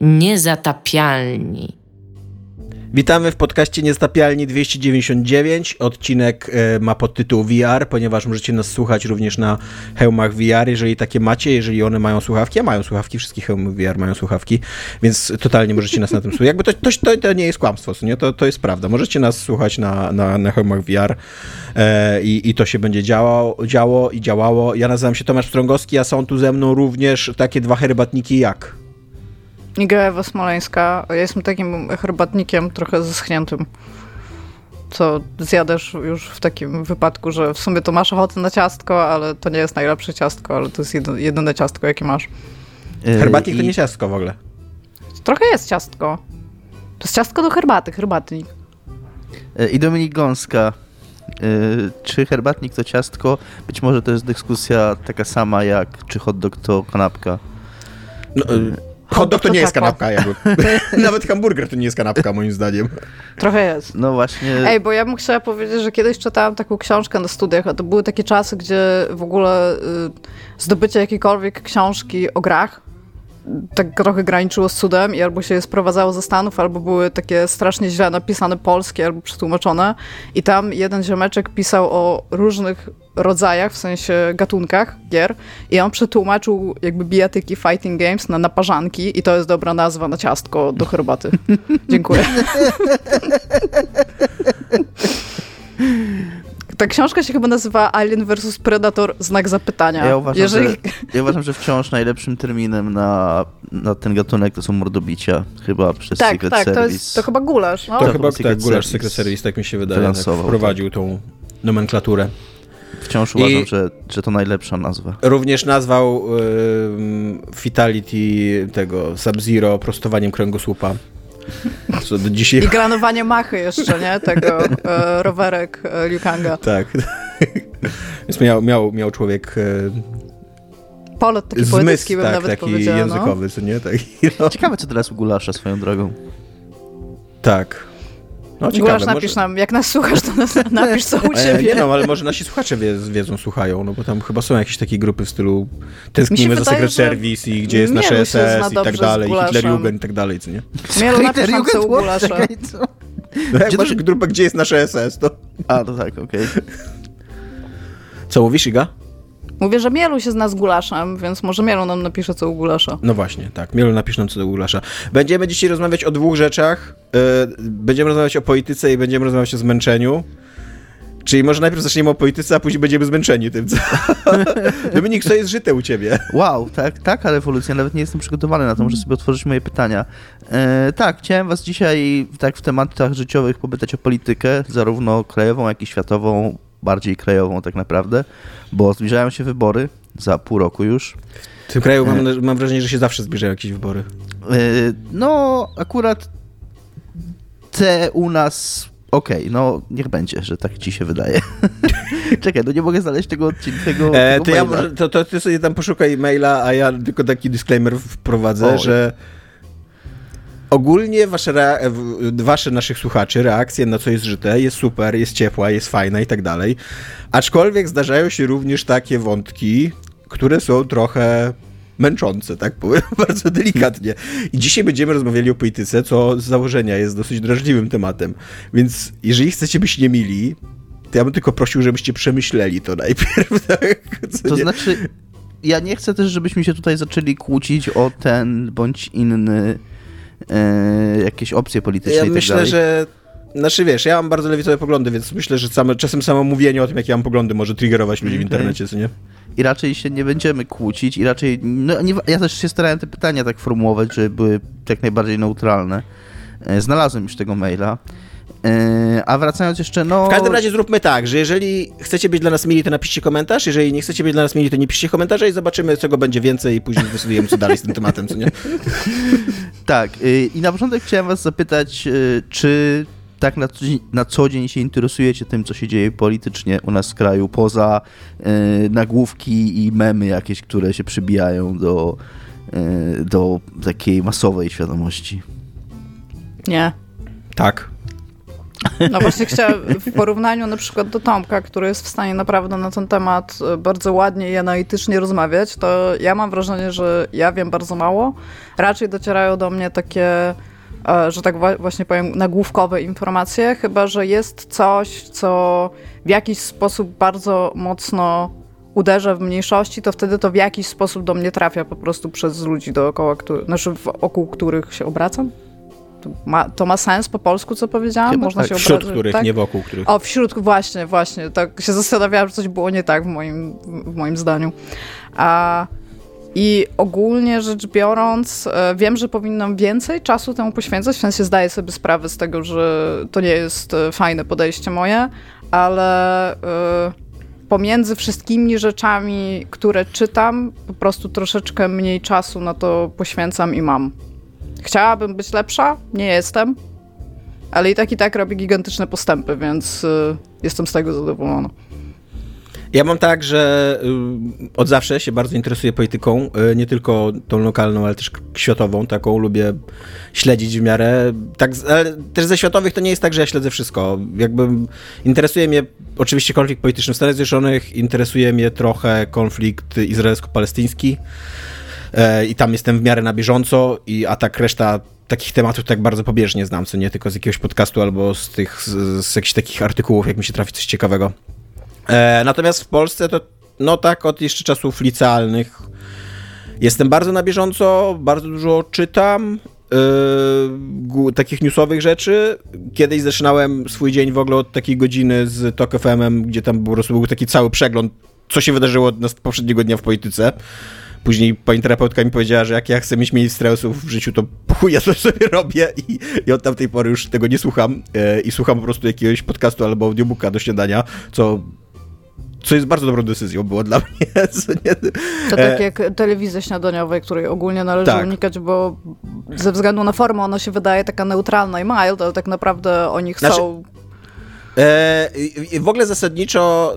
Niezatapialni. Witamy w podcaście Niestapialni 299. Odcinek e, ma podtytuł VR, ponieważ możecie nas słuchać również na hełmach VR, jeżeli takie macie, jeżeli one mają słuchawki, a mają słuchawki, wszystkie hełmy VR mają słuchawki, więc totalnie możecie nas na tym słuchać. Jakby to, to, to, to nie jest kłamstwo, nie? To, to jest prawda. Możecie nas słuchać na, na, na hełmach VR e, i, i to się będzie działało, działo i działało. Ja nazywam się Tomasz Strągowski, a są tu ze mną również takie dwa herbatniki jak... Ewa Smoleńska. Ja jestem takim herbatnikiem trochę zeschniętym. Co zjadasz już w takim wypadku, że w sumie to masz ochotę na ciastko, ale to nie jest najlepsze ciastko, ale to jest jedyne ciastko, jakie masz. Yy, Herbatnik I... to nie ciastko w ogóle. Trochę jest ciastko. To jest ciastko do herbaty, herbatnik. Yy, I Dominik Gąska. Yy, czy herbatnik to ciastko? Być może to jest dyskusja taka sama jak czy hot dog to kanapka. No, Hot dog to nie jest kanapka, jakby. Nawet hamburger to nie jest kanapka, moim zdaniem. Trochę jest. No właśnie. Ej, bo ja bym chciała powiedzieć, że kiedyś czytałam taką książkę na studiach, a to były takie czasy, gdzie w ogóle y, zdobycie jakiejkolwiek książki o grach tak trochę graniczyło z cudem i albo się je sprowadzało ze Stanów, albo były takie strasznie źle napisane polskie, albo przetłumaczone. I tam jeden ziomeczek pisał o różnych rodzajach, w sensie gatunkach gier i on przetłumaczył jakby bijatyki Fighting Games na naparzanki i to jest dobra nazwa na ciastko do herbaty. Dziękuję. Ta książka się chyba nazywa Alien vs Predator, znak zapytania. Ja uważam, Jeżeli... że, ja uważam że wciąż najlepszym terminem na, na ten gatunek to są mordobicia, chyba przez tak, Secret tak, Service. To, jest, to chyba gulasz. No? To, to chyba tak, gulasz Secret Service, tak mi się wydaje, tak wprowadził tą nomenklaturę. Wciąż uważam, że, że to najlepsza nazwa. Również nazwał y, Fatality tego Sub-Zero prostowaniem kręgosłupa. Co do dzisiaj... I granowanie machy jeszcze, nie? Tego e, rowerek e, Liukanga. Tak. Więc miał, miał, miał człowiek... E, Polot taki zmysł, poetycki bym tak, nawet taki powiedziała. No. językowy, no. co nie? Taki, no. Ciekawe, co teraz u Gulasza swoją drogą. Tak. No, ciekawe, Gulasz, napisz może... nam, jak nas słuchasz, to nas, napisz co u ciebie. Nie no, ale może nasi słuchacze wie, wiedzą, słuchają, no bo tam chyba są jakieś takie grupy w stylu tęsknimy za Secret Service i gdzie jest nasze SS i tak dalej, Hitlerjugend i tak dalej, co nie? Mielu, napisz nam co u Gulasza. No jak masz grupę, gdzie jest nasze SS, to... A, to tak, okej. Okay. Co mówisz, Iga? Mówię, że Mielu się zna z gulaszem, więc może Mielu nam napisze co u gulasza. No właśnie, tak. Mielu napisze nam co u gulasza. Będziemy dzisiaj rozmawiać o dwóch rzeczach. Yy, będziemy rozmawiać o polityce i będziemy rozmawiać o zmęczeniu. Czyli może najpierw zaczniemy o polityce, a później będziemy zmęczeni tym, co... Dominik, co jest żyte u ciebie? Wow, tak, taka rewolucja, nawet nie jestem przygotowany na to, muszę sobie otworzyć moje pytania. E, tak, chciałem was dzisiaj tak w tematach życiowych popytać o politykę, zarówno krajową, jak i światową, bardziej krajową tak naprawdę, bo zbliżają się wybory za pół roku już. W tym kraju mam, e, mam wrażenie, że się zawsze zbliżają jakieś wybory. E, no, akurat te u nas Okej, okay, no niech będzie, że tak ci się wydaje. Czekaj, no nie mogę znaleźć tego odcinka. Tego, e, to, ja może, to, to ty sobie tam poszukaj maila, a ja tylko taki disclaimer wprowadzę, o, że ogólnie wasze, wasze naszych słuchaczy reakcje na co jest żyte jest super, jest ciepła, jest fajna i tak dalej. Aczkolwiek zdarzają się również takie wątki, które są trochę męczące, tak powiem, bardzo delikatnie. I dzisiaj będziemy rozmawiali o polityce, co z założenia jest dosyć drażliwym tematem. Więc jeżeli chcecie być niemili, to ja bym tylko prosił, żebyście przemyśleli to najpierw. Tak? to nie? znaczy, ja nie chcę też, żebyśmy się tutaj zaczęli kłócić o ten bądź inny e, jakieś opcje polityczne ja i tak myślę, dalej. że znaczy wiesz, ja mam bardzo lewicowe poglądy, więc myślę, że same, czasem samo mówienie o tym, jakie mam poglądy, może triggerować ludzi okay. w internecie, co nie? I raczej się nie będziemy kłócić i raczej... No, nie, ja też się starałem te pytania tak formułować, żeby były jak najbardziej neutralne. E, znalazłem już tego maila. E, a wracając jeszcze, no... W każdym razie zróbmy tak, że jeżeli chcecie być dla nas mili, to napiszcie komentarz, jeżeli nie chcecie być dla nas mili, to nie piszcie komentarza i zobaczymy, czego będzie więcej i później zdecydujemy, co dalej z tym tematem, co nie? tak. E, I na początek chciałem was zapytać, czy tak na co, dzień, na co dzień się interesujecie tym, co się dzieje politycznie u nas w kraju, poza y, nagłówki i memy jakieś, które się przybijają do, y, do takiej masowej świadomości? Nie. Tak. No właśnie chciałam w porównaniu na przykład do Tomka, który jest w stanie naprawdę na ten temat e, bardzo ładnie i analitycznie rozmawiać, to ja mam wrażenie, że ja wiem bardzo mało. Raczej docierają do mnie takie, e, że tak właśnie powiem, nagłówkowe informacje, chyba że jest coś, co w jakiś sposób bardzo mocno uderza w mniejszości, to wtedy to w jakiś sposób do mnie trafia po prostu przez ludzi dookoła, który, znaczy wokół których się obracam. To ma, to ma sens po polsku, co powiedziałam? Chyba Można tak. się obrazić. Wśród których, tak? nie wokół których. O, wśród, właśnie, właśnie. Tak się zastanawiałam, że coś było nie tak w moim, w moim zdaniu. A, I ogólnie rzecz biorąc, e, wiem, że powinnam więcej czasu temu poświęcać, w sensie zdaję sobie sprawę z tego, że to nie jest e, fajne podejście moje, ale... Yy, pomiędzy wszystkimi rzeczami, które czytam, po prostu troszeczkę mniej czasu na to poświęcam i mam. Chciałabym być lepsza, nie jestem, ale i tak i tak robię gigantyczne postępy, więc y, jestem z tego zadowolona. Ja mam tak, że y, od zawsze się bardzo interesuję polityką, y, nie tylko tą lokalną, ale też światową, taką lubię śledzić w miarę. Tak, ale też ze światowych to nie jest tak, że ja śledzę wszystko. Jakby interesuje mnie oczywiście konflikt polityczny w Stanach Zjednoczonych, interesuje mnie trochę konflikt izraelsko-palestyński i tam jestem w miarę na bieżąco, i, a tak reszta takich tematów tak bardzo pobieżnie znam, co nie tylko z jakiegoś podcastu albo z tych, z, z jakichś takich artykułów, jak mi się trafi coś ciekawego. E, natomiast w Polsce to, no tak, od jeszcze czasów licealnych jestem bardzo na bieżąco, bardzo dużo czytam, Yy, takich newsowych rzeczy. Kiedyś zaczynałem swój dzień w ogóle od takiej godziny z Tok FM, gdzie tam po prostu był taki cały przegląd, co się wydarzyło od poprzedniego dnia w polityce. Później pani terapeutka mi powiedziała, że jak ja chcę mieć mniej stresów w życiu, to chuj, ja to sobie robię i, i od tamtej pory już tego nie słucham yy, i słucham po prostu jakiegoś podcastu albo audiobooka do śniadania, co co jest bardzo dobrą decyzją było dla mnie. To tak jak telewizja śniadaniowa, której ogólnie należy tak. unikać, bo ze względu na formę ona się wydaje taka neutralna i mild, ale tak naprawdę oni chcą... Znaczy, e, w ogóle zasadniczo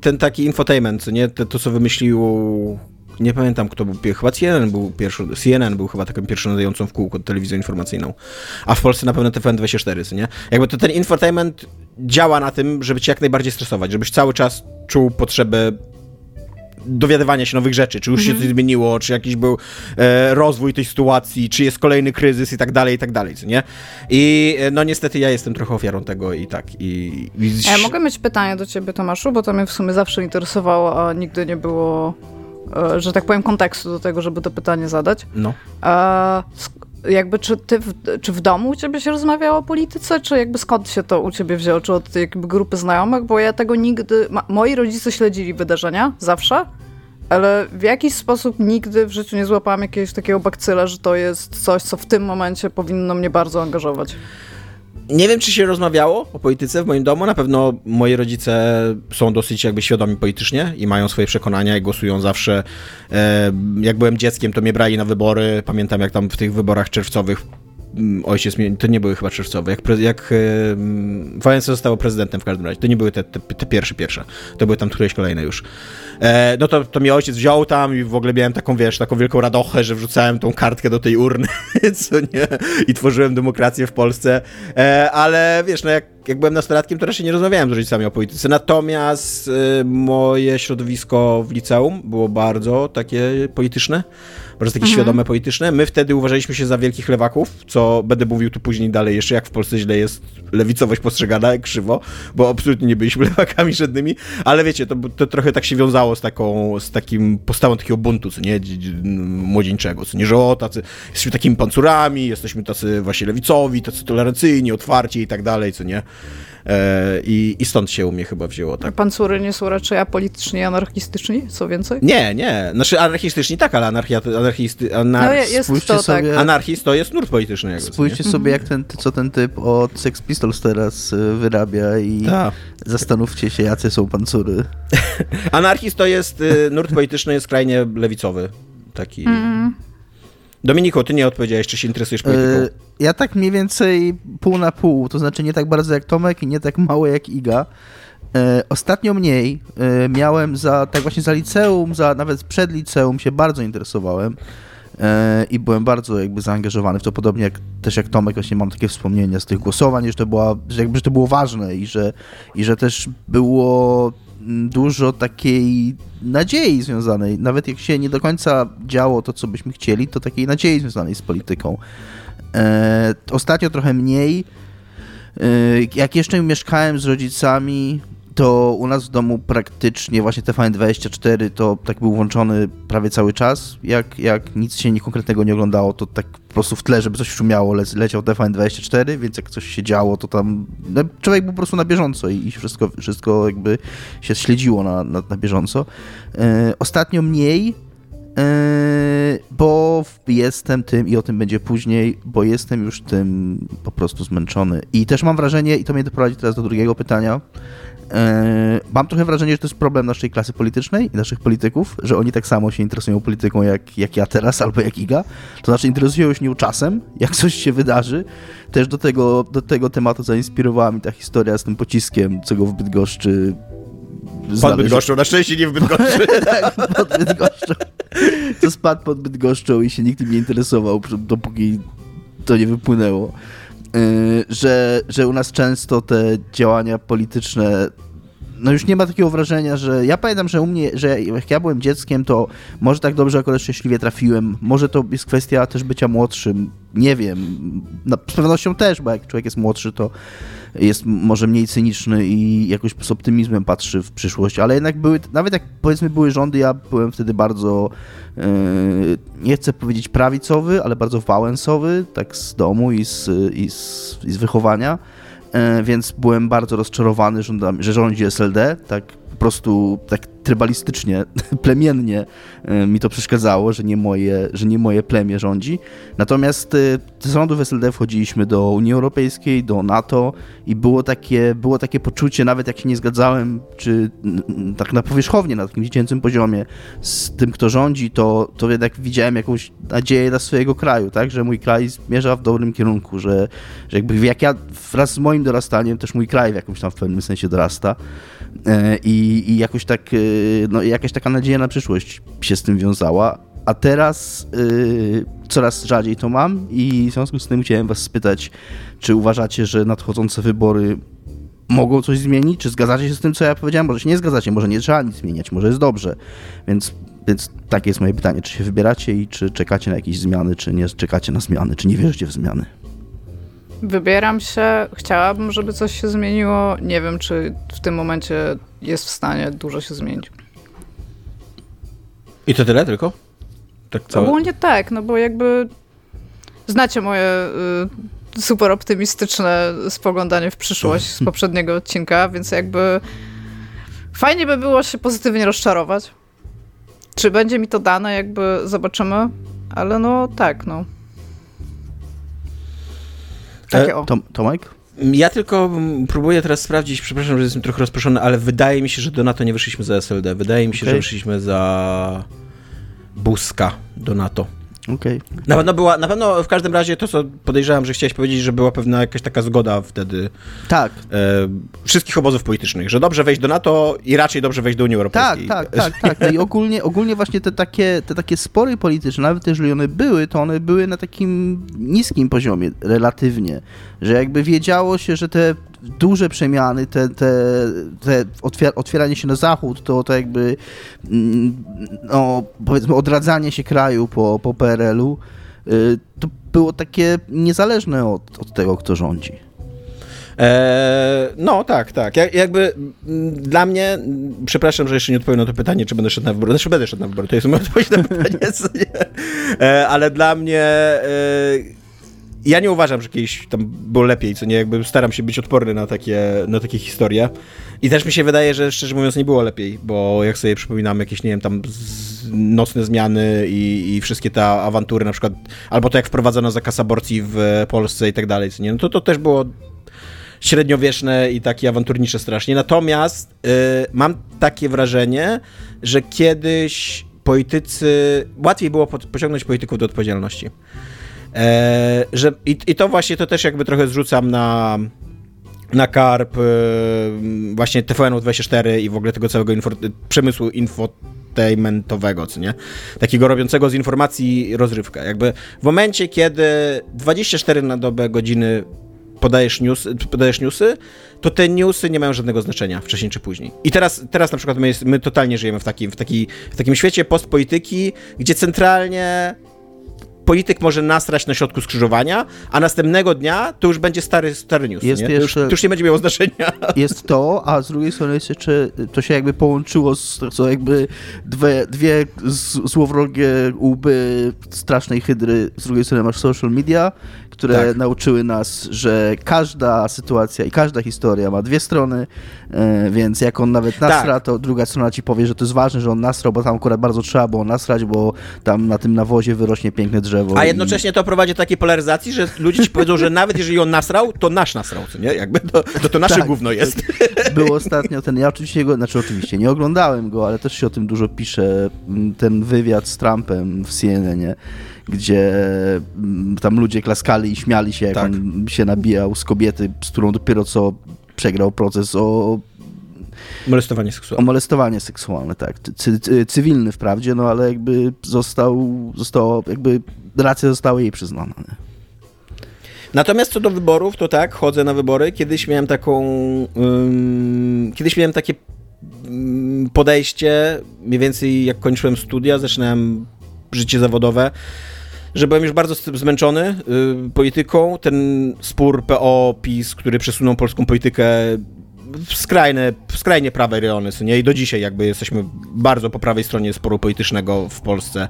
ten taki infotainment, nie? To, to co wymyślił nie pamiętam kto był, chyba CNN był pierwszy, CNN był chyba taką pierwszą nadającą w kółko telewizją informacyjną, a w Polsce na pewno TVN24, nie? Jakby to ten infotainment działa na tym, żeby cię jak najbardziej stresować, żebyś cały czas czuł potrzebę dowiadywania się nowych rzeczy, czy już się mhm. coś zmieniło, czy jakiś był e, rozwój tej sytuacji, czy jest kolejny kryzys i tak dalej, i tak dalej, co nie? I e, no niestety ja jestem trochę ofiarą tego i tak. I, i... Ja mogę mieć pytanie do ciebie, Tomaszu, bo to mnie w sumie zawsze interesowało, a nigdy nie było E, że tak powiem, kontekstu do tego, żeby to pytanie zadać. No. E, jakby czy ty, w, czy w domu u ciebie się rozmawiało o polityce, czy jakby skąd się to u ciebie wzięło, czy od jakby grupy znajomych, bo ja tego nigdy, moi rodzice śledzili wydarzenia, zawsze, ale w jakiś sposób nigdy w życiu nie złapałam jakiegoś takiego bakcyla, że to jest coś, co w tym momencie powinno mnie bardzo angażować. Nie wiem, czy się rozmawiało o polityce w moim domu. Na pewno moi rodzice są dosyć jakby świadomi politycznie i mają swoje przekonania i głosują zawsze. E, jak byłem dzieckiem, to mnie brali na wybory. Pamiętam, jak tam w tych wyborach czerwcowych Mm, ojciec, to nie były chyba czerwcowe, jak, jak Wałęsa zostało prezydentem w każdym razie, to nie były te, te, te pierwsze, pierwsze, to były tam któreś kolejne już. E, no to, to mnie ojciec wziął tam i w ogóle miałem taką, wiesz, taką wielką radochę, że wrzucałem tą kartkę do tej urny, co nie, i tworzyłem demokrację w Polsce, e, ale wiesz, no jak, jak byłem nastolatkiem, to raczej nie rozmawiałem z rodzicami o polityce, natomiast e, moje środowisko w liceum było bardzo takie polityczne, bardzo takie mhm. świadome polityczne. My wtedy uważaliśmy się za wielkich lewaków, co będę mówił tu później dalej jeszcze, jak w Polsce źle jest lewicowość postrzegana, krzywo, bo absolutnie nie byliśmy lewakami żadnymi, ale wiecie, to, to trochę tak się wiązało z taką, z takim postawą takiego buntu, co nie, młodzieńczego, co nie, że o, tacy, jesteśmy takimi pancurami, jesteśmy tacy właśnie lewicowi, tacy tolerancyjni, otwarci i tak dalej, co nie. E, I, I stąd się u mnie chyba wzięło, tak. Pancury nie są raczej apolityczni, anarchistyczni, co więcej? Nie, nie. Znaczy anarchistyczni tak, ale anarchia, anarchisty, anar... no, jest to, sobie... tak. Anarchist to jest nurt polityczny. Jakby, Spójrzcie sobie, jak ten, co ten typ od Sex Pistols teraz y, wyrabia i Ta. zastanówcie się, jacy są pancury. Anarchist to jest, y, nurt polityczny jest skrajnie lewicowy. Taki... Mm. Dominiko, ty nie odpowiedziałeś, czy się interesujesz polityką? E, ja tak mniej więcej pół na pół, to znaczy nie tak bardzo jak Tomek i nie tak mało jak Iga. E, ostatnio mniej e, miałem za, tak właśnie za liceum, za nawet przed liceum się bardzo interesowałem. i byłem bardzo jakby zaangażowany w to, podobnie jak też jak Tomek, właśnie mam takie wspomnienia z tych głosowań, że to, była, że jakby że to było ważne i że, i że też było dużo takiej nadziei związanej, nawet jak się nie do końca działo to, co byśmy chcieli, to takiej nadziei związanej z polityką. E, ostatnio trochę mniej. E, jak jeszcze mieszkałem z rodzicami, to u nas w domu praktycznie właśnie TVN24 to tak był włączony prawie cały czas. Jak, jak nic się nie konkretnego nie oglądało, to tak po prostu w tle, żeby coś szumiało, le, leciał TVN24, więc jak coś się działo, to tam no, człowiek był po prostu na bieżąco i, i wszystko, wszystko jakby się śledziło na, na, na bieżąco. E, ostatnio mniej, e, bo jestem tym i o tym będzie później, bo jestem już tym po prostu zmęczony. I też mam wrażenie, i to mnie doprowadzi teraz do drugiego pytania, mam trochę wrażenie, że to jest problem naszej klasy politycznej i naszych polityków, że oni tak samo się interesują polityką jak, jak ja teraz albo jak Iga. To znaczy interesują się nią czasem, jak coś się wydarzy. Też do tego, do tego tematu zainspirowała mi ta historia z tym pociskiem, co go w Bydgoszczy pod Bydgoszczą, na szczęście nie w Bydgoszczy. tak, pod Bydgoszczą. To spadł pod Bydgoszczą i się nikt tym nie interesował, dopóki to nie wypłynęło. Y, że, że u nas często te działania polityczne no już nie ma takiego wrażenia, że ja pamiętam, że u mnie, że jak ja byłem dzieckiem, to może tak dobrze akurat szczęśliwie trafiłem, może to jest kwestia też bycia młodszym, nie wiem, no, z pewnością też, bo jak człowiek jest młodszy, to jest może mniej cyniczny i jakoś z optymizmem patrzy w przyszłość, ale jednak były, nawet jak powiedzmy były rządy, ja byłem wtedy bardzo, yy, nie chcę powiedzieć prawicowy, ale bardzo wałęsowy, tak z domu i z, i z, i z wychowania, yy, więc byłem bardzo rozczarowany, że rządzi SLD, tak po prostu tak trybalistycznie, plemiennie e, mi to przeszkadzało, że nie moje, że nie moje plemię rządzi. Natomiast e, z rządów SLD wchodziliśmy do Unii Europejskiej, do NATO i było takie, było takie poczucie, nawet jak się nie zgadzałem, czy tak na powierzchownie, na takim dziecięcym poziomie z tym, kto rządzi, to, to jednak widziałem jakąś nadzieję dla swojego kraju, tak, że mój kraj zmierza w dobrym kierunku, że, że jakby jak ja wraz z moim dorastaniem też mój kraj w jakimś tam w pewnym sensie dorasta e, i, i jakoś tak no, jakaś taka nadzieja na przyszłość się z tym wiązała, a teraz yy, coraz rzadziej to mam i w związku z tym chciałem was spytać, czy uważacie, że nadchodzące wybory mogą coś zmienić? Czy zgadzacie się z tym, co ja powiedziałem? Może się nie zgadzacie, może nie trzeba nic zmieniać, może jest dobrze. Więc, więc takie jest moje pytanie, czy się wybieracie i czy czekacie na jakieś zmiany, czy nie czekacie na zmiany, czy nie wierzycie w zmiany? Wybieram się, chciałabym, żeby coś się zmieniło. Nie wiem, czy w tym momencie jest w stanie dużo się zmienić. I to tyle tylko? Tak całe... Ogólnie tak, no bo jakby znacie moje y, super optymistyczne spoglądanie w przyszłość z poprzedniego odcinka, więc jakby fajnie by było się pozytywnie rozczarować. Czy będzie mi to dane, jakby zobaczymy, ale no tak, no. Takie o. Tom, Tomek? Ja tylko próbuję teraz sprawdzić, przepraszam, że jestem trochę rozproszony, ale wydaje mi się, że do NATO nie wyszliśmy za SLD. Wydaje mi się, okay. że wyszliśmy za Buska do NATO. Okay. Na pewno była, na pewno w każdym razie to, co podejrzewam, że chciałeś powiedzieć, że była pewna jakaś taka zgoda wtedy tak. E, wszystkich obozów politycznych, że dobrze wejść do NATO i raczej dobrze wejść do Unii Europejskiej. Tak, tak, tak, tak. No i ogólnie, ogólnie właśnie te takie, te takie spory polityczne, nawet jeżeli one były, to one były na takim niskim poziomie relatywnie, że jakby wiedziało się, że te duże przemiany, te, te, te otwieranie się na zachód, to, to jakby mm, no, powiedzmy odradzanie się kraju po, po PRL-u, y, to było takie niezależne od, od tego, kto rządzi. Eee, no tak, tak. Jak, jakby dla mnie, przepraszam, że jeszcze nie odpowiem na to pytanie, czy będę szedł na wybory. Znaczy będę szedł na wybory, to jest moja odpowiedź na pytanie, eee, ale dla mnie eee, ja nie uważam, że kiedyś tam było lepiej, co nie, jakby staram się być odporny na takie, na takie historie. I też mi się wydaje, że szczerze mówiąc nie było lepiej, bo jak sobie przypominam jakieś, nie wiem, tam nocne zmiany i, i wszystkie te awantury na przykład, albo to jak wprowadzono zakaz aborcji w Polsce i tak dalej, co nie, no to to też było średniowieczne i takie awanturnicze strasznie. Natomiast yy, mam takie wrażenie, że kiedyś politycy, łatwiej było pociągnąć polityków do odpowiedzialności. E, że, i, I to właśnie to też jakby trochę zrzucam na, na karp e, właśnie TVN-24 i w ogóle tego całego przemysłu info entertainmentowego, co nie? Takiego robiącego z informacji rozrywkę. Jakby w momencie, kiedy 24 na dobę godziny podajesz, news, podajesz newsy, to te newsy nie mają żadnego znaczenia wcześniej czy później. I teraz, teraz na przykład my, jest, my totalnie żyjemy w takim, w, taki, w takim świecie postpolityki, gdzie centralnie polityk może nasrać na środku skrzyżowania, a następnego dnia to już będzie stary, stary news. Jest nie? To, już, to już nie będzie miało znaczenia. Jest to, a z drugiej strony jest jeszcze, to się jakby połączyło z co jakby dwie, dwie złowrogie łby strasznej hydry. Z drugiej strony masz social media, które tak. nauczyły nas, że każda sytuacja i każda historia ma dwie strony, e, więc jak on nawet nasra, tak. to druga strona ci powie, że to jest ważne, że on nasrał, bo tam akurat bardzo trzeba było nasrać, bo tam na tym nawozie wyrośnie piękne drzewo. A jednocześnie i... to prowadzi do takiej polaryzacji, że ludzie ci powiedzą, że nawet jeżeli on nasrał, to nasz nasrał, co nie? Jakby to, to, to nasze tak. gówno jest. Był ostatnio ten, ja oczywiście go, znaczy oczywiście nie oglądałem go, ale też się o tym dużo pisze, ten wywiad z Trumpem w CNN, gdzie mm, tam ludzie klaskali i śmiali się, jak tak. on się nabijał z kobiety, z którą dopiero co przegrał proces o Molestowanie seksualne. O molestowanie seksualne, tak. Cy, cy, cywilny wprawdzie, no ale jakby został, zostało, jakby racja została jej przyznana. Nie? Natomiast co do wyborów, to tak, chodzę na wybory. Kiedyś miałem taką. Um, kiedyś miałem takie um, podejście, mniej więcej jak kończyłem studia, zaczynałem życie zawodowe że byłem już bardzo zmęczony y, polityką. Ten spór PO-PiS, który przesunął polską politykę w skrajne, w skrajnie prawe rejony, nie? I do dzisiaj jakby jesteśmy bardzo po prawej stronie sporu politycznego w Polsce.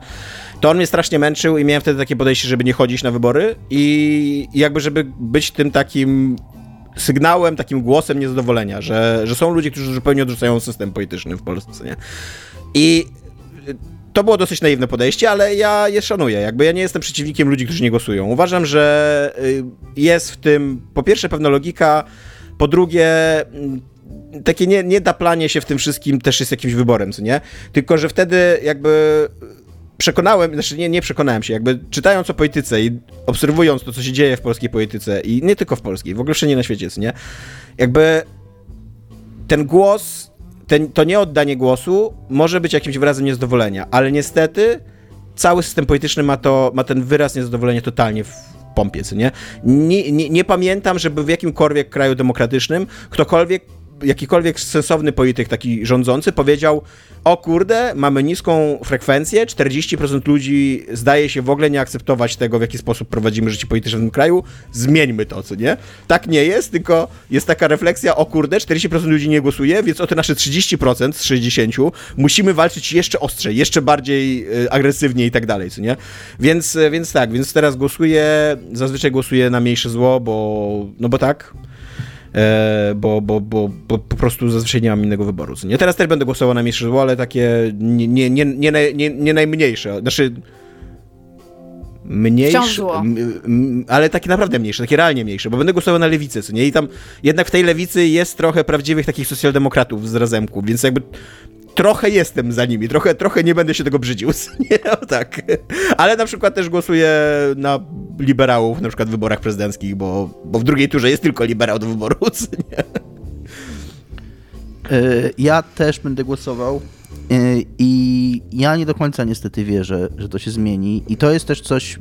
To on mnie strasznie męczył i miałem wtedy takie podejście, żeby nie chodzić na wybory i jakby żeby być tym takim sygnałem, takim głosem niezadowolenia, że, że są ludzie, którzy zupełnie odrzucają system polityczny w Polsce, nie? I to było dosyć naiwne podejście, ale ja je szanuję. Jakby ja nie jestem przeciwnikiem ludzi, którzy nie głosują. Uważam, że y, jest w tym po pierwsze pewna logika, po drugie mm, takie nie, nie daplanie się w tym wszystkim też jest jakimś wyborem, co nie? Tylko, że wtedy jakby przekonałem, znaczy nie, nie przekonałem się, jakby czytając o polityce i obserwując to, co się dzieje w polskiej polityce i nie tylko w polskiej, w ogóle wszędzie na świecie, co nie? Jakby ten głos ten, to nieoddanie głosu może być jakimś wyrazem niezadowolenia, ale niestety cały system polityczny ma, to, ma ten wyraz niezadowolenia totalnie w pompie, nie? Nie, nie? nie pamiętam, żeby w jakimkolwiek kraju demokratycznym ktokolwiek jakikolwiek sensowny polityk, taki rządzący, powiedział: O kurde, mamy niską frekwencję, 40% ludzi zdaje się w ogóle nie akceptować tego, w jaki sposób prowadzimy życie polityczne w tym kraju, zmieńmy to, co nie? Tak nie jest, tylko jest taka refleksja: O kurde, 40% ludzi nie głosuje, więc o te nasze 30% z 60 musimy walczyć jeszcze ostrzej, jeszcze bardziej y, agresywnie i tak dalej, co nie? Więc, y, więc tak, więc teraz głosuję, zazwyczaj głosuję na mniejsze zło, bo, no bo tak, E, bo, bo, bo, bo po prostu zazwyczaj nie mam innego wyboru. Nie, teraz też będę głosował na mniejsze zło, ale takie nie, nie, nie, nie, nie, nie najmniejsze. Znaczy mniejsze, ale takie naprawdę mniejsze, takie realnie mniejsze, bo będę głosował na lewicę, co nie? I tam jednak w tej lewicy jest trochę prawdziwych takich socjaldemokratów z razemku, więc jakby trochę jestem za nimi, trochę, trochę nie będę się tego brzydził, nie? O, tak. Ale na przykład też głosuję na liberałów, na przykład w wyborach prezydenckich, bo, bo w drugiej turze jest tylko liberał do wyboru, nie? E, ja też będę głosował i ja nie do końca niestety wierzę, że to się zmieni i to jest też coś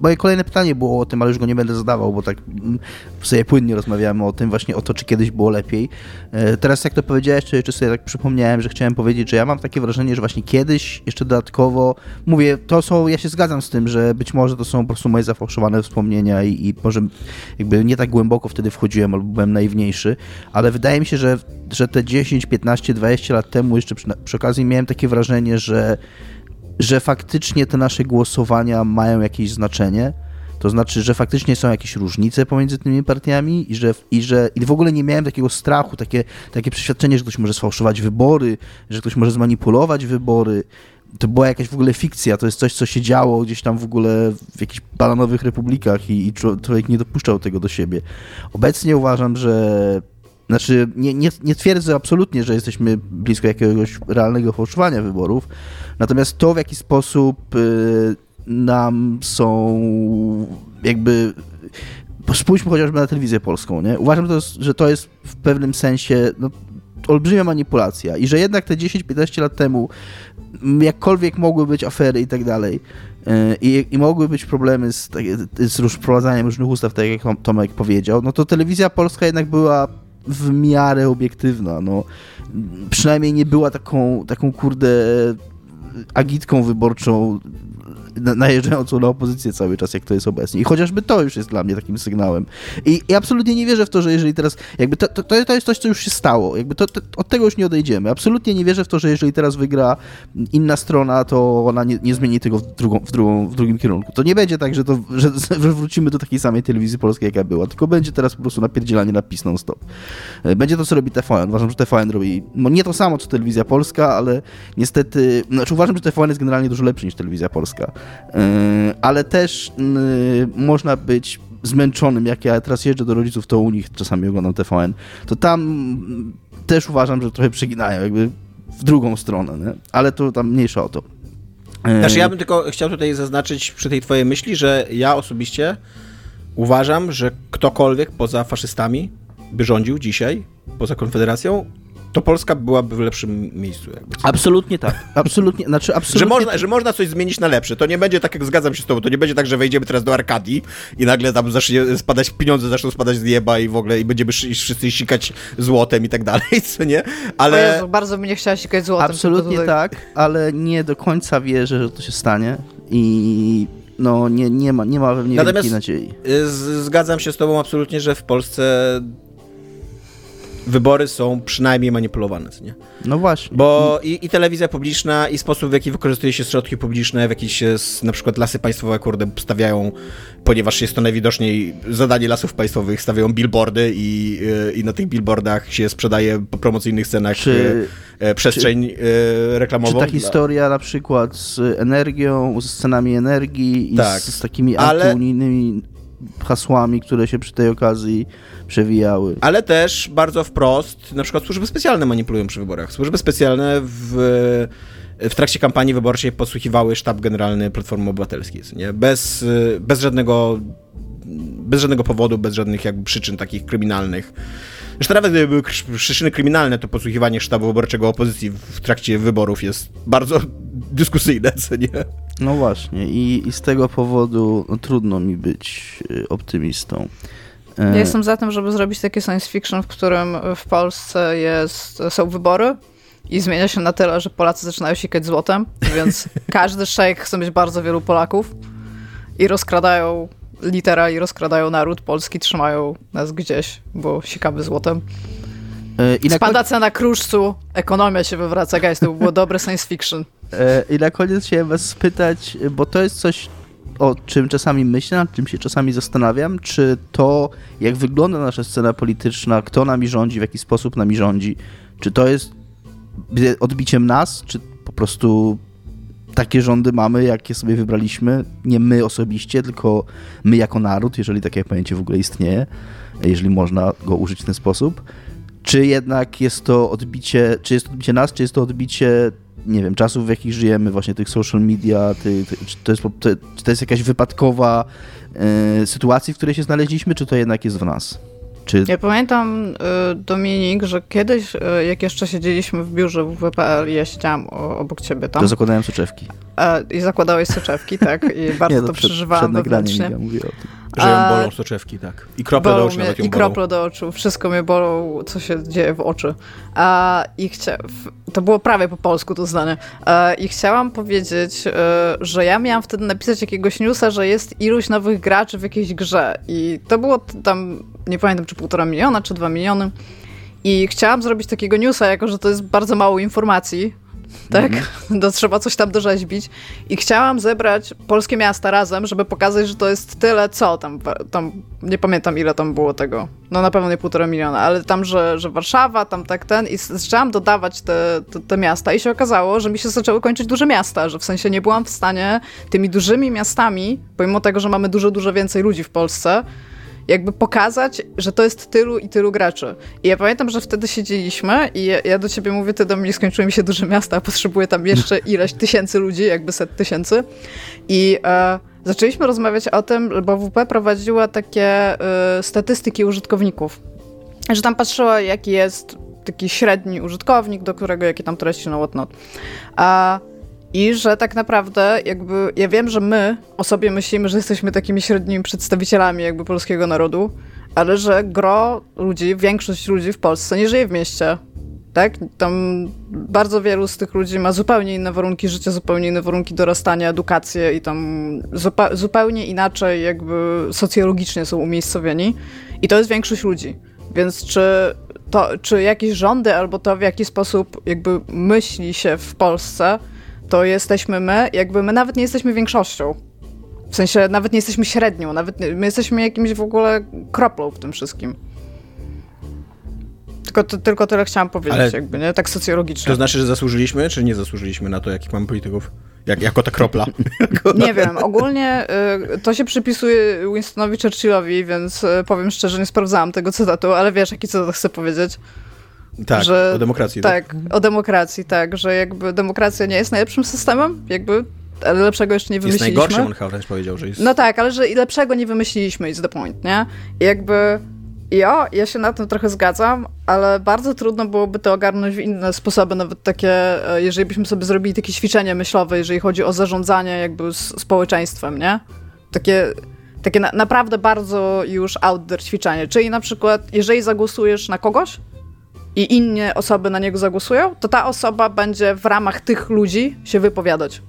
Moje kolejne pytanie było o tym, ale już go nie będę zadawał, bo tak mm, sobie płynnie rozmawiamy o tym, właśnie o to, czy kiedyś było lepiej. E, teraz jak to powiedziałeś, czy jeszcze sobie tak przypomniałem, że chciałem powiedzieć, że ja mam takie wrażenie, że właśnie kiedyś jeszcze dodatkowo, mówię, to są, ja się zgadzam z tym, że być może to są po prostu moje zafałszowane wspomnienia i, i może jakby nie tak głęboko wtedy wchodziłem, albo byłem naiwniejszy, ale wydaje mi się, że, że te 10, 15, 20 lat temu jeszcze przy, przy okazji miałem takie wrażenie, że że faktycznie te nasze głosowania mają jakieś znaczenie. To znaczy, że faktycznie są jakieś różnice pomiędzy tymi partiami i że, i że i w ogóle nie miałem takiego strachu, takie, takie przeświadczenie, że ktoś może sfałszować wybory, że ktoś może zmanipulować wybory. To była jakaś w ogóle fikcja, to jest coś, co się działo gdzieś tam w ogóle w jakichś bananowych republikach i, i człowiek nie dopuszczał tego do siebie. Obecnie uważam, że znaczy, nie, nie, nie twierdzę absolutnie, że jesteśmy blisko jakiegoś realnego fałszowania wyborów, natomiast to, w jaki sposób y, nam są jakby spójrzmy chociażby na telewizję polską, nie? Uważam, to, że to jest w pewnym sensie no, olbrzymia manipulacja i że jednak te 10-15 lat temu jakkolwiek mogły być afery i tak dalej, e, i, i mogły być problemy z, tak, z wprowadzaniem różnych ustaw, tak jak Tomek powiedział, no to telewizja polska jednak była w miarę obiektywna, no. Przynajmniej nie była taką, taką kurde agitką wyborczą najeżdżającą na opozycję cały czas, jak to jest obecnie. I chociażby to już jest dla mnie takim sygnałem. I, i absolutnie nie wierzę w to, że jeżeli teraz, jakby to, to, to jest coś, co już się stało, jakby to, to, od tego już nie odejdziemy. Absolutnie nie wierzę w to, że jeżeli teraz wygra inna strona, to ona nie, nie zmieni tego w, drugą, w, drugą, w drugim kierunku. To nie będzie tak, że, to, że, wrócimy do takiej samej telewizji polskiej, jaka była, tylko będzie teraz po prostu napierdzielanie na PiS non-stop. E, będzie to, co robi TVN. Uważam, że TVN robi no nie to samo, co telewizja polska, ale niestety, znaczy uważam, że TVN jest generalnie dużo lepszy niż telewizja polska. Yy, ale też yy, można być zmęczonym, jak ja teraz jeżdżę do rodziców, to u nich czasami oglądam TVN, to tam też uważam, że trochę przeginają, jakby w drugą stronę, nie? ale to tam mniejsza o to. Yy, znaczy ja bym tylko chciał tutaj zaznaczyć przy tej twojej myśli, że ja osobiście uważam, że ktokolwiek poza faszystami by rządził dzisiaj, poza Konfederacją, to Polska byłaby w lepszym miejscu. Jakby. Absolutnie tak. Absolutnie, znaczy absolutnie... Że, można, że można coś zmienić na lepsze. To nie będzie tak, jak zgadzam się z tobą, to nie będzie tak, że wejdziemy teraz do Arkadii i nagle tam zacznie spadać, pieniądze zaczną spadać z nieba i w ogóle i będziemy wszyscy sikać złotem i tak dalej, co nie? Ale... Jezu, bardzo bym nie chciała sikać złotem. Absolutnie tutaj... tak, ale nie do końca wierzę, że to się stanie i no nie, nie ma, nie ma we mnie Natomiast nadziei. Zgadzam się z tobą absolutnie, że w Polsce wybory są przynajmniej manipulowane, nie? No właśnie. Bo i, i, telewizja publiczna, i sposób, w jaki wykorzystuje się środki publiczne, w jaki się na przykład lasy państwowe, kurde, stawiają, ponieważ jest to najwidoczniej zadanie lasów państwowych, stawiają billboardy i, i na tych billboardach się sprzedaje po promocyjnych cenach czy, e, przestrzeń czy, e, reklamową. Czy ta historia na przykład z energią, z cenami energii i tak, z, z takimi antyunijnymi hasłami, które się przy tej okazji przewijały. Ale też bardzo wprost, na przykład służby specjalne manipulują przy wyborach. Służby specjalne w, w trakcie kampanii wyborczej podsłuchiwały sztab generalny Platformy Obywatelskiej, nie? Bez, bez żadnego bez żadnego powodu, bez żadnych jakby przyczyn takich kryminalnych. Zresztą nawet gdyby były przyczyny kryminalne, to podsłuchiwanie sztabu wyborczego opozycji w trakcie wyborów jest bardzo dyskusyjne, co nie? No właśnie i, i z tego powodu no, trudno mi być y, optymistą. Ja e, jestem za tym, żeby zrobić takie science fiction, w którym w Polsce jest, są wybory i zmienia się na tyle, że Polacy zaczynają sikać złotem, więc każdy szejk chce mieć bardzo wielu Polaków i rozkradają litera i rozkradają naród polski, trzymają nas gdzieś, bo sikamy złotem. E, I Spada cena kruszcu, ekonomia się wywraca, guys, to by było dobre science fiction. E, I na koniec chciałem was spytać, bo to jest coś, o czym czasami myślę, nad czym się czasami zastanawiam, czy to, jak wygląda nasza scena polityczna, kto nami rządzi, w jaki sposób nami rządzi, czy to jest odbiciem nas, czy po prostu takie rządy mamy, jakie sobie wybraliśmy, nie my osobiście, tylko my jako naród, jeżeli takie pojęcie w ogóle istnieje, jeżeli można go użyć w ten sposób, czy jednak jest to odbicie, czy jest to odbicie nas, czy jest to odbicie nie wiem, czasów, w jakich żyjemy, właśnie tych social media, ty, ty, czy, to jest, to, czy to jest jakaś wypadkowa y, sytuacji, w której się znaleźliśmy, czy to jednak jest w nas? Czy... Ja pamiętam, y, Dominik, że kiedyś, y, jak jeszcze siedzieliśmy w biurze WWPL i ja siedziałam obok ciebie tam. To zakładałem soczewki. I zakładałeś soczewki, tak? I bardzo Nie, to, to przed, przeżywałam przed wewnętrznie. Ja mówię o tym. Że ją bolą soczewki, tak. I krople do oczu mnie, I krople do oczu. Wszystko mnie bolą, co się dzieje w oczy. A, I chcia... To było prawie po polsku to zdanie. A, I chciałam powiedzieć, e, że ja miałam wtedy napisać jakiegoś newsa, że jest iluś nowych graczy w jakiejś grze. I to było tam, nie pamiętam, czy półtora miliona, czy dwa miliony. I chciałam zrobić takiego newsa, jako że to jest bardzo mało informacji, tak? Mm. To trzeba coś tam dorzeźbić. I chciałam zebrać polskie miasta razem, żeby pokazać, że to jest tyle, co tam, tam nie pamiętam ile tam było tego, no na pewno nie półtora miliona, ale tam, że, że Warszawa, tam tak ten i zaczęłam dodawać te, te, te miasta i się okazało, że mi się zaczęły kończyć duże miasta, że w sensie nie byłam w stanie tymi dużymi miastami, pomimo tego, że mamy dużo, dużo więcej ludzi w Polsce, jakby pokazać, że to jest tylu i tylu graczy. I ja pamiętam, że wtedy siedzieliśmy i ja, ja do ciebie mówię, ty do mnie skończyły mi się duże miasta, a potrzebuję tam jeszcze ileś tysięcy ludzi, jakby set tysięcy. I e, zaczęliśmy rozmawiać o tym, bo WP prowadziła takie e, statystyki użytkowników. Że tam patrzyła, jaki jest taki średni użytkownik, do którego jakie tam treści na whatnot. A I że tak naprawdę jakby, ja wiem, że my o sobie myślimy, że jesteśmy takimi średnimi przedstawicielami jakby polskiego narodu, ale że gro ludzi, większość ludzi w Polsce nie żyje w mieście. Tak? Tam bardzo wielu z tych ludzi ma zupełnie inne warunki życia, zupełnie inne warunki dorastania, edukację i tam zupełnie inaczej jakby socjologicznie są umiejscowieni. I to jest większość ludzi. Więc czy, to, czy jakieś rządy albo to w jaki sposób jakby myśli się w Polsce, to jesteśmy my, jakby my nawet nie jesteśmy większością. W sensie nawet nie jesteśmy średnią, nawet nie, my jesteśmy jakimś w ogóle kroplą w tym wszystkim. Tylko, to, tylko tyle chciałam powiedzieć, Ale jakby, nie? Tak socjologicznie. To znaczy, że zasłużyliśmy, czy nie zasłużyliśmy na to, jakich mamy polityków? Jak, jako ta kropla. nie wiem, ogólnie y, to się przypisuje Winstonowi Churchillowi, więc y, powiem szczerze, nie sprawdzałam tego cytatu, ale wiesz, jaki cytat chcę powiedzieć. Tak, że, o demokracji. Tak, tak, o demokracji, tak, że jakby demokracja nie jest najlepszym systemem, jakby ale lepszego jeszcze nie wymyśliliśmy. Jest najgorszy, on wręcz powiedział, że jest... No tak, ale że lepszego nie wymyśliliśmy, is the point, nie? I jakby ja, ja się na tym trochę zgadzam, ale bardzo trudno byłoby to ogarnąć w inne sposoby, nawet takie, e, jeżeli byśmy sobie zrobili takie ćwiczenie myślowe, jeżeli chodzi o zarządzanie jakby społeczeństwem, nie? Takie, takie na, naprawdę bardzo już out there ćwiczenie. Czyli na przykład, jeżeli zagłosujesz na kogoś, i inne osoby na niego zagłosują, to ta osoba będzie w ramach tych ludzi się wypowiadać.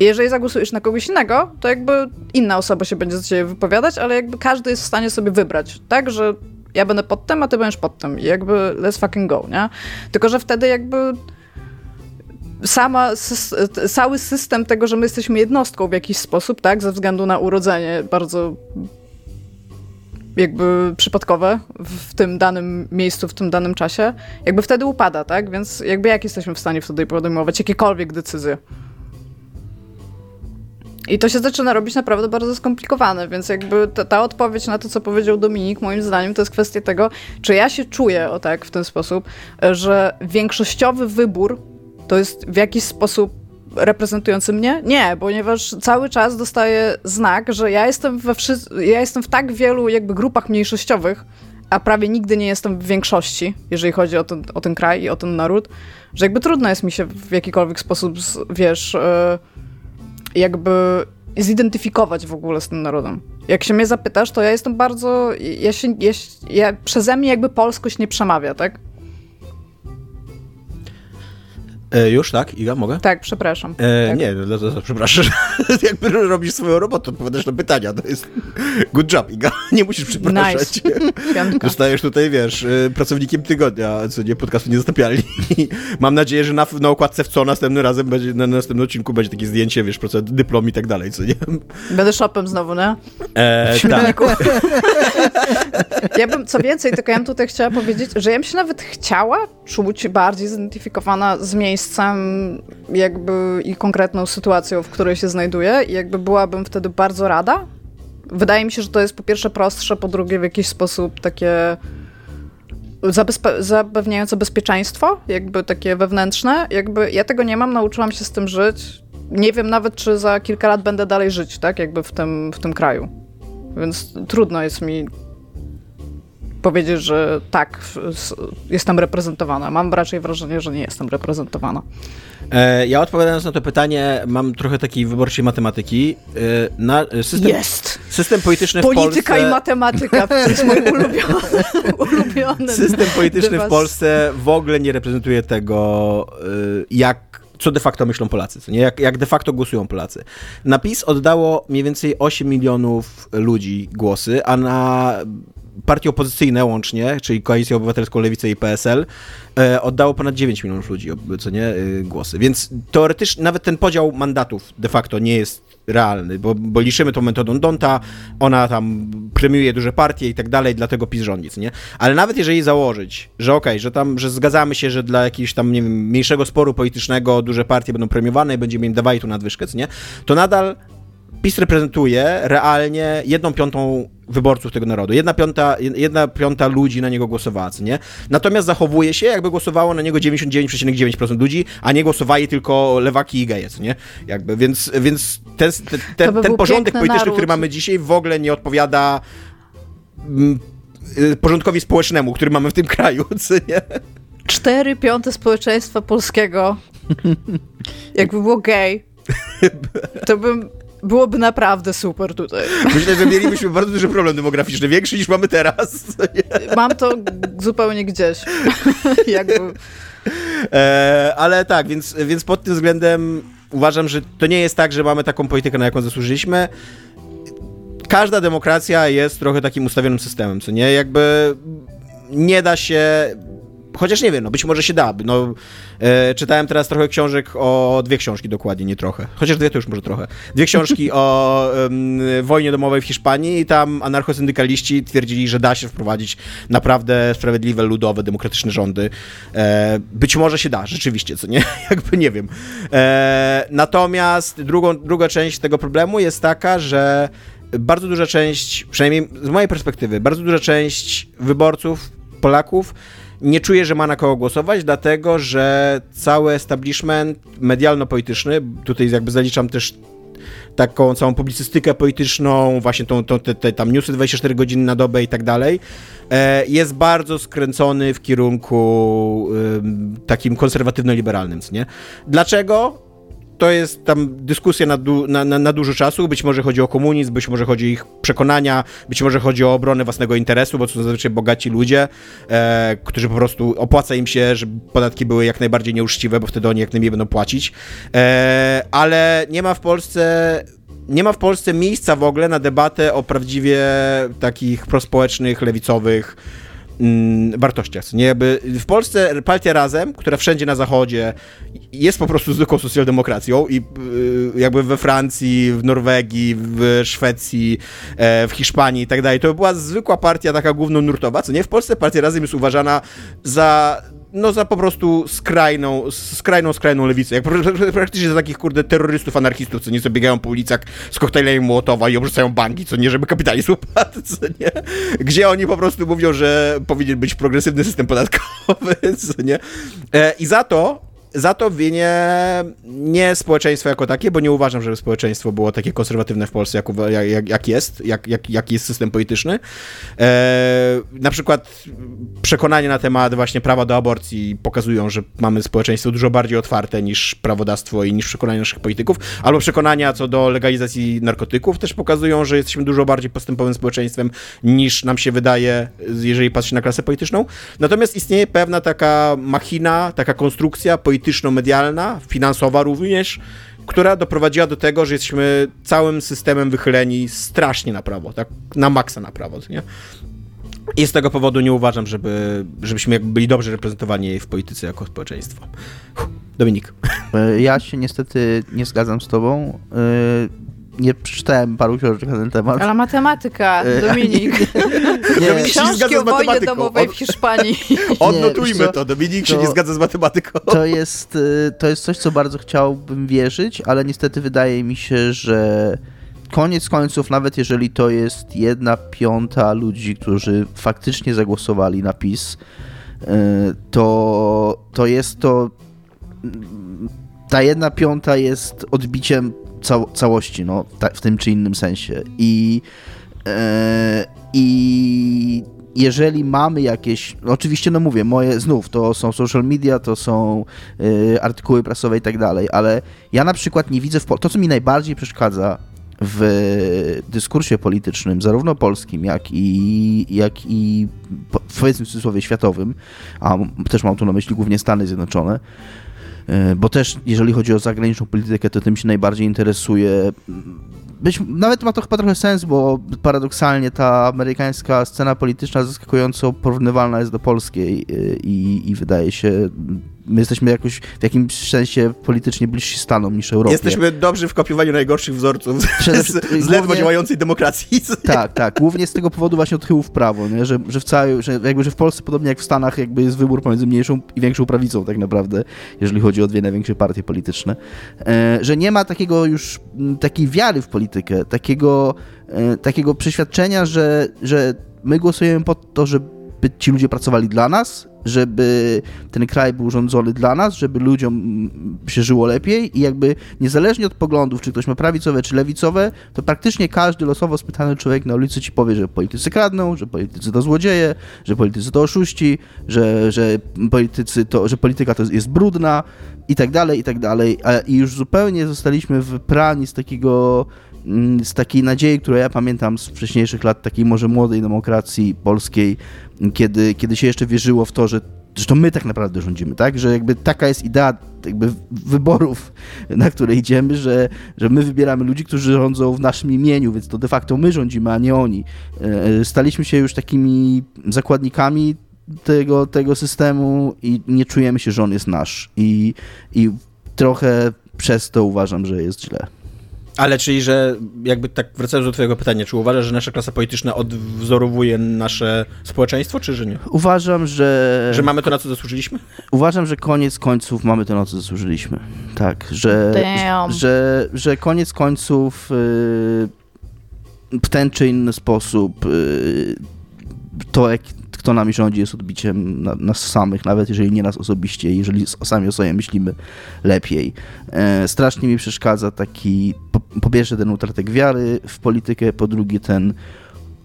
Jeżeli zagłosujesz na kogoś innego, to jakby inna osoba się będzie za ciebie wypowiadać, ale jakby każdy jest w stanie sobie wybrać, tak, że ja będę pod tym, a ty będziesz pod tym i jakby let's fucking go, nie? Tylko, że wtedy jakby sama, cały system tego, że my jesteśmy jednostką w jakiś sposób, tak, ze względu na urodzenie bardzo jakby przypadkowe w tym danym miejscu, w tym danym czasie, jakby wtedy upada, tak? Więc jakby jak jesteśmy w stanie wtedy podejmować jakiekolwiek decyzje? I to się zaczyna robić naprawdę bardzo skomplikowane, więc jakby ta, ta, odpowiedź na to, co powiedział Dominik, moim zdaniem, to jest kwestia tego, czy ja się czuję o tak, w ten sposób, że większościowy wybór to jest w jakiś sposób reprezentujący mnie? Nie, ponieważ cały czas dostaję znak, że ja jestem, we ja jestem w tak wielu jakby grupach mniejszościowych, a prawie nigdy nie jestem w większości, jeżeli chodzi o ten, o ten kraj i o ten naród, że jakby trudno jest mi się w jakikolwiek sposób, wiesz, e, jakby zidentyfikować w ogóle z tym narodem. Jak się mnie zapytasz, to ja jestem bardzo, ja się, ja, ja przeze mnie jakby polskość nie przemawia, tak? E, już, tak? Iga, mogę? Tak, przepraszam. E, tak. Nie, no, to, to, przepraszam. Jakby robisz swoją robotę, odpowiadasz na pytania. To jest good job, Iga. Nie musisz przepraszać. Nice. Zostajesz tutaj, wiesz, e, pracownikiem tygodnia, co nie, podcastu nie zatapiali. Mam nadzieję, że na, na okładce w co następnym razem będzie, na następnym odcinku będzie takie zdjęcie, wiesz, procent, dyplom i tak dalej, co nie? Będę shopem znowu, nie? E, tak. ja bym, co więcej, tylko ja bym tutaj chciała powiedzieć, że ja bym się nawet chciała czuć bardziej zidentyfikowana z miejscem, miejscem jakby i konkretną sytuacją, w której się znajduję i jakby byłabym wtedy bardzo rada. Wydaje mi się, że to jest po pierwsze prostsze, po drugie w jakiś sposób takie zapewniające bezpieczeństwo, jakby takie wewnętrzne. Jakby ja tego nie mam, nauczyłam się z tym żyć. Nie wiem nawet, czy za kilka lat będę dalej żyć, tak, jakby w tym, w tym kraju. Więc trudno jest mi powiedzieć, że tak, jestem reprezentowana. Mam raczej wrażenie, że nie jestem reprezentowana. E, ja odpowiadając na to pytanie, mam trochę takiej wyborczej matematyki. E, na system, jest! System polityczny Polityka w Polsce... Polityka i matematyka, to jest mój ulubiony, ulubiony System polityczny w Polsce w ogóle nie reprezentuje tego, e, jak co de facto myślą Polacy, co nie? Jak, jak de facto głosują Polacy. Na PiS oddało mniej więcej 8 milionów ludzi głosy, a na partie opozycyjne łącznie, czyli Koalicję Obywatelską, Lewicę i PSL, e, oddało ponad 9 milionów ludzi, co nie, e, głosy. Więc teoretycznie nawet ten podział mandatów de facto nie jest realny, bo, bo liczymy tą metodą Donta, ona tam premiuje duże partie i tak dalej, dlatego PiS rządzi, nie? Ale nawet jeżeli założyć, że okej, okay, że tam, że zgadzamy się, że dla jakiegoś tam, nie wiem, mniejszego sporu politycznego duże partie będą premiowane i będziemy im dawali tu nadwyżkę, nie? To nadal PiS reprezentuje realnie jedną piątą wyborców tego narodu. Jedna piąta, jedna piąta ludzi na niego głosowała, nie? Natomiast zachowuje się, jakby głosowało na niego 99,9% ludzi, a nie głosowali tylko lewaki i geje, nie? Jakby, więc, więc ten, ten, ten, by ten porządek polityczny, naród. który mamy dzisiaj, w ogóle nie odpowiada mm, y, porządkowi społecznemu, który mamy w tym kraju, co nie? Cztery piąte społeczeństwa polskiego Jakby było gay, to bym byłoby naprawdę super tutaj. Myślę, że mielibyśmy bardzo duży problem demograficzny, większy niż mamy teraz. Mam to zupełnie gdzieś. Jakby. E, ale tak, więc, więc pod tym względem uważam, że to nie jest tak, że mamy taką politykę, na jaką zasłużyliśmy. Każda demokracja jest trochę takim ustawionym systemem, co nie? Jakby nie da się Chociaż nie wiem, no być może się da. No, e, czytałem teraz trochę książek o dwie książki dokładnie, nie trochę. Chociaż dwie to już może trochę. Dwie książki o wojnie domowej w Hiszpanii i tam anarchosyndykaliści twierdzili, że da się wprowadzić naprawdę sprawiedliwe, ludowe, demokratyczne rządy. E, być może się da, rzeczywiście, co nie? Jakby nie wiem. E, natomiast drugą, druga część tego problemu jest taka, że bardzo duża część, przynajmniej z mojej perspektywy, bardzo duża część wyborców, Polaków nie czuje, że ma na kogo głosować, dlatego że cały establishment medialno-polityczny, tutaj jakby zaliczam też taką całą publicystykę polityczną, właśnie tą, tą te, te, tam newsy 24 godziny na dobę i tak dalej, e, jest bardzo skręcony w kierunku takim konserwatywno-liberalnym, nie? Dlaczego? To jest tam dyskusja na, du, na, na, na, dużo czasu. Być może chodzi o komunizm, być może chodzi o ich przekonania, być może chodzi o obronę własnego interesu, bo to są zazwyczaj bogaci ludzie, e, którzy po prostu opłaca im się, żeby podatki były jak najbardziej nieuczciwe, bo wtedy oni jak najmniej będą płacić. E, ale nie ma w Polsce nie ma w Polsce miejsca w ogóle na debatę o prawdziwie takich prospołecznych, lewicowych mm, wartościach. Nie? Jakby w Polsce partia Razem, która wszędzie na zachodzie jest po prostu zwykłą socjaldemokracją i y, jakby we Francji, w Norwegii, w Szwecji, e, w Hiszpanii i tak dalej, to była zwykła partia taka głównonurtowa, co nie? W Polsce partia Razem jest uważana za no za po prostu skrajną, skrajną, skrajną lewicę. Jak praktycznie za takich, kurde, terrorystów, anarchistów, co nieco biegają po ulicach z koktajlami Mołotowa i obrzucają banki, co nie, żeby kapitalizm upadł, co nie? Gdzie oni po prostu mówią, że powinien być progresywny system podatkowy, co nie? E, I za to za to winię nie społeczeństwo jako takie, bo nie uważam, żeby społeczeństwo było takie konserwatywne w Polsce, jak, jak, jak jest, jak, jak, jak jest system polityczny. E, na przykład przekonania na temat właśnie prawa do aborcji pokazują, że mamy społeczeństwo dużo bardziej otwarte niż prawodawstwo i niż przekonania naszych polityków, albo przekonania co do legalizacji narkotyków też pokazują, że jesteśmy dużo bardziej postępowym społeczeństwem niż nam się wydaje, jeżeli patrzy na klasę polityczną. Natomiast istnieje pewna taka machina, taka konstrukcja polityczna, polityczno-medialna, finansowa również, która doprowadziła do tego, że jesteśmy całym systemem wychyleni strasznie na prawo, tak? Na maksa na prawo, nie? I z tego powodu nie uważam, żeby, żebyśmy byli dobrze reprezentowani w polityce jako społeczeństwo. Dominik. E, ja się niestety nie zgadzam z tobą. Nie przeczytałem paru książek na ten temat. Ale matematyka, Dominik. Nie, nie. Książki o wojnie domowej w Hiszpanii. Odnotujmy to, Dominik się nie zgadza z matematyką. To jest, y, to jest coś, co bardzo chciałbym wierzyć, ale niestety wydaje mi się, że koniec końców, nawet jeżeli to jest jedna piąta ludzi, którzy faktycznie zagłosowali na PiS, y, to, to jest to ta jedna piąta jest odbiciem całości, no, w tym czy innym sensie. I, e, i jeżeli mamy jakieś, no oczywiście, no mówię, moje znów to są social media, to są y, artykuły prasowe i tak dalej, ale ja na przykład nie widzę w to, co mi najbardziej przeszkadza w dyskursie politycznym, zarówno polskim, jak i, jak i powiedzmy w cudzysłowie światowym, a też mam tu na myśli głównie Stany Zjednoczone, bo też jeżeli chodzi o zagraniczną politykę, to tym się najbardziej interesuje. Być, nawet ma to chyba trochę sens, bo paradoksalnie ta amerykańska scena polityczna zaskakująco porównywalna jest do polskiej e, i, i wydaje się my jesteśmy jakoś w jakimś sensie politycznie bliżsi Stanom niż Europie. Jesteśmy dobrzy w kopiowaniu najgorszych wzorców z, z ledwo działającej demokracji. Tak, tak. Głównie z tego powodu właśnie od tyłu w prawo, nie? Że, że w całej, że jakby, że w Polsce podobnie jak w Stanach jakby jest wybór pomiędzy mniejszą i większą prawicą tak naprawdę, jeżeli chodzi o dwie największe partie polityczne. E, że nie ma takiego już, takiej wiary w politykę, takiego, e, takiego przeświadczenia, że, że my głosujemy po to, że żeby ci ludzie pracowali dla nas, żeby ten kraj był rządzony dla nas, żeby ludziom się żyło lepiej i jakby niezależnie od poglądów, czy ktoś ma prawicowe, czy lewicowe, to praktycznie każdy losowo spytany człowiek na ulicy ci powie, że politycy kradną, że politycy to złodzieje, że politycy to oszuści, że, że politycy to, że polityka to jest brudna i tak dalej, i tak dalej. I już zupełnie zostaliśmy wyprani z takiego mm, z takiej nadziei, którą ja pamiętam z wcześniejszych lat, takiej może młodej demokracji polskiej, kiedy, kiedy się jeszcze wierzyło w to, że, że to my tak naprawdę rządzimy, tak? Że jakby taka jest idea jakby wyborów, na które idziemy, że, że my wybieramy ludzi, którzy rządzą w naszym imieniu, więc to de facto my rządzimy, a nie oni. E, staliśmy się już takimi zakładnikami tego, tego systemu i nie czujemy się, że on jest nasz. I, i trochę przez to uważam, że jest źle. Ale czyli, że jakby tak wracając do twojego pytania, czy uważasz, że nasza klasa polityczna odwzorowuje nasze społeczeństwo, czy że nie? Uważam, że... Że mamy to, na co zasłużyliśmy? Uważam, że koniec końców mamy to, na co zasłużyliśmy. Tak, że, że, że, że koniec końców yy, w ten czy inny sposób yy, to, jak, kto nami rządzi, jest odbiciem na, nas samych, nawet jeżeli nie nas osobiście, jeżeli sami o sobie myślimy lepiej. E, strasznie mi przeszkadza taki, po, po pierwsze ten utratek wiary w politykę, po drugie ten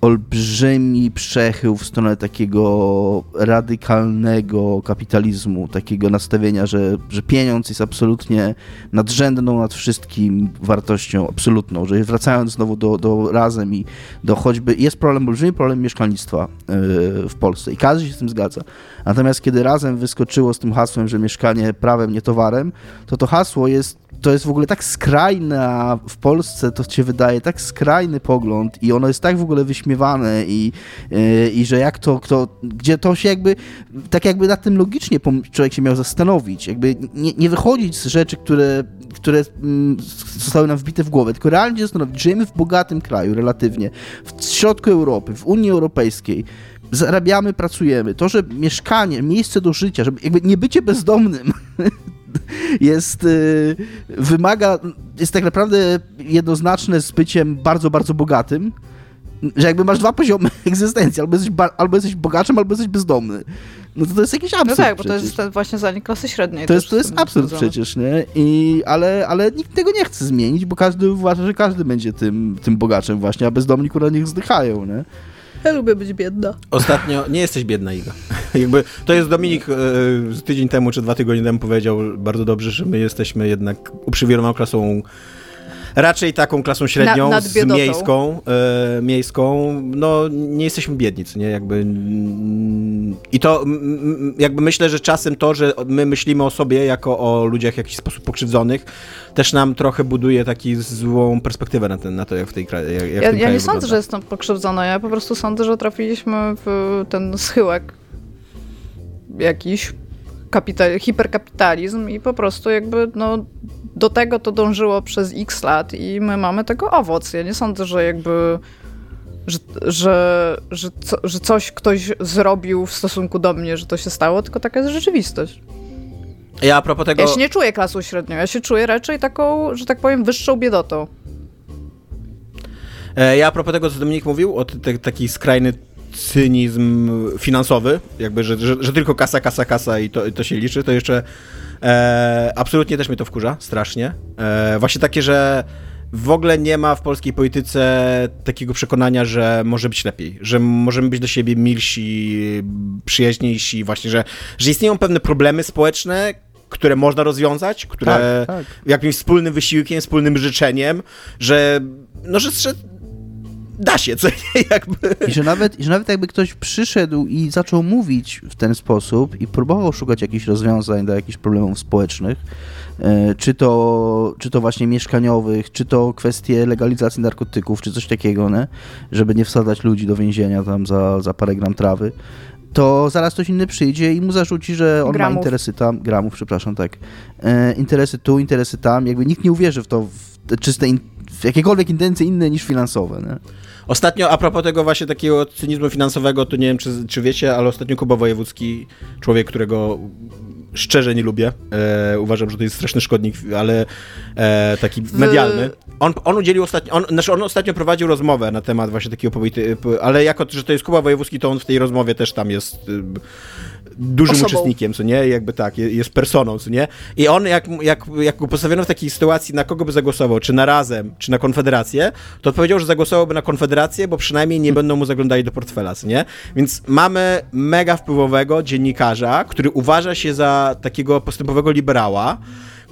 olbrzymi przechył w stronę takiego radykalnego kapitalizmu, takiego nastawienia, że, że pieniądz jest absolutnie nadrzędną nad wszystkim wartością absolutną, że wracając znowu do, do razem i do choćby, jest problem, olbrzymi problem mieszkalnictwa yy, w Polsce i każdy się z tym zgadza. Natomiast kiedy razem wyskoczyło z tym hasłem, że mieszkanie prawem, nie towarem, to to hasło jest to jest w ogóle tak skrajna w Polsce, to się wydaje, tak skrajny pogląd i ono jest tak w ogóle wyśmiewane i, yy, i że jak to, kto, gdzie to się jakby, tak jakby na tym logicznie człowiek się miał zastanowić, jakby nie, nie wychodzić z rzeczy, które, które mm, zostały nam wbite w głowę, tylko realnie zastanowić, żyjemy w bogatym kraju relatywnie, w środku Europy, w Unii Europejskiej, zarabiamy, pracujemy. To, że mieszkanie, miejsce do życia, żeby jakby nie bycie bezdomnym jest, y, wymaga, jest tak naprawdę jednoznaczne z byciem bardzo, bardzo bogatym, że jakby masz dwa poziomy egzystencji, albo jesteś, albo jesteś bogaczem, albo jesteś bezdomny. No to, to jest jakiś absurd. No tak, bo przecież. to jest ten właśnie zanik klasy średniej. To jest, to jest absurd przecież, nie? I, ale, ale nikt tego nie chce zmienić, bo każdy uważa, że każdy będzie tym, tym bogaczem właśnie, a bezdomni kurwa niech zdychają, nie? Ja lubię być biedna. Ostatnio, nie jesteś biedna, Iga. Jakby, to jest Dominik e, tydzień temu, czy dwa tygodnie temu powiedział bardzo dobrze, że my jesteśmy jednak uprzywilejowaną klasą raczej taką klasą średnią, Na, z miejską, e, miejską, no nie jesteśmy biednicy, nie, jakby i to jakby myślę, że czasem to, że my myślimy o sobie jako o ludziach w jakiś sposób pokrzywdzonych, też nam trochę buduje taką złą perspektywę na, ten, na to, jak w tej kraju jak Ja, ja nie sądzę, że jestem pokrzywdzona, ja po prostu sądzę, że trafiliśmy w ten schyłek jakiś, kapital, hiperkapitalizm i po prostu jakby no do tego to dążyło przez x lat i my mamy tego owoc. Ja nie sądzę, że jakby że, że, że, co, że coś ktoś zrobił w stosunku do mnie, że to się stało, tylko taka jest rzeczywistość. Ja a propos tego... Ja się nie czuję klasą średnią, ja się czuję raczej taką, że tak powiem, wyższą biedotą. E, ja a propos tego, co Dominik mówił, o te, taki skrajny cynizm finansowy, jakby, że, że, że, tylko kasa, kasa, kasa i to, i to się liczy, to jeszcze e, absolutnie też mnie to wkurza, strasznie. E, właśnie takie, że w ogóle nie ma w polskiej polityce takiego przekonania, że może być lepiej, że możemy być do siebie milsi, przyjaźniejsi, właśnie, że, że istnieją pewne problemy społeczne, które można rozwiązać, które tak, tak. jakimś wspólnym wysiłkiem, wspólnym życzeniem, że no, że, że da się, co nie, jakby. I że, nawet, I że nawet jakby ktoś przyszedł i zaczął mówić w ten sposób i próbował szukać jakichś rozwiązań do jakichś problemów społecznych, e, czy to, czy to właśnie mieszkaniowych, czy to kwestie legalizacji narkotyków, czy coś takiego, nie? żeby nie wsadzać ludzi do więzienia tam za, za parę gram trawy, to zaraz ktoś inny przyjdzie i mu zarzuci, że on gramów. ma interesy tam, gramów, przepraszam, tak, e, interesy tu, interesy tam, jakby nikt nie uwierzy w to, w czyste, in, jakiekolwiek intencje inne niż finansowe, nie? Ostatnio, a propos tego właśnie takiego cynizmu finansowego, to nie wiem, czy, czy wiecie, ale ostatnio Kuba Wojewódzki, człowiek, którego szczerze nie lubię, e, uważam, że to jest straszny szkodnik, ale e, taki medialny. on, on udzielił ostatnio, on, znaczy on ostatnio prowadził rozmowę na temat właśnie takiego ale jako, że to jest Kuba Wojewódzki, to on w tej rozmowie też tam jest y, dużym Osobą. uczestnikiem, co nie? Jakby tak, je- jest personą, co nie? I on, jak, jak, jak go postawiono w takiej sytuacji, na kogo by zagłosował, czy na Razem, czy na Konfederację, to odpowiedział, że zagłosowałby na Konfederację, bo przynajmniej nie będą mu zaglądali do portfela, co nie? Więc mamy mega wpływowego dziennikarza, który uważa się za takiego postępowego liberała,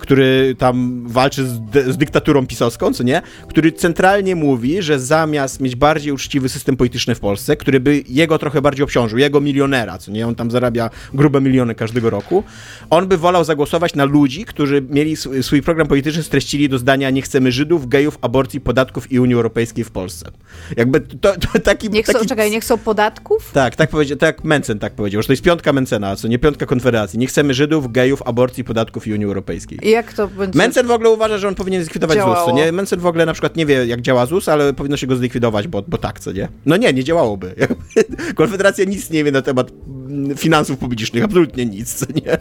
który tam walczy z, z dyktaturą pisowską, co nie? Który centralnie mówi, że zamiast mieć bardziej uczciwy system polityczny w Polsce, który by jego trochę bardziej obciążył, jego milionera, co nie? On tam zarabia grube miliony każdego roku, on by wolał zagłosować na ludzi, którzy mieli sw- swój program polityczny, streścili do zdania nie chcemy Żydów, gejów, aborcji, podatków i Unii Europejskiej w Polsce. Jakby to, to taki... Nie chcą, taki... czekaj, nie chcą podatków? Tak, tak powiedział, tak Mencen tak powiedział, że to jest piątka Mencena, co nie piątka Konfederacji. Nie chcemy Żydów, gejów, aborcji, podatków i Unii Europejskiej. I jak to będzie? Mencen w ogóle uważa, że on powinien zlikwidować ZUS, Działało. co nie? Mencen w ogóle na przykład nie wie, jak działa ZUS, ale powinno się go zlikwidować, bo, bo tak, co nie? No nie, nie działałoby. Konfederacja nic nie wie na temat mm, finansów publicznych, absolutnie nic, co nie?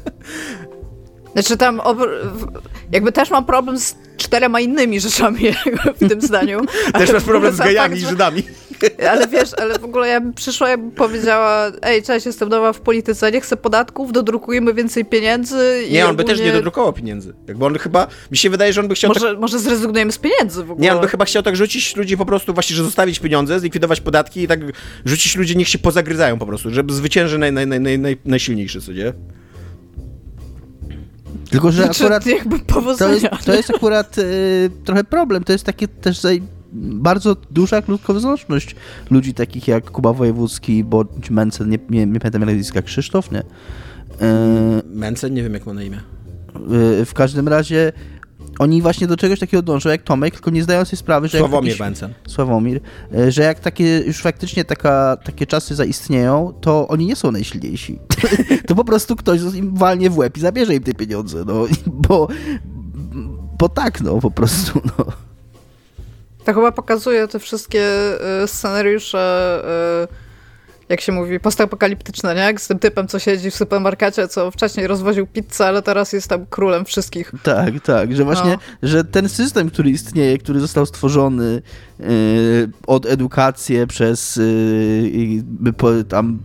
Znaczy tam jakby też mam problem z czterema innymi rzeczami w tym zdaniu. Też masz problem z gejami fakt, i że- Żydami. Ale wiesz, ale w ogóle ja bym przyszła, ja bym powiedziała, ej, cześć, jestem nowa w polityce, nie chcę podatków, dodrukujemy więcej pieniędzy. i Nie, on by też nie dodrukował pieniędzy. Jakby on chyba, mi się wydaje, że on by chciał tak Może, może zrezygnujemy z pieniędzy w ogóle. Nie, on by chyba chciał tak rzucić ludzi po prostu, właśnie, że zostawić pieniądze, zlikwidować podatki i tak rzucić ludzi, niech się pozagryzają po prostu, żeby zwycięży naj, naj, naj, naj, naj, najsilniejszy, co nie? Tylko, że Znaczy, akurat jakby to jest, to jest akurat y, trochę problem. To jest takie też zaj- bardzo duża krótkowzroczność ludzi takich jak Kuba Wojewódzki, bądź Mencen, nie, nie, nie pamiętam jak nazwiska, Krzysztof, nie? Y, Mencen, nie wiem jak ma na imię. y, w każdym razie oni właśnie do czegoś takiego dążą jak Tomek, tylko nie zdają sobie sprawy, że Sławomir jakiś- Mencen. Sławomir, y, że jak takie już faktycznie taka, takie czasy zaistnieją, to oni nie są najsilniejsi. to po prostu ktoś im walnie w łeb i zabierze im te pieniądze, no, bo, bo tak, no, po prostu, no. To chyba pokazuje te wszystkie y, scenariusze, y, jak się mówi, postapokaliptyczne, nie? Jak z tym typem, co siedzi w supermarkecie, co wcześniej rozwoził pizzę, ale teraz jest tam królem wszystkich. Tak, tak, że właśnie, No. że ten system, który istnieje, który został stworzony yy, od edukacji przez yy, po, tam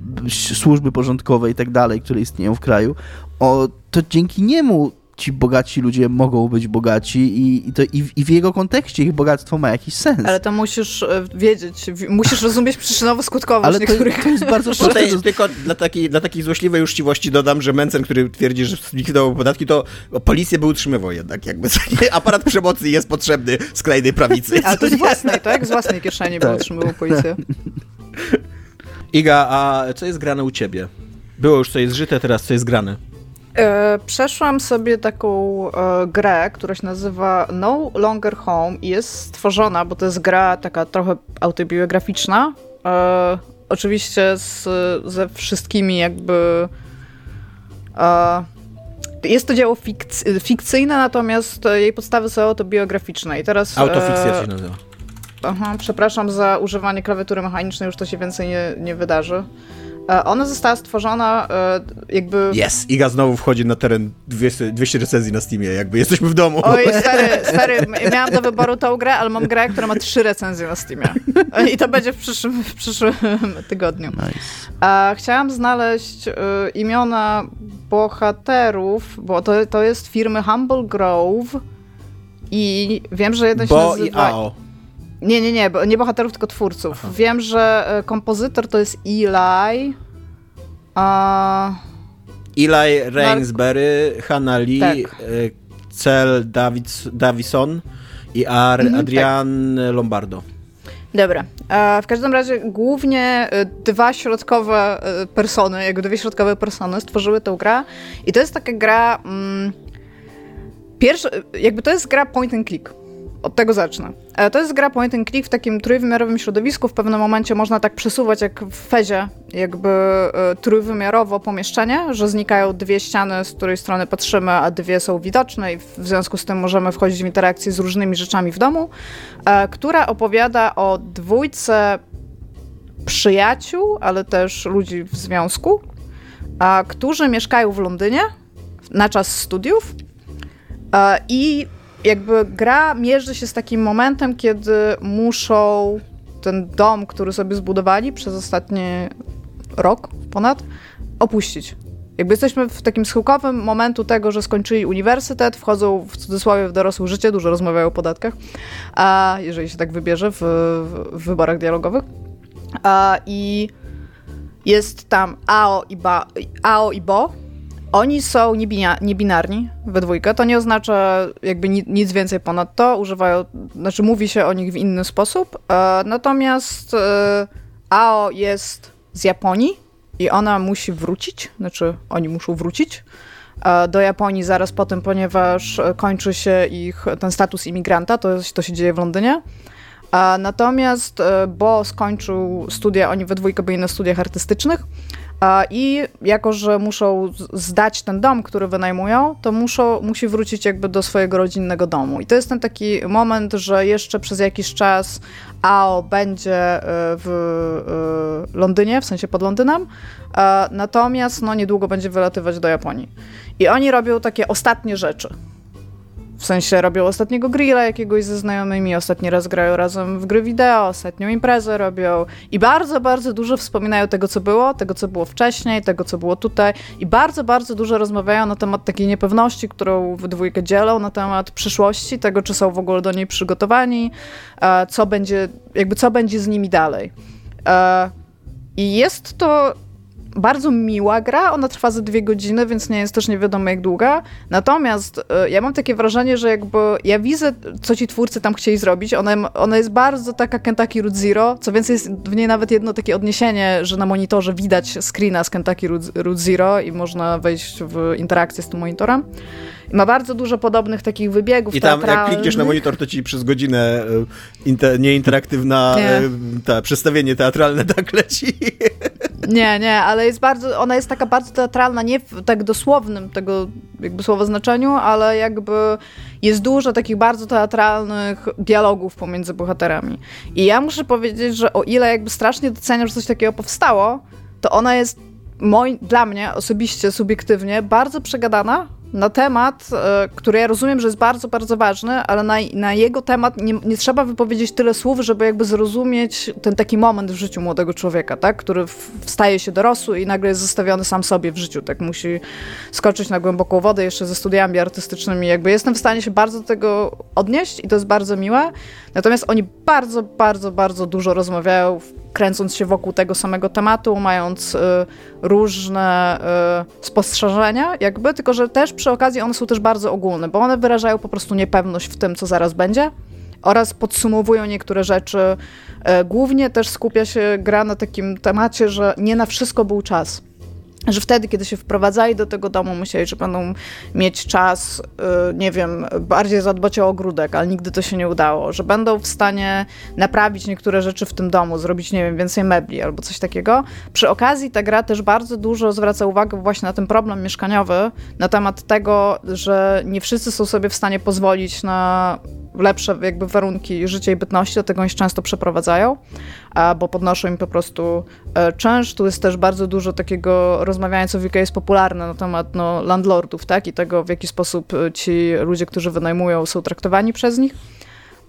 służby porządkowe i tak dalej, które istnieją w kraju, o, to dzięki niemu ci bogaci ludzie mogą być bogaci i, i, to, i, w- i w jego kontekście ich bogactwo ma jakiś sens. Ale to musisz y, wiedzieć, musisz rozumieć przyczynowo-skutkowość Ale to, niektórych... to jest bardzo proste. Tutaj To, tylko dla takiej, dla takiej złośliwej uczciwości dodam, że Mencen, który twierdzi, że zlikwidował podatki, to policję by utrzymywał jednak, jakby aparat przemocy jest potrzebny skrajnej prawicy. Ale to z własnej, tak? Z własnej kieszeni, Tak. otrzymywał policję. Iga, a co jest grane u ciebie? Było już co jest żyte, teraz co jest grane? E, przeszłam sobie taką e, grę, która się nazywa No Longer Home i jest stworzona, bo to jest gra taka trochę autobiograficzna. E, oczywiście z, ze wszystkimi jakby... Jest to dzieło fikc- fikcyjne, natomiast jej podstawy są autobiograficzne. I teraz... Autofikcja się nazywa. Aha, przepraszam za używanie klawiatury mechanicznej, już to się więcej nie, nie wydarzy. E, Ona została stworzona e, jakby... Jest! Iga znowu wchodzi na teren 200, 200 recenzji na Steamie, jakby jesteśmy w domu. Oj, stary, stary, miałam do wyboru tą grę, ale mam grę, która ma trzy recenzje na Steamie. I to będzie w przyszłym, w przyszłym tygodniu. nice. A chciałam znaleźć imiona bohaterów, bo to, to jest firmy Humble Grove i wiem, że jeden się Bo i nazywa... AO. Nie, nie, nie, bo- nie bohaterów, tylko twórców. Aha. Wiem, że e, kompozytor to jest Eli. A... Eli Rainsbury, Hannah Lee, Tak. e, Cel Davids, Davison i Ar, Mhm, Adrian Lombardo. Dobra. W każdym razie głównie e, dwa środkowe persony, jakby dwie środkowe persony stworzyły tę grę i to jest taka gra... Mm, pierwszy, jakby to jest gra point and click. Od tego zacznę. E, To jest gra point and click w takim trójwymiarowym środowisku. W pewnym momencie można tak przesuwać jak w fezie, jakby e, trójwymiarowo pomieszczenie, że znikają dwie ściany, z której strony patrzymy, a dwie są widoczne i w związku z tym możemy wchodzić w interakcję z różnymi rzeczami w domu, e, która opowiada o dwójce przyjaciół, ale też ludzi w związku, którzy mieszkają w Londynie na czas studiów i jakby gra mierzy się z takim momentem, kiedy muszą ten dom, który sobie zbudowali przez ostatni rok ponad, opuścić. Jakby jesteśmy w takim schyłkowym momentu tego, że skończyli uniwersytet, wchodzą w cudzysłowie w dorosłe życie, dużo rozmawiają o podatkach, a jeżeli się tak wybierze w, w wyborach dialogowych. A, I jest tam Ao i, ba, Ao i Bo. Oni są niebinarni we dwójkę. To nie oznacza jakby nic więcej ponad to. Używają, znaczy mówi się o nich w inny sposób. E, natomiast e, Ao jest z Japonii i ona musi wrócić, znaczy oni muszą wrócić e, do Japonii zaraz po tym, ponieważ kończy się ich ten status imigranta, to, to się dzieje w Londynie. Natomiast Bo skończył studia, oni we dwójkę byli na studiach artystycznych i jako, że muszą zdać ten dom, który wynajmują, to muszą, musi wrócić jakby do swojego rodzinnego domu. I to jest ten taki moment, że jeszcze przez jakiś czas AO będzie e, w e, Londynie, w sensie pod Londynem, natomiast no, niedługo będzie wylatywać do Japonii. I oni robią takie ostatnie rzeczy. W sensie robią ostatniego grilla jakiegoś ze znajomymi, ostatni raz grają razem w gry wideo, ostatnią imprezę robią i bardzo, bardzo dużo wspominają tego, co było, tego, co było wcześniej, tego, co było tutaj i bardzo, bardzo dużo rozmawiają na temat takiej niepewności, którą w dwójkę dzielą, na temat przyszłości, tego, czy są w ogóle do niej przygotowani, e, co będzie, jakby co będzie z nimi dalej. E, I jest to bardzo miła gra, ona trwa za dwie godziny, więc nie jest też nie wiadomo jak długa. Natomiast y, ja mam takie wrażenie, że jakby ja widzę, co ci twórcy tam chcieli zrobić. Ona, ona jest bardzo taka Kentucky Root Zero, co więcej jest w niej nawet jedno takie odniesienie, że na monitorze widać screena z Kentucky Root Zero i można wejść w interakcję z tym monitorem. Ma bardzo dużo podobnych takich wybiegów I tam jak klikniesz na monitor, to ci przez godzinę y, inter, nieinteraktywna nie. Y, ta, przedstawienie teatralne tak leci. Nie, nie, ale jest bardzo, ona jest taka bardzo teatralna, nie w tak dosłownym tego jakby słowa znaczeniu, ale jakby jest dużo takich bardzo teatralnych dialogów pomiędzy bohaterami. I ja muszę powiedzieć, że o ile jakby strasznie doceniam, że coś takiego powstało, to ona jest moi, dla mnie osobiście, subiektywnie bardzo przegadana, na temat, e, który ja rozumiem, że jest bardzo, bardzo ważny, ale na, na jego temat nie, nie, trzeba wypowiedzieć tyle słów, żeby jakby zrozumieć ten taki moment w życiu młodego człowieka, tak? który wstaje się dorosły i nagle jest zostawiony sam sobie w życiu, tak musi skoczyć na głęboką wodę jeszcze ze studiami artystycznymi. Jakby jestem w stanie się bardzo do tego odnieść i to jest bardzo miłe. Natomiast oni bardzo, bardzo, bardzo dużo rozmawiają kręcąc się wokół tego samego tematu, mając y, różne y, spostrzeżenia, jakby, tylko że też przy okazji one są też bardzo ogólne, bo one wyrażają po prostu niepewność w tym, co zaraz będzie oraz podsumowują niektóre rzeczy. Y, głównie też skupia się gra na takim temacie, że nie na wszystko był czas że wtedy, kiedy się wprowadzali do tego domu, myśleli, że będą mieć czas, y, nie wiem, bardziej zadbać o ogródek, ale nigdy to się nie udało, że będą w stanie naprawić niektóre rzeczy w tym domu, zrobić, nie wiem, więcej mebli albo coś takiego. Przy okazji ta gra też bardzo dużo zwraca uwagę właśnie na ten problem mieszkaniowy, na temat tego, że nie wszyscy są sobie w stanie pozwolić na lepsze jakby warunki życia i bytności, dlatego oni się często przeprowadzają, bo podnoszą im po prostu e, czynsz. Tu jest też bardzo dużo takiego rozmawiania, co w UK jest popularne na temat no, landlordów, tak, i tego, w jaki sposób e, ci ludzie, którzy wynajmują, są traktowani przez nich.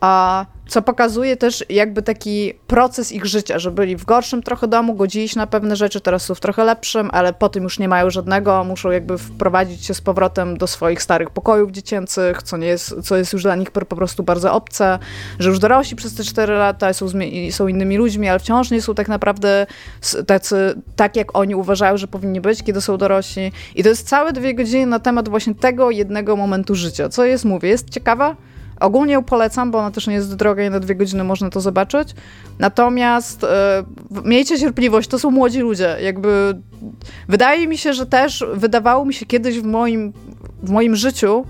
A co pokazuje też jakby taki proces ich życia, że byli w gorszym trochę domu, godzili się na pewne rzeczy, teraz są w trochę lepszym, ale po tym już nie mają żadnego, muszą jakby wprowadzić się z powrotem do swoich starych pokojów dziecięcych, co, nie jest, co jest już dla nich po prostu bardzo obce, że już dorośli przez te 4 lata są, są innymi ludźmi, ale wciąż nie są tak naprawdę tacy, tak jak oni uważają, że powinni być, kiedy są dorośli. I to jest całe dwie godziny na temat właśnie tego jednego momentu życia, co jest, mówię, jest ciekawa, Ogólnie ją polecam, bo ona też nie jest droga i na dwie godziny można to zobaczyć. Natomiast e, miejcie cierpliwość, to są młodzi ludzie. Jakby wydaje mi się, że też wydawało mi się kiedyś w moim, w moim życiu,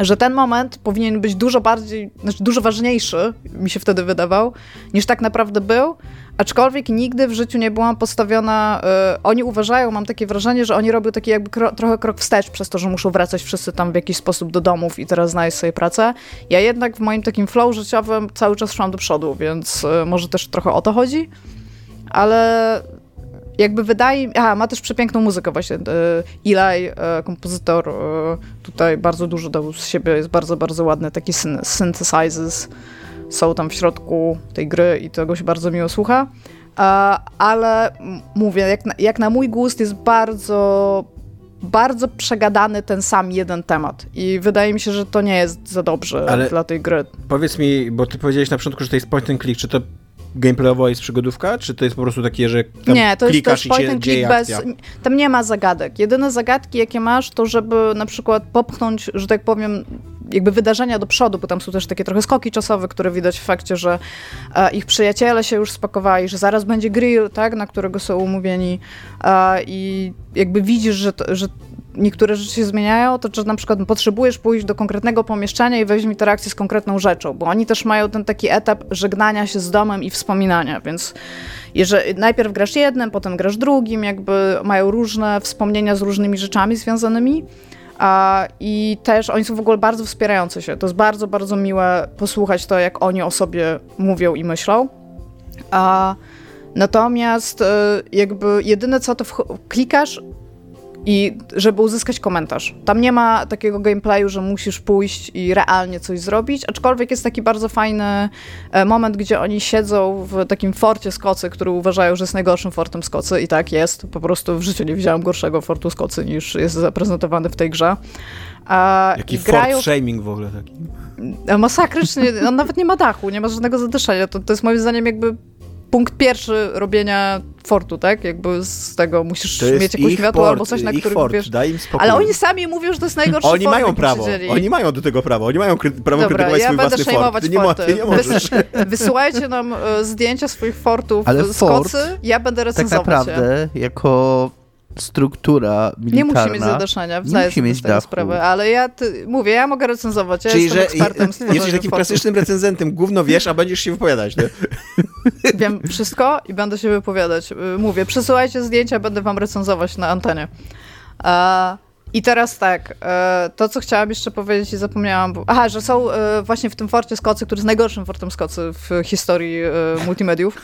że ten moment powinien być dużo bardziej, znaczy dużo ważniejszy, mi się wtedy wydawał, niż tak naprawdę był. Aczkolwiek nigdy w życiu nie byłam postawiona. Y, oni uważają, mam takie wrażenie, że oni robią taki jakby kro, trochę krok wstecz przez to, że muszą wracać wszyscy tam w jakiś sposób do domów i teraz znaleźć sobie pracę. Ja jednak w moim takim flow życiowym cały czas szłam do przodu, więc y, może też trochę o to chodzi. Ale jakby wydaje mi... A, ma też przepiękną muzykę właśnie. Eli, kompozytor, tutaj bardzo dużo dał z siebie, jest bardzo, bardzo ładny, taki synthesizes są tam w środku tej gry i tego się bardzo miło słucha. Ale mówię, jak na, jak na mój gust jest bardzo bardzo przegadany ten sam jeden temat. I wydaje mi się, że to nie jest za dobrze Ale dla tej gry. Powiedz mi, bo ty powiedziałeś na początku, że to jest point and click, czy to gameplayowo jest przygodówka, czy to jest po prostu takie, że Nie, to jest, to jest point and click bez... Tam nie ma zagadek. Jedyne zagadki, jakie masz, to żeby na przykład popchnąć, że tak powiem, jakby wydarzenia do przodu, bo tam są też takie trochę skoki czasowe, które widać w fakcie, że e, ich przyjaciele się już spakowali, że zaraz będzie grill, tak, na którego są umówieni e, i jakby widzisz, że, to, że niektóre rzeczy się zmieniają, to czy na przykład potrzebujesz pójść do konkretnego pomieszczenia i wejść w interakcję z konkretną rzeczą, bo oni też mają ten taki etap żegnania się z domem i wspominania, więc jeżeli najpierw grasz jednym, potem grasz drugim, jakby mają różne wspomnienia z różnymi rzeczami związanymi. I też oni są w ogóle bardzo wspierający się. To jest bardzo, bardzo miłe posłuchać to, jak oni o sobie mówią i myślą. Natomiast y, jakby jedyne co to klikasz i żeby uzyskać komentarz. Tam nie ma takiego gameplayu, że musisz pójść i realnie coś zrobić, aczkolwiek jest taki bardzo fajny e, moment, gdzie oni siedzą w takim forcie Skocy, który uważają, że jest najgorszym fortem Skocy i tak jest. Po prostu w życiu nie widziałam gorszego fortu Skocy niż jest zaprezentowany w tej grze. A, Jaki grają... fort shaming w ogóle taki. E, masakrycznie, on nawet nie ma dachu, nie ma żadnego zadyszenia. To, to jest moim zdaniem jakby punkt pierwszy robienia fortu, tak? Jakby z tego musisz mieć jakąś światło albo coś, na którym fort, wiesz... Daj im spokój. Ale oni sami mówią, że to jest najgorszy Oni fort, mają prawo. Oni mają do tego prawo. Oni mają kry prawo Dobra, krytykować ja swój własny fort. Ty nie, ty nie możesz. Wysyłajcie nam e, zdjęcia swoich fortów Ale z fort, Kocy, ja będę tak recenzować Tak naprawdę, je. jako struktura militarna. Nie musi mieć zadaszenia, zdaję sobie mieć z tego sprawę, ale ja ty, mówię, ja mogę recenzować, ja Czyli, jestem że ekspertem Jesteś takim klasycznym recenzentem, gówno wiesz, a będziesz się wypowiadać, nie? Wiem wszystko i będę się wypowiadać. Y, mówię, przesyłajcie zdjęcia, będę wam recenzować na antenie. I teraz tak, e, to co chciałam jeszcze powiedzieć i zapomniałam, bo, aha, że są e, właśnie w tym forcie Skocy, który jest najgorszym fortem Skocy w historii e, multimediów.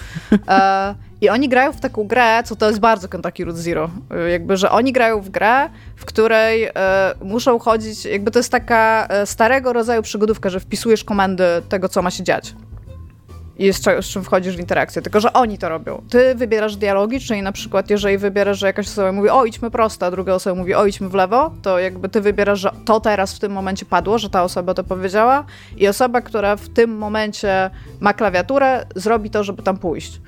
I oni grają w taką grę, co to jest bardzo Kentucky Root Zero. Jakby, że oni grają w grę, w której muszą chodzić, jakby to jest taka starego rodzaju przygodówka, że wpisujesz komendy tego, co ma się dziać i z, z czym wchodzisz w interakcję, tylko że oni to robią. Ty wybierasz dialogi, czyli na przykład jeżeli wybierasz, że jakaś osoba mówi o idźmy prosto, a druga osoba mówi o idźmy w lewo, to jakby ty wybierasz, że to teraz w tym momencie padło, że ta osoba to powiedziała i osoba, która w tym momencie ma klawiaturę, zrobi to, żeby tam pójść.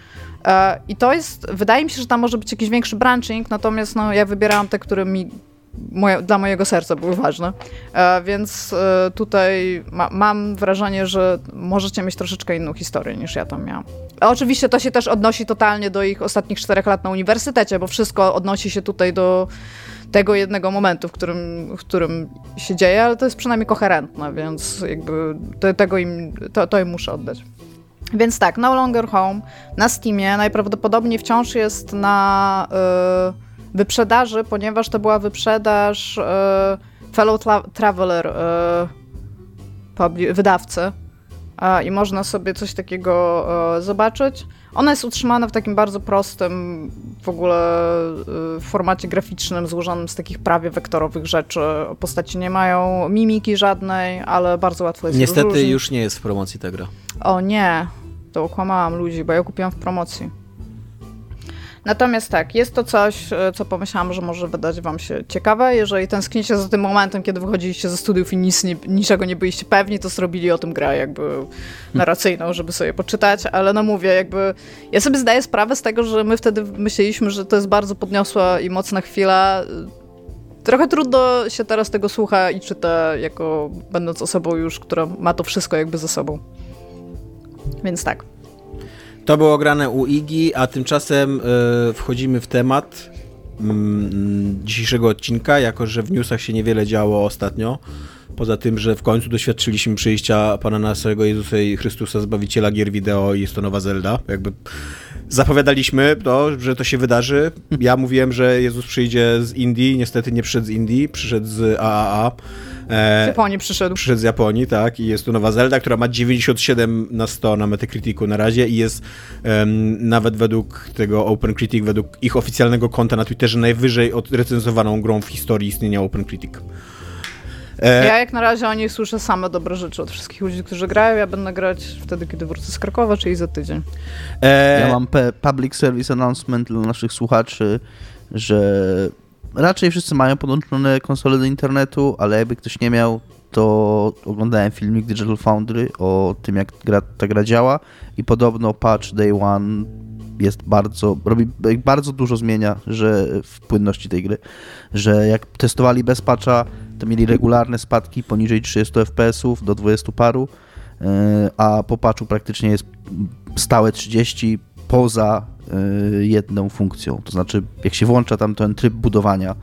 E, I to jest, wydaje mi się, że tam może być jakiś większy branching, natomiast no, ja wybierałam te, które mi moje, dla mojego serca były ważne. E, więc e, tutaj ma, mam wrażenie, że możecie mieć troszeczkę inną historię niż ja tam miałam. A oczywiście to się też odnosi totalnie do ich ostatnich czterech lat na uniwersytecie, bo wszystko odnosi się tutaj do tego jednego momentu, w którym, w którym się dzieje, ale to jest przynajmniej koherentne, więc jakby to, tego im, to, to im muszę oddać. Więc tak, No Longer Home na Steamie najprawdopodobniej wciąż jest na... Yy, wyprzedaży, ponieważ to była wyprzedaż e, Fellow Traveler e, wydawcy i można sobie coś takiego e, zobaczyć. Ona jest utrzymana w takim bardzo prostym w ogóle w formacie graficznym, złożonym z takich prawie wektorowych rzeczy. Postaci nie mają mimiki żadnej, ale bardzo łatwo jest Niestety już nie jest w promocji ta gra. O nie, to okłamałam ludzi, bo ja kupiłam w promocji. Natomiast tak, jest to coś, e, co pomyślałam, że może wydać wam się ciekawe. Jeżeli tęsknicie za tym momentem, kiedy wychodziliście ze studiów i nic, nie, niczego nie byliście pewni, to zrobili o tym grę jakby narracyjną, żeby sobie poczytać, ale no mówię, jakby ja sobie zdaję sprawę z tego, że my wtedy myśleliśmy, że to jest bardzo podniosła i mocna chwila. Trochę trudno się teraz tego słucha i czyta, jako będąc osobą już, która ma to wszystko jakby ze sobą. Więc tak. To było grane u Igi, a tymczasem y, wchodzimy w temat mm, dzisiejszego odcinka, jako że w newsach się niewiele działo ostatnio. Poza tym, że w końcu doświadczyliśmy przyjścia Pana naszego Jezusa i Chrystusa, Zbawiciela gier wideo i jest to nowa Zelda. Jakby zapowiadaliśmy to, że to się wydarzy. Ja mówiłem, że Jezus przyjdzie z Indii, niestety nie przyszedł z Indii, przyszedł z AAA. E, z Japonii przyszedł. Przyszedł z Japonii, tak, i jest tu nowa Zelda, która ma 97 na 100 na Metacriticu na razie i jest um, nawet według tego OpenCritic, według ich oficjalnego konta na Twitterze najwyżej odrecenzowaną grą w historii istnienia OpenCritic. E... Ja jak na razie o nich słyszę same dobre rzeczy od wszystkich ludzi, którzy grają. Ja będę grać wtedy, kiedy wrócę z Krakowa, czyli za tydzień. E... Ja mam public service announcement dla naszych słuchaczy, że raczej wszyscy mają podłączone konsole do internetu, ale jakby ktoś nie miał, to oglądałem filmik Digital Foundry o tym, jak gra, ta gra działa i podobno patch Day One jest bardzo, robi, bardzo dużo zmienia że w płynności tej gry, że jak testowali bez patcha, to mieli regularne spadki poniżej 30 fps do 20 paru, e, a po patchu praktycznie jest stałe 30 poza jedną funkcją. To znaczy, jak się włącza tam ten tryb budowania,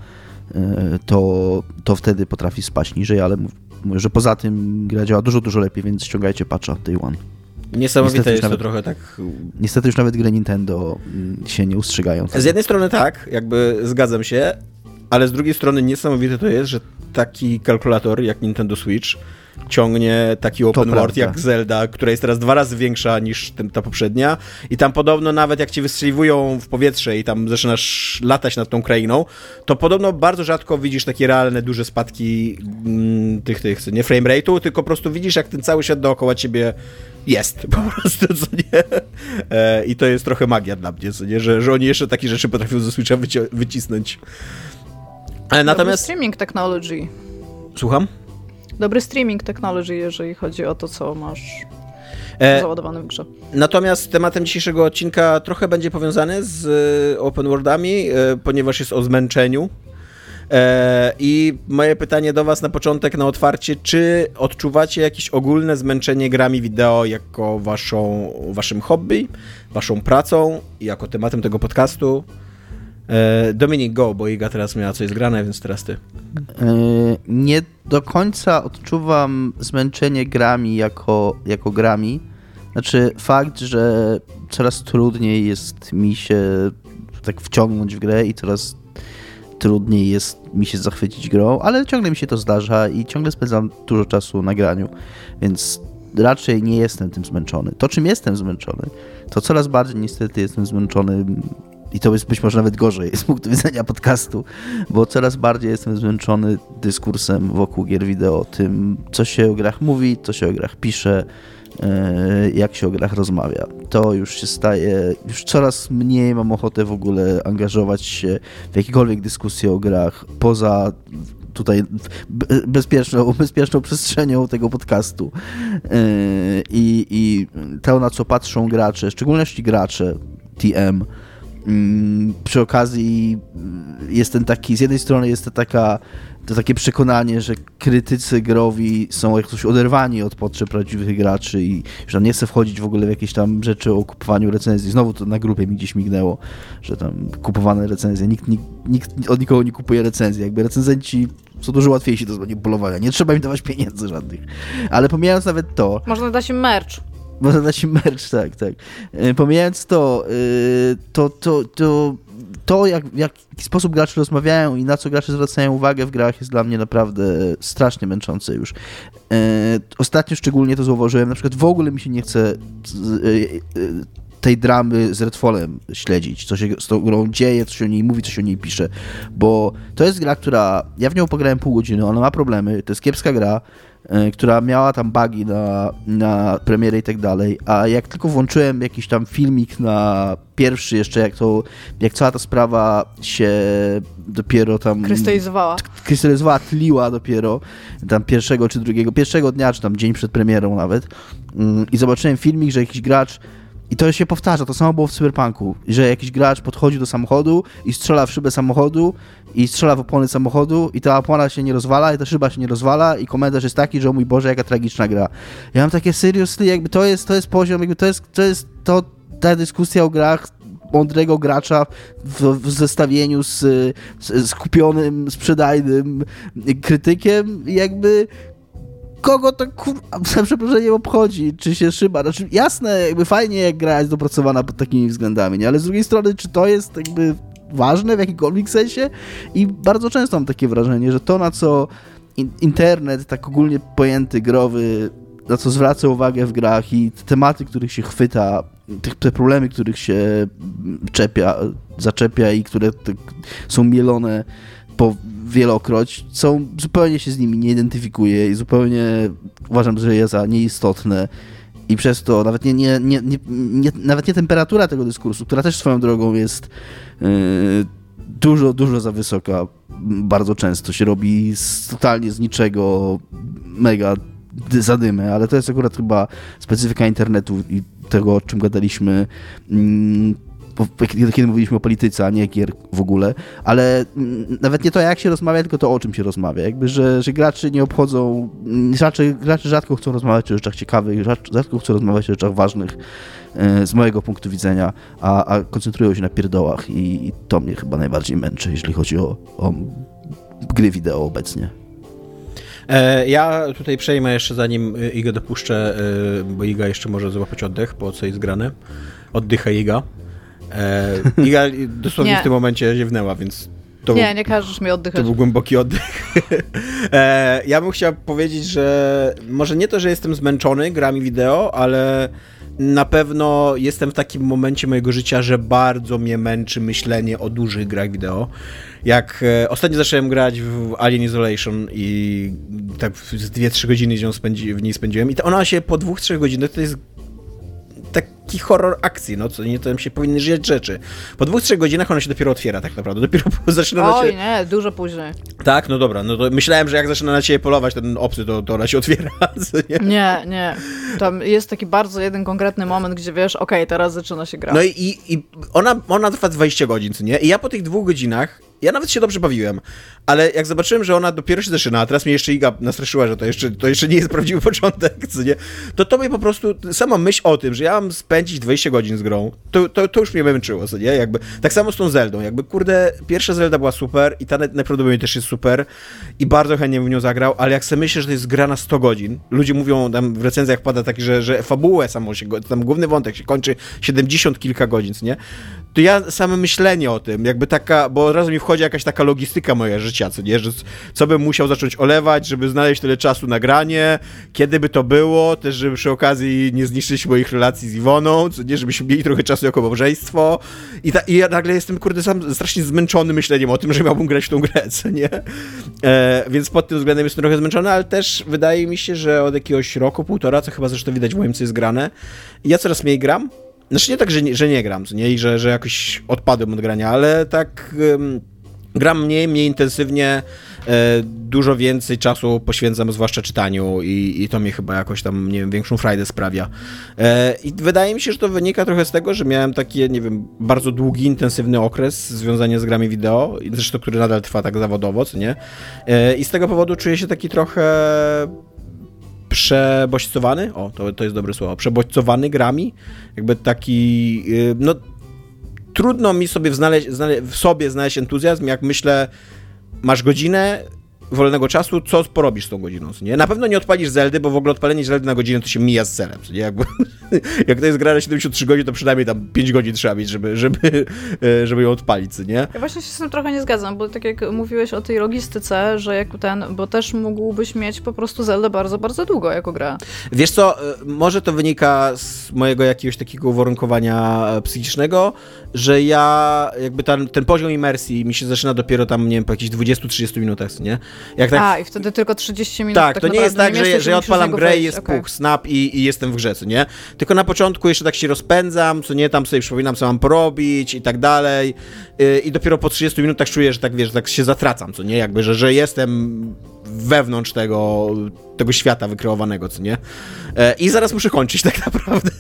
e, to, to wtedy potrafi spaść niżej, ale mówię, że poza tym gra działa dużo, dużo lepiej, więc ściągajcie patcha Day One. Niesamowite niestety jest nawet, to trochę tak. Niestety już nawet gry Nintendo się nie ustrzygają. Z jednej strony tak, jakby zgadzam się, ale z drugiej strony niesamowite to jest, że taki kalkulator jak Nintendo Switch ciągnie taki open world jak Zelda, która jest teraz dwa razy większa niż ta poprzednia i tam podobno nawet jak ci wystrzeliwują w powietrze i tam zaczynasz latać nad tą krainą, to podobno bardzo rzadko widzisz takie realne, duże spadki mm, tych, tych, nie frame rate'u, tylko po prostu widzisz jak ten cały świat dookoła ciebie jest po prostu, co nie? E, I to jest trochę magia dla mnie, co nie? Że, że oni jeszcze takie rzeczy potrafią ze Switcha wyci- wycisnąć. Ale natomiast... streaming technology. Słucham? Dobry streaming technology, jeżeli chodzi o to, co masz e, załadowane w grze. Natomiast tematem dzisiejszego odcinka trochę będzie powiązany z e, open worldami, e, ponieważ jest o zmęczeniu. E, I moje pytanie do Was na początek, na otwarcie, czy odczuwacie jakieś ogólne zmęczenie grami wideo jako waszą, waszym hobby, waszą pracą, jako tematem tego podcastu? E, Dominik, go, bo Iga teraz miała coś zgrane, więc teraz ty. E, nie do końca odczuwam zmęczenie grami jako, jako grami. Znaczy fakt, że coraz trudniej jest mi się tak wciągnąć w grę i coraz trudniej jest mi się zachwycić grą, ale ciągle mi się to zdarza i ciągle spędzam dużo czasu na graniu, więc raczej nie jestem tym zmęczony. To, czym jestem zmęczony, to coraz bardziej niestety jestem zmęczony i to jest być może nawet gorzej z punktu widzenia podcastu, bo coraz bardziej jestem zmęczony dyskursem wokół gier wideo, tym co się o grach mówi, co się o grach pisze, e, jak się o grach rozmawia. To już się staje, już coraz mniej mam ochotę w ogóle angażować się w jakiekolwiek dyskusje o grach, poza tutaj bezpieczną, bezpieczną przestrzenią tego podcastu. E, I, I to, na co patrzą gracze, w szczególności gracze TM, przy okazji mm, jest ten taki, z jednej strony jest to taka to takie przekonanie, że krytycy growi są jakoś oderwani od potrzeb prawdziwych graczy i że tam nie chce wchodzić w ogóle w jakieś tam rzeczy o kupowaniu recenzji. Znowu to na grupie mi gdzieś mignęło, że tam kupowane recenzje, nikt, nikt, nikt od nikogo nie kupuje recenzji. Jakby recenzenci są dużo łatwiejsi do manipulowania. Nie trzeba im dawać pieniędzy żadnych. Ale pomijając nawet to... Można dać im merch. Można dać merch, tak, tak. E, pomijając to, e, to, to, to, to jak, w jaki sposób gracze rozmawiają i na co gracze zwracają uwagę w grach jest dla mnie naprawdę strasznie męczące już. E, ostatnio szczególnie to zauważyłem, na przykład w ogóle mi się nie chce tej dramy z Redfallem śledzić, co się z tą grą dzieje, co się o niej mówi, co się o niej pisze, bo to jest gra, która, ja w nią pograłem pół godziny, ona ma problemy, to jest kiepska gra, która miała tam bugi na, na premierę i tak dalej, a jak tylko włączyłem jakiś tam filmik na pierwszy jeszcze, jak to, jak cała ta sprawa się dopiero tam... Krystalizowała. Krystalizowała, tliła dopiero, tam pierwszego czy drugiego, pierwszego dnia, czy tam dzień przed premierą nawet mm, i zobaczyłem filmik, że jakiś gracz i to się powtarza, to samo było w Cyberpunku, że jakiś gracz podchodzi do samochodu i strzela w szybę samochodu i strzela w opony samochodu i ta opona się nie rozwala i ta szyba się nie rozwala i komentarz jest taki, że o mój Boże, jaka tragiczna gra. Ja mam takie seriously, jakby to jest, to jest poziom, jakby to jest, to jest to, ta dyskusja o grach mądrego gracza w, w zestawieniu z, z skupionym, sprzedajnym krytykiem jakby kogo to kurwa, za przeproszeniem obchodzi, czy się szyba. Znaczy, jasne, jakby fajnie jak gra jest dopracowana pod takimi względami, nie? ale z drugiej strony, czy to jest jakby ważne w jakimkolwiek sensie? I bardzo często mam takie wrażenie, że to, na co in, internet, tak ogólnie pojęty growy, na co zwraca uwagę w grach i te tematy, których się chwyta, te, problemy, których się czepia, zaczepia i które są mielone po wielokroć, są, zupełnie się z nimi nie identyfikuję i zupełnie uważam, że je za nieistotne i przez to nawet nie, nie, nie, nie, nawet nie temperatura tego dyskursu, która też swoją drogą jest yy, dużo, dużo za wysoka. Bardzo często się robi z, totalnie z niczego mega zadymy, ale to jest akurat chyba specyfika internetu i tego, o czym gadaliśmy mm, kiedy mówiliśmy o polityce, a nie gier w ogóle, ale nawet nie to, jak się rozmawia, tylko to, o czym się rozmawia. Jakby, że, że graczy nie obchodzą, raczej, gracze rzadko chcą rozmawiać o rzeczach ciekawych, rzadko chcą rozmawiać o rzeczach ważnych e, z mojego punktu widzenia, a, a koncentrują się na pierdołach i, i, to mnie chyba najbardziej męczy, jeśli chodzi o, o gry wideo obecnie. E, ja tutaj przejmę jeszcze zanim Iga dopuszczę, e, bo Iga jeszcze może złapać oddech, po co jest grane. Oddycha Iga. E, Iga dosłownie nie. w tym momencie ziewnęła, więc to nie, nie każesz mi oddychać. To był głęboki oddech. e, ja bym chciał powiedzieć, że może nie to, że jestem zmęczony grami wideo, ale na pewno jestem w takim momencie mojego życia, że bardzo mnie męczy myślenie o dużych grach wideo. Jak e, ostatnio zacząłem grać w Alien Isolation i tak z 2-3 godziny w niej spędziłem i to ona się po 2-3 godzinach to jest taki horror akcji, no co nie, tam się powinny żyć rzeczy. Po dwóch, trzech godzinach ona się dopiero otwiera tak naprawdę, dopiero zaczyna Oj, na ciebie... nie, dużo później. Tak, no dobra, no to myślałem, że jak zaczyna na ciebie polować ten obcy, to, to ona się otwiera, nie? Nie, nie. Tam jest taki bardzo jeden konkretny moment, gdzie wiesz, okej, okay, teraz zaczyna się grać. No i, i ona, ona trwa 20 godzin, co nie? I ja po tych dwóch godzinach ja nawet się dobrze bawiłem, ale jak zobaczyłem, że ona dopiero się zaczyna, a teraz mnie jeszcze Iga nastraszyła, że to jeszcze, to jeszcze nie jest prawdziwy początek, co nie? To to mnie po prostu, sama myśl o tym, że ja mam spędzić 20 godzin z grą, to, to, to już mnie męczyło, co nie? Jakby, tak samo z tą Zeldą, jakby, kurde, pierwsza Zelda była super i ta najprawdopodobniej też jest super i bardzo chętnie w nią zagrał, ale jak sobie myślę, że to jest gra na 100 godzin, ludzie mówią, tam w recenzjach pada taki, że, że fabułę samą się, tam główny wątek się kończy 70 kilka godzin, co nie? To ja same myślenie o tym, jakby taka, bo razu mi wchodzi jakaś taka logistyka moja życia, co nie, że co bym musiał zacząć olewać, żeby znaleźć tyle czasu na granie, kiedy by to było, też żeby przy okazji nie zniszczyć moich relacji z Iwoną, co nie, żebyśmy mieli trochę czasu jako małżeństwo i, ta, i ja nagle jestem, kurde, sam strasznie zmęczony myśleniem o tym, że miałbym grać w tą grę, co nie? E, więc pod tym względem jestem trochę zmęczony, ale też wydaje mi się, że od jakiegoś roku, półtora, co chyba zresztą widać w moim, co jest grane, ja coraz mniej gram, znaczy nie tak, że nie, że nie gram, nie? I że, że jakoś odpadłem od grania, ale tak gram mniej, mniej intensywnie, e, dużo więcej czasu poświęcam zwłaszcza czytaniu i, i to mi chyba jakoś tam, nie wiem, większą frajdę sprawia. E, I wydaje mi się, że to wynika trochę z tego, że miałem taki, nie wiem, bardzo długi, intensywny okres związany z grami wideo, zresztą który nadal trwa tak zawodowo, co nie? E, I z tego powodu czuję się taki trochę przebodźcowany, o, to, to jest dobre słowo, przebodźcowany grami, jakby taki, y, no trudno mi sobie znaleźć, w sobie znaleźć entuzjazm, jak myślę, masz godzinę, wolnego czasu, co porobisz z tą godziną, nie? Na pewno nie odpalisz Zeldy, bo w ogóle odpalenie Zeldy na godzinę to się mija z celem, nie? Jakby, jak to jest gra na 73 godzin, to przynajmniej tam 5 godzin trzeba mieć, żeby, żeby, e, żeby ją odpalić, nie? Ja właśnie się z tym trochę nie zgadzam, bo tak jak mówiłeś o tej logistyce, że jak ten, bo też mógłbyś mieć po prostu Zeldę bardzo, bardzo długo jako gra. Wiesz co, e, może to wynika z mojego jakiegoś takiego uwarunkowania psychicznego, że ja jakby ten, ten poziom imersji mi się zaczyna dopiero tam, nie wiem, po jakichś 20-30 minutach, nie? Jak tak... A, i wtedy tylko 30 minut. Tak, tak to nie jest tak, że, że ja odpalam grę i jest okay. puch, snap i, i jestem w grze, co nie? Tylko na początku jeszcze tak się rozpędzam, co nie, tam sobie przypominam, co mam porobić i tak dalej. Y, I dopiero po 30 minutach czuję, że tak wiesz, tak się zatracam, co nie? Jakby, że, że jestem wewnątrz tego, tego świata wykreowanego, co nie? E, I zaraz muszę kończyć tak naprawdę?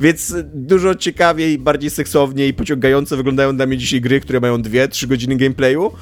Więc dużo ciekawiej, bardziej seksownie i pociągające wyglądają dla mnie dzisiaj gry, które mają 2-3 godziny gameplayu.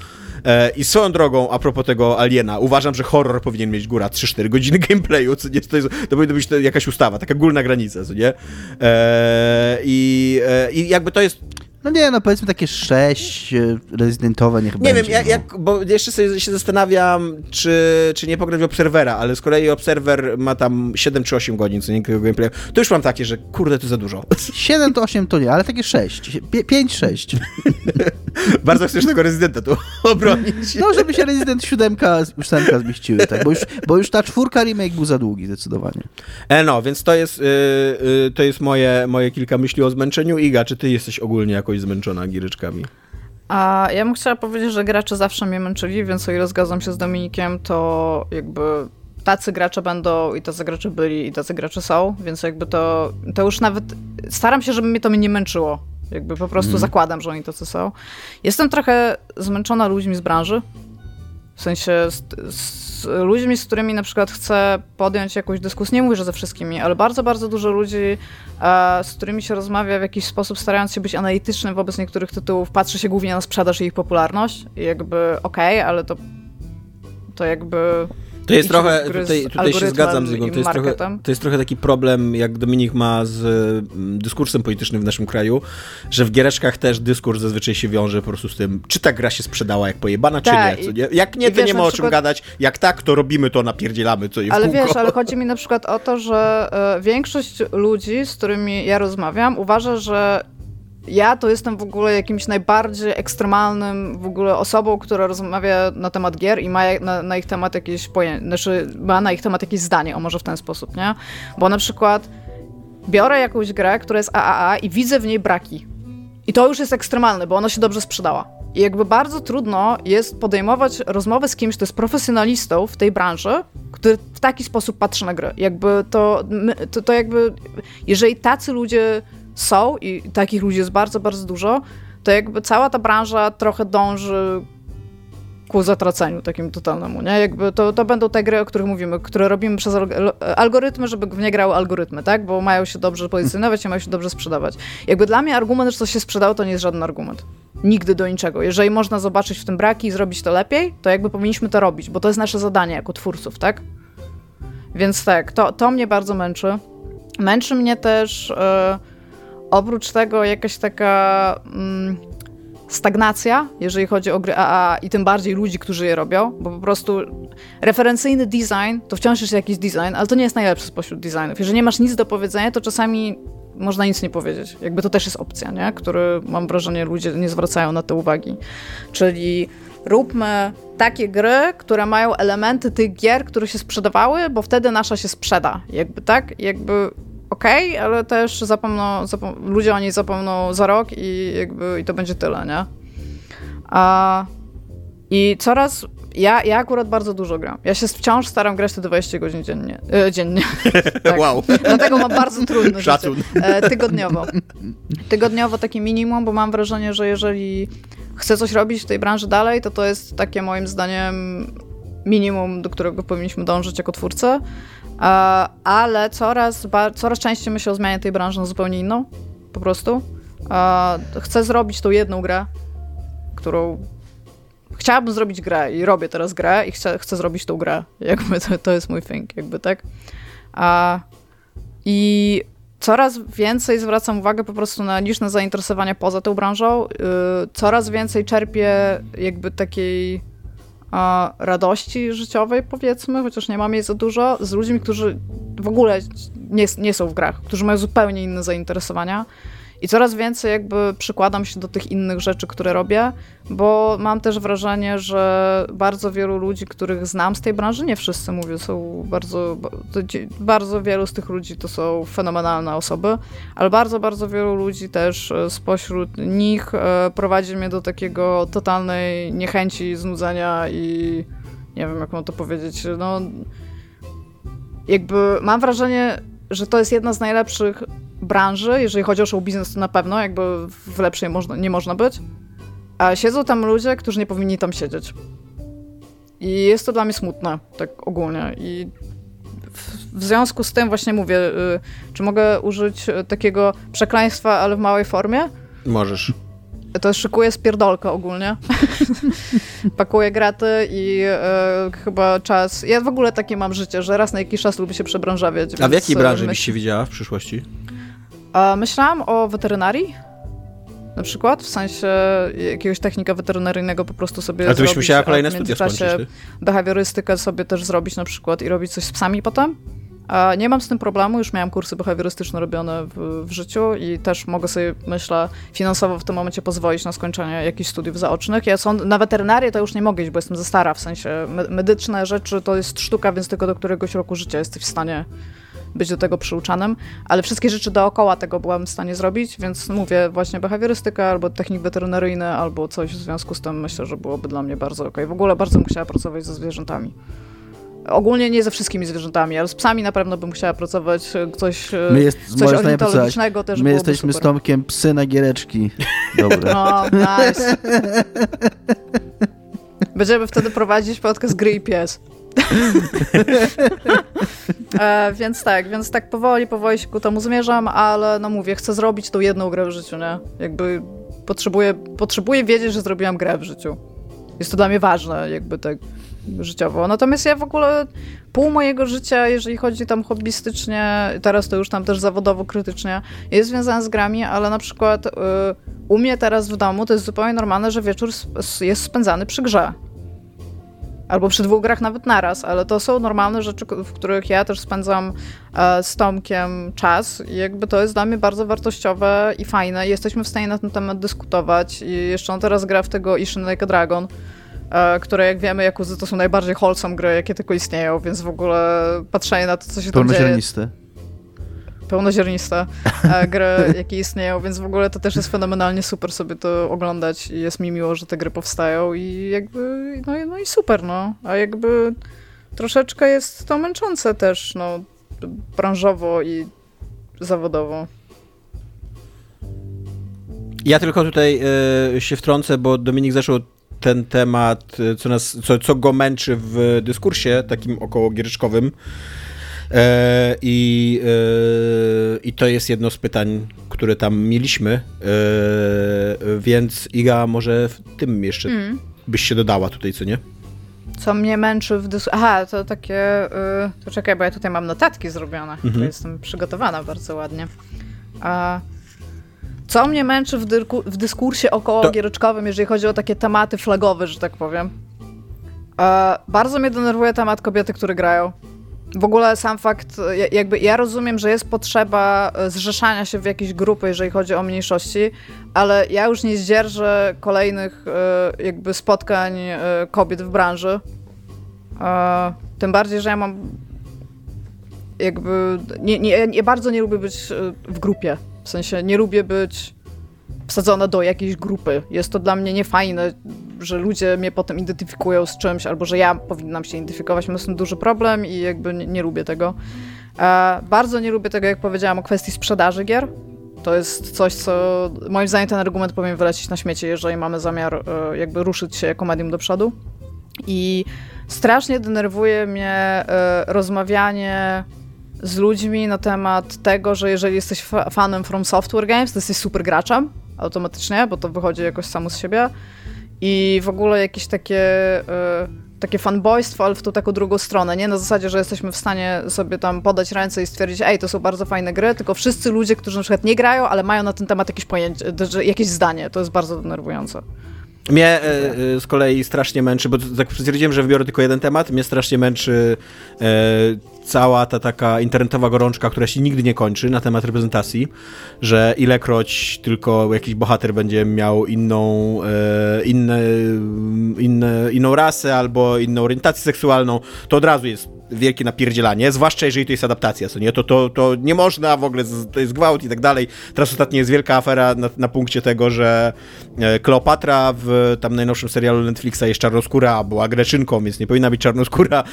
E, I swoją drogą, a propos tego Aliena, uważam, że horror powinien mieć góra 3-4 godziny gameplayu, co nie, to, jest, to powinna być jakaś ustawa, taka górna granica, co nie? E, i, I jakby to jest no nie, no powiedzmy takie sześć e, rezydentowe niech nie będzie. Nie wiem, jak, no. jak, bo jeszcze sobie się zastanawiam, czy, czy nie pograć w Obserwera, ale z kolei Obserwer ma tam 7 czy 8 godzin co niekiego gameplayu. To już mam takie, że kurde, to za dużo. 7 to 8 to nie, ale takie 6. 5-6. Bardzo chcesz tego rezydenta tu obronić. No, żeby się rezydent siódemka, ósemka zmieściły, tak, bo już, bo już ta czwórka remake był za długi zdecydowanie. E, no, więc to jest, yy, yy, to jest moje, moje kilka myśli o zmęczeniu. Iga, czy ty jesteś ogólnie jakoś zmęczona giereczkami? A ja bym chciała powiedzieć, że gracze zawsze mnie męczyli, więc o ile zgadzam się z Dominikiem, to jakby tacy gracze będą i tacy gracze byli i tacy gracze są, więc jakby to, to już nawet staram się, żeby mnie to mnie nie męczyło. Jakby po prostu mm. zakładam, że oni tacy są. Jestem trochę zmęczona ludźmi z branży. W sensie z, z ludźmi, z którymi na przykład chcę podjąć jakąś dyskusję. Nie mówię, że ze wszystkimi, ale bardzo, bardzo dużo ludzi, e, z którymi się rozmawia w jakiś sposób, starając się być analitycznym wobec niektórych tytułów, patrzy się głównie na sprzedaż i ich popularność. I jakby okej, okay, ale to, to jakby to jest trochę, tutaj, tutaj się zgadzam z Igą, to jest, trochę, to jest trochę taki problem, jak Dominik ma z mm, dyskursem politycznym w naszym kraju, że w giereczkach też dyskurs zazwyczaj się wiąże po prostu z tym, czy ta gra się sprzedała jak pojebana, czy tak, nie, nie. Jak nie, to wiesz, nie ma o czym gadać, jak tak, to robimy to, napierdzielamy co Ale wiesz, ale chodzi mi na przykład o to, że y, większość ludzi, z którymi ja rozmawiam, uważa, że ja to jestem w ogóle jakimś najbardziej ekstremalnym w ogóle osobą, która rozmawia na temat gier i ma na, na ich temat jakieś pojęcie, znaczy ma na ich temat jakieś zdanie, o może w ten sposób, nie? Bo na przykład biorę jakąś grę, która jest AAA i widzę w niej braki. I to już jest ekstremalne, bo ona się dobrze sprzedała. I jakby bardzo trudno jest podejmować rozmowę z kimś, kto jest profesjonalistą w tej branży, który w taki sposób patrzy na gry. Jakby to, to, to jakby, jeżeli tacy ludzie są i takich ludzi jest bardzo, bardzo dużo, to jakby cała ta branża trochę dąży ku zatraceniu takim totalnemu, nie? Jakby to, to będą te gry, o których mówimy, które robimy przez algorytmy, żeby w nie grały algorytmy, tak? Bo mają się dobrze pozycjonować i mają się dobrze sprzedawać. Jakby dla mnie argument, że coś się sprzedało, to nie jest żaden argument. Nigdy do niczego. Jeżeli można zobaczyć w tym braki i zrobić to lepiej, to jakby powinniśmy to robić, bo to jest nasze zadanie jako twórców, tak? Więc tak, to, to mnie bardzo męczy. Męczy mnie też... Yy, oprócz tego jakaś taka mm, stagnacja, jeżeli chodzi o gry AA i tym bardziej ludzi, którzy je robią, bo po prostu referencyjny design to wciąż jest jakiś design, ale to nie jest najlepszy spośród designów. Jeżeli nie masz nic do powiedzenia, to czasami można nic nie powiedzieć. Jakby to też jest opcja, nie? który mam wrażenie ludzie nie zwracają na to uwagi. Czyli róbmy takie gry, które mają elementy tych gier, które się sprzedawały, bo wtedy nasza się sprzeda. Jakby tak, jakby okej, okay, ale też zapomną, zapom ludzie o niej zapomną za rok i jakby i to będzie tyle, nie? A, I coraz ja, ja akurat bardzo dużo gram. Ja się wciąż staram grać te 20 godzin dziennie. E, dziennie. tak. Wow. Dlatego mam bardzo trudne Szacun. E, tygodniowo. Tygodniowo takie minimum, bo mam wrażenie, że jeżeli chcę coś robić w tej branży dalej, to to jest takie moim zdaniem minimum, do którego powinniśmy dążyć jako twórcy. E, ale coraz, coraz częściej myślę o zmianie tej branży na zupełnie inną, po prostu. E, chcę zrobić tą jedną grę, którą chciałabym zrobić grę i robię teraz grę i chcę, chcę zrobić tą grę. Jakby to, to jest mój thing, jakby tak. A, I coraz więcej zwracam uwagę po prostu na liczne zainteresowania poza tą branżą. Coraz więcej czerpię jakby takiej radości życiowej, powiedzmy, chociaż nie mam jej za dużo, z ludźmi, którzy w ogóle nie, nie są w grach, którzy mają zupełnie inne zainteresowania. I coraz więcej jakby przykładam się do tych innych rzeczy, które robię, bo mam też wrażenie, że bardzo wielu ludzi, których znam z tej branży, nie wszyscy mówię, są bardzo, bardzo wielu z tych ludzi to są fenomenalne osoby, ale bardzo, bardzo wielu ludzi też e, spośród nich e, prowadzi mnie do takiego totalnej niechęci, znudzenia i nie wiem, jak mam to powiedzieć, no jakby mam wrażenie, że to jest jedna z najlepszych branży, jeżeli chodzi o show biznes, to na pewno, jakby w lepszej można, nie można być. A siedzą tam ludzie, którzy nie powinni tam siedzieć. I jest to dla mnie smutne, tak ogólnie. I w, związku z tym właśnie mówię, y, czy mogę użyć takiego przekleństwa, ale w małej formie? Możesz. To szykuję spierdolkę ogólnie. Pakuję graty i e, chyba czas. Ja w ogóle takie mam życie, że raz na jakiś czas lubię się przebranżawiać. A w jakiej branży byś się widziała w przyszłości? Myślałam o weterynarii. Na przykład, w sensie jakiegoś technika weterynaryjnego po prostu sobie A ty byś musiała kolejne studia skończyć, ty? behawiorystykę sobie też zrobić na przykład i robić coś z psami potem. Nie mam z tym problemu, już miałam kursy behawiorystyczne robione w, w, życiu i też mogę sobie, myślę, finansowo w tym momencie pozwolić na skończenie jakichś studiów zaocznych. Ja są, na weterynarię to już nie mogę iść, bo jestem za stara, w sensie medyczne rzeczy to jest sztuka, więc tylko do któregoś roku życia jesteś w stanie być do tego przyuczanym, ale wszystkie rzeczy dookoła tego byłam w stanie zrobić, więc mówię właśnie behawiorystyka albo technik weterynaryjny albo coś w związku z tym myślę, że byłoby dla mnie bardzo ok. W ogóle bardzo bym chciała pracować ze zwierzętami. Ogólnie nie ze wszystkimi zwierzętami, ale z psami na pewno bym chciała pracować coś, My jest, coś ornitologicznego też My jesteśmy super. z Tomkiem psy na giereczki. Dobre. No, nice. Będziemy wtedy prowadzić podcast Gry i Pies. E, więc tak, więc tak powoli, powoli się ku temu zmierzam, ale no mówię, chcę zrobić tą jedną grę w życiu, nie? Jakby potrzebuję, potrzebuję wiedzieć, że zrobiłam grę w życiu. Jest to dla mnie ważne, jakby tak życiowo. Natomiast ja w ogóle pół mojego życia, jeżeli chodzi tam hobbystycznie, teraz to już tam też zawodowo krytycznie, jest związane z grami, ale na przykład y, u mnie teraz w domu to jest zupełnie normalne, że wieczór jest spędzany przy grze. Albo przy dwóch grach nawet naraz, ale to są normalne rzeczy, w których ja też spędzam e, z Tomkiem czas i jakby to jest dla mnie bardzo wartościowe i fajne. Jesteśmy w stanie na ten temat dyskutować i jeszcze on teraz gra w tego Ishin Like a Dragon, e, które jak wiemy, Jakuzy to są najbardziej wholesome gry, jakie tylko istnieją, więc w ogóle patrzenie na to, co się tam dzieje pełnoziarniste gry, jakie istnieją, więc w ogóle to też jest fenomenalnie super sobie to oglądać i jest mi miło, że te gry powstają i jakby, no, no i super, no. A jakby troszeczkę jest to męczące też, no, branżowo i zawodowo. Ja tylko tutaj y, się wtrącę, bo Dominik zaczął ten temat, e, co, nas, co, co go męczy w dyskursie takim około giereczkowym. E, I, e, I to jest jedno z pytań, które tam mieliśmy. E, więc Iga, może w tym jeszcze mm. byś się dodała tutaj, co nie? Co mnie męczy w dyskusji. Aha, to takie. to czekaj, bo ja tutaj mam notatki zrobione. Mhm. To jestem przygotowana bardzo ładnie. A. Co mnie męczy w, w dyskursie około giereczkowym, jeżeli chodzi o takie tematy flagowe, że tak powiem? bardzo mnie denerwuje temat kobiety, które grają. W ogóle sam fakt, jakby ja rozumiem, że jest potrzeba e, zrzeszania się w jakieś grupy, jeżeli chodzi o mniejszości, ale ja już nie zdzierżę kolejnych e, jakby spotkań e, kobiet w branży. Tym bardziej, że ja mam jakby nie, nie, nie bardzo nie lubię być w grupie. W sensie nie lubię być wsadzona do jakiejś grupy. Jest to dla mnie niefajne, że ludzie mnie potem identyfikują z czymś, albo że ja powinnam się identyfikować. Mam z tym duży problem i jakby nie, nie lubię tego. E, bardzo nie lubię tego, jak powiedziałam, o kwestii sprzedaży gier. To jest coś, co moim zdaniem ten argument powinien wylecieć na śmiecie, jeżeli mamy zamiar e, jakby ruszyć się jako medium do przodu. I strasznie denerwuje mnie e, rozmawianie z ludźmi na temat tego, że jeżeli jesteś fanem From Software Games, to jesteś super graczem automatycznie, bo to wychodzi jakoś samo z siebie. I w ogóle jakieś takie, y, takie fanboystwo, ale w tą taką drugą stronę, nie? Na zasadzie, że jesteśmy w stanie sobie tam podać ręce i stwierdzić, ej, to są bardzo fajne gry, tylko wszyscy ludzie, którzy na przykład nie grają, ale mają na ten temat jakieś pojęcie, jakieś zdanie. To jest bardzo denerwujące. Mnie e, e, z kolei strasznie męczy, bo tak stwierdziłem, że wybiorę tylko jeden temat. Mnie strasznie męczy e, cała ta taka internetowa gorączka, która się nigdy nie kończy na temat reprezentacji, że ilekroć tylko jakiś bohater będzie miał inną, e, inne, inne, inną rasę albo inną orientację seksualną, to od razu jest wielkie napierdzielanie, zwłaszcza jeżeli to jest adaptacja, co nie? To, to, to nie można w ogóle, to jest gwałt i tak dalej. Teraz ostatnio jest wielka afera na, na punkcie tego, że e, Kleopatra w tam najnowszym serialu Netflixa jest czarnoskóra, była greczynką, więc nie powinna być czarnoskóra.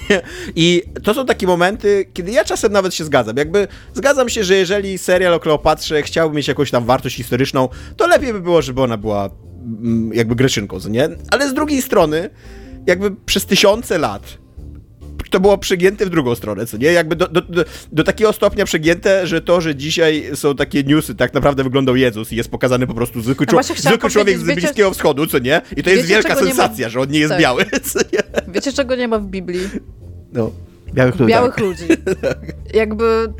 I to są takie momenty, kiedy ja czasem nawet się zgadzam. Jakby zgadzam się, że jeżeli serial o Kleopatrze chciałby mieć jakąś tam wartość historyczną, to lepiej by było, żeby ona była mm, jakby greczynką, co nie? Ale z drugiej strony, jakby przez tysiące lat to było przegięte w drugą stronę, co nie? Jakby do, do, do, do, takiego stopnia przegięte, że to, że dzisiaj są takie newsy, tak naprawdę wyglądał Jezus i jest pokazany po prostu zwykły, no zwykły człowiek z Bliskiego Wschodu, co nie? I to jest wielka sensacja, ma... że on nie jest tak. biały, co nie? Wiecie, czego nie ma w Biblii? No. Białych ludzi. Białych ludzi. Jakby...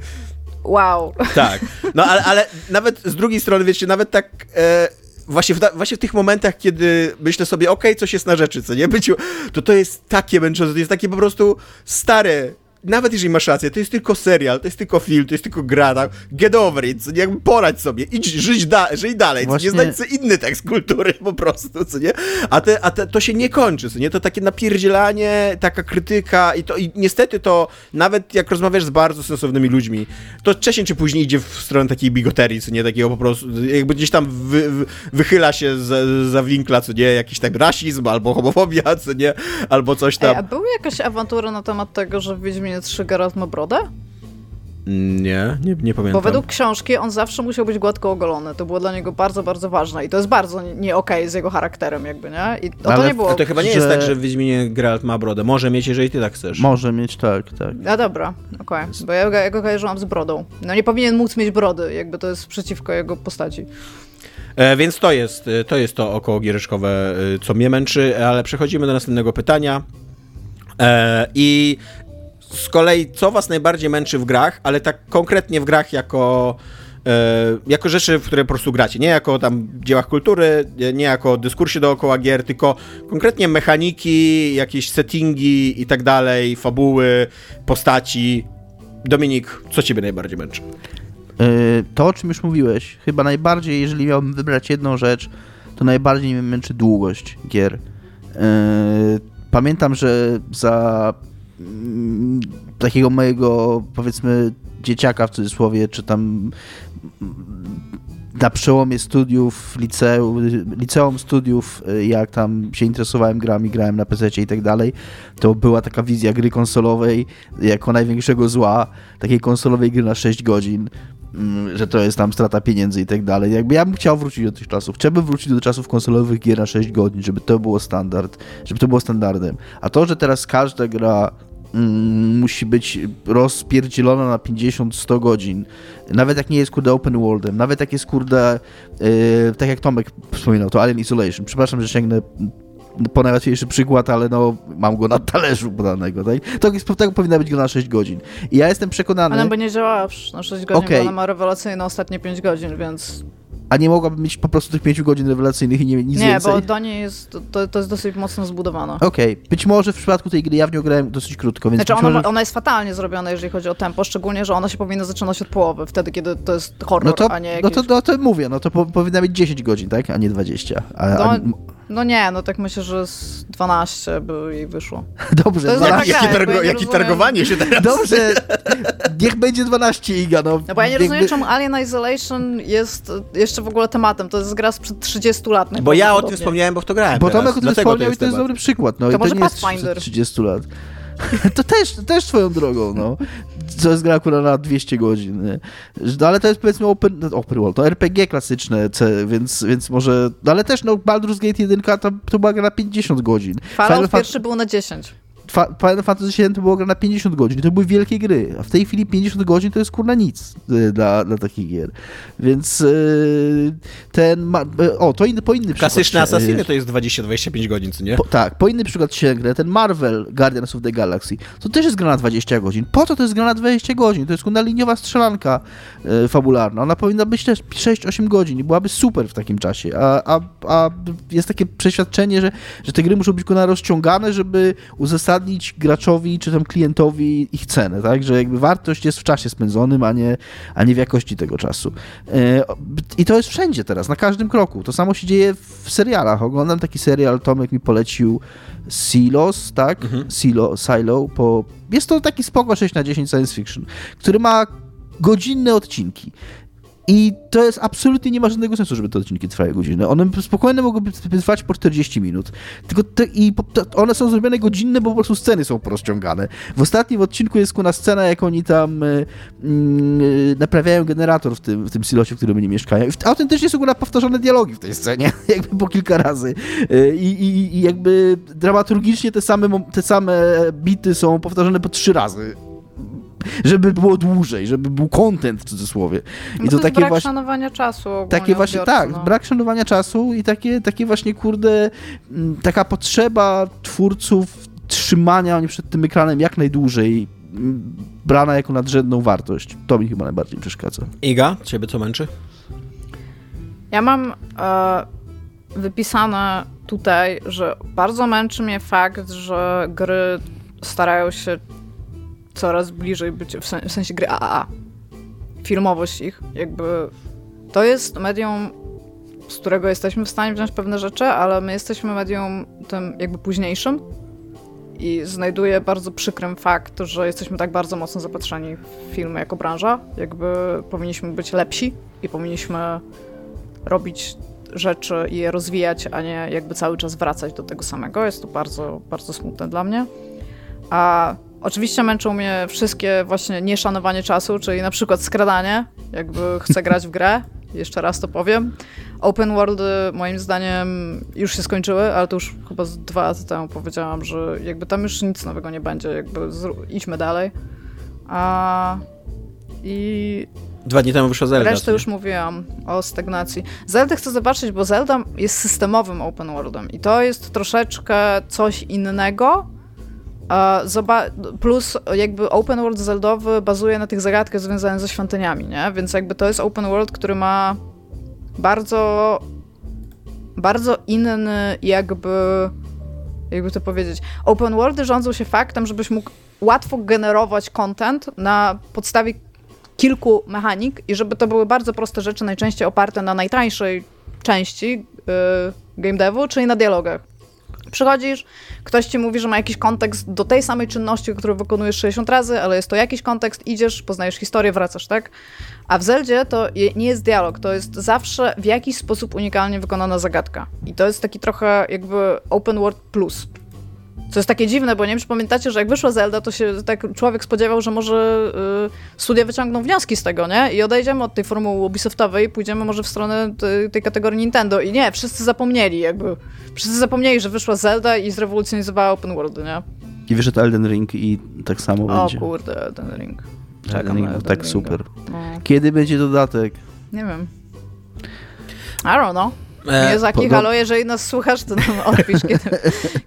Wow. Tak. No ale, ale nawet z drugiej strony, wiecie, nawet tak... E, właśnie w, właśnie w tych momentach, kiedy myślę sobie, okej, okay, coś jest na rzeczy, co nie? Byciu, to to jest takie męczące, to jest takie po prostu stare, nawet jeżeli masz rację, to jest tylko serial, to jest tylko film, to jest tylko gra, tak? get over it, co nie? Jakby poradź sobie, idź, żyć, da, żyj dalej, Właśnie... co nie? Znajdź sobie inny tekst kultury po prostu, co nie? A, te, a te, to się nie kończy, co nie? To takie napierdzielanie, taka krytyka i to, i niestety to, nawet jak rozmawiasz z bardzo sensownymi ludźmi, to wcześniej czy później idzie w stronę takiej bigoterii, co nie? Takiego po prostu, jakby gdzieś tam wy, wy, wychyla się za, za winkla, co nie? Jakiś tak rasizm albo homofobia, co nie? Albo coś tam. Ej, a były jakaś awantura na temat tego, że w 3 Geralt ma brodę? Nie, nie, nie pamiętam. Bo według książki on zawsze musiał być gładko ogolony. To było dla niego bardzo, bardzo ważne. I to jest bardzo nie okej okay z jego charakterem jakby, nie? I no to nie było... To chyba nie że... jest tak, że w Wiedźminie Geralt ma brodę. Może mieć, jeżeli ty tak chcesz. Może mieć, tak, tak. A dobra, okej. Okay. Bo ja, ja go kojarzyłam z brodą. No nie powinien móc mieć brody, jakby to jest przeciwko jego postaci. E, więc to jest, e, to jest to około giereszkowe, e, co mnie męczy, ale przechodzimy do następnego pytania. I z kolei, co was najbardziej męczy w grach, ale tak konkretnie w grach jako, e, jako rzeczy, w które po prostu gracie, nie jako tam dziełach kultury, nie jako dyskursie dookoła gier, tylko konkretnie mechaniki, jakieś settingi i tak dalej, fabuły, postaci. Dominik, co ciebie najbardziej męczy? E, to, o czym już mówiłeś, chyba najbardziej, jeżeli miałbym wybrać jedną rzecz, to najbardziej mnie męczy długość gier. E, pamiętam, że za takiego mojego, powiedzmy, dzieciaka w cudzysłowie, czy tam na przełomie studiów, liceum, liceum studiów, jak tam się interesowałem grami, grałem na PC i tak dalej, to była taka wizja gry konsolowej jako największego zła, takiej konsolowej gry na 6 godzin, mm, że to jest tam strata pieniędzy i tak dalej. Jakby ja bym chciał wrócić do tych czasów. Chciałbym wrócić do czasów konsolowych gier na 6 godzin, żeby to było standard, żeby to było standardem. A to, że teraz każda gra musi być rozpierdzielona na 50-100 godzin. Nawet jak nie jest, kurde, open worldem, nawet jak jest, kurde, yy, tak jak Tomek wspominał, to Alien Isolation. Przepraszam, że sięgnę po najłatwiejszy przykład, ale no mam go na talerzu podanego, tak? To jest, tak powinna być go na 6 godzin. I ja jestem przekonany... Ona by nie działała na 6 godzin, okay. bo ona ma rewelacyjne ostatnie 5 godzin, więc a nie mogłabym mieć po prostu tych pięciu godzin rewelacyjnych i nie, nic nie, więcej? Nie, bo do niej jest, to, to jest dosyć mocno zbudowane. Okej, okay. być może w przypadku tej gry ja w nią grałem dosyć krótko, więc Znaczy ona, może... ona jest fatalnie zrobiona, jeżeli chodzi o tempo, szczególnie, że ona się powinna zaczynać od połowy, wtedy, kiedy to jest horror, no to, a nie jakieś... No to, no to mówię, no to po, powinna być 10 godzin, tak, a nie 20. A, no, a... no nie, no tak myślę, że z 12 by jej wyszło. Dobrze. To jest jaki, targo, jaki targowanie się teraz... Dobrze, niech będzie 12, Iga, no. No bo ja nie rozumiem, czemu Alien Isolation jest jeszcze w ogóle tematem, to jest gra sprzed 30 lat. Bo ja o tym wspomniałem, bo w to grałem Bo Tomek o tym wspomniał i to jest dobry przykład. No, to i może to nie Pathfinder. jest 30 lat. to też, też swoją drogą, no. To jest gra akurat na 200 godzin. Nie? No, ale to jest powiedzmy open, open world, to RPG klasyczne, więc, więc może... No, ale też no, Baldur's Gate 1 to, to była gra na 50 godzin. Fallout pierwszy był na 10. Final Fantasy VII to była gra na 50 godzin. To były wielkie gry. A w tej chwili 50 godzin to jest kurna nic y, dla, dla takich gier. Więc yy, ten. Ma, y, o, to inny, po inny Klasyczne Assassiny to jest 20-25 godzin, co nie? Po, tak, po inny przykład sięgnę. Ten Marvel Guardians of the Galaxy to też jest gra na 20 godzin. Po co to jest gra na 20 godzin? To jest kurna liniowa strzelanka fabularna. Ona powinna być też 6-8 godzin i byłaby super w takim czasie. A, a, a jest takie przeświadczenie, że, że te gry muszą być kurna rozciągane, żeby uzasadnić uzasadnić graczowi czy tam klientowi ich cenę, tak? Że jakby wartość jest w czasie spędzonym, a nie, a nie w jakości tego czasu. E, I to jest wszędzie teraz, na każdym kroku. To samo się dzieje w serialach. Oglądam taki serial, Tomek mi polecił Silos, tak? Mhm. Silo, Silo. Po... Jest to taki spoko 6 na 10 science fiction, który ma godzinne odcinki. I to jest absolutnie nie ma żadnego sensu, żeby te odcinki trwały godzinę. One spokojnie mogłyby trwać po 40 minut. Tylko te, i one są zrobione godzinne, bo po prostu sceny są porozciągane. W ostatnim odcinku jest kuna scena, jak oni tam y, y, naprawiają generator w tym, w tym silosie, w którym oni mieszkają. I autentycznie są kuna powtarzane dialogi w tej scenie, jakby po kilka razy. Y, I, I, jakby dramaturgicznie te same, te same bity są powtarzane po trzy razy żeby było dłużej, żeby był content w cudzysłowie. I no to, to takie brak właśnie szanowania czasu. Takie właśnie, tak, no. brak szanowania czasu i takie, takie właśnie, kurde, mm, taka potrzeba twórców trzymania mnie przed tym ekranem jak najdłużej, mm, brana jako nadrzędną wartość. To mi chyba najbardziej przeszkadza. Iga, ciebie co męczy? Ja mam e, wypisane tutaj, że bardzo męczy mnie fakt, że gry starają się coraz bliżej być w, sen w sensie gry AAA. Filmowość ich, jakby to jest medium, z którego jesteśmy w stanie wziąć pewne rzeczy, ale my jesteśmy medium tym jakby późniejszym i znajduję bardzo przykrym fakt, że jesteśmy tak bardzo mocno zapatrzeni w filmy jako branża, jakby powinniśmy być lepsi i powinniśmy robić rzeczy i je rozwijać, a nie jakby cały czas wracać do tego samego. Jest to bardzo, bardzo smutne dla mnie. A oczywiście męczą mnie wszystkie właśnie nieszanowanie czasu, czyli na przykład skradanie, jakby chcę grać w grę, jeszcze raz to powiem. Open world moim zdaniem już się skończyły, ale to już chyba z dwa lata temu powiedziałam, że jakby tam już nic nowego nie będzie, jakby idźmy dalej. A i Dwa dni temu wyszła Zelda. Resztę już mówiłam o stagnacji. Zelda chcę zobaczyć, bo Zelda jest systemowym open worldem i to jest troszeczkę coś innego. Plus jakby open world zeldowy bazuje na tych zagadkach związanych ze świątyniami, nie? Więc jakby to jest open world, który ma bardzo bardzo inny jakby jakby to powiedzieć. Open worldy rządzą się faktem, żebyś mógł łatwo generować content na podstawie kilku mechanik i żeby to były bardzo proste rzeczy, najczęściej oparte na najtańszej części yy, game devu, czyli na dialogach. Przychodzisz, ktoś ci mówi, że ma jakiś kontekst do tej samej czynności, którą wykonujesz 60 razy, ale jest to jakiś kontekst, idziesz, poznajesz historię, wracasz, tak? A w Zeldzie to nie jest dialog, to jest zawsze w jakiś sposób unikalnie wykonana zagadka. I to jest taki trochę jakby open world plus. Co jest takie dziwne, bo nie wiem, czy pamiętacie, że jak wyszła Zelda, to się tak człowiek spodziewał, że może y, studia wyciągną wnioski z tego, nie? I odejdziemy od tej formuły Ubisoftowej i pójdziemy może w stronę tej, tej kategorii Nintendo. I nie, wszyscy zapomnieli jakby. Wszyscy zapomnieli, że wyszła Zelda i zrewolucjonizowała open world, nie? I wyszedł Elden Ring i tak samo o, będzie. O kurde, Elden Ring. Czekam Elden Ring, tak Ringa. super. No. Kiedy będzie dodatek? Nie wiem. I don't know. Miyazaki, Podob... halo, jeżeli nas słuchasz, to nam odpisz, kiedy,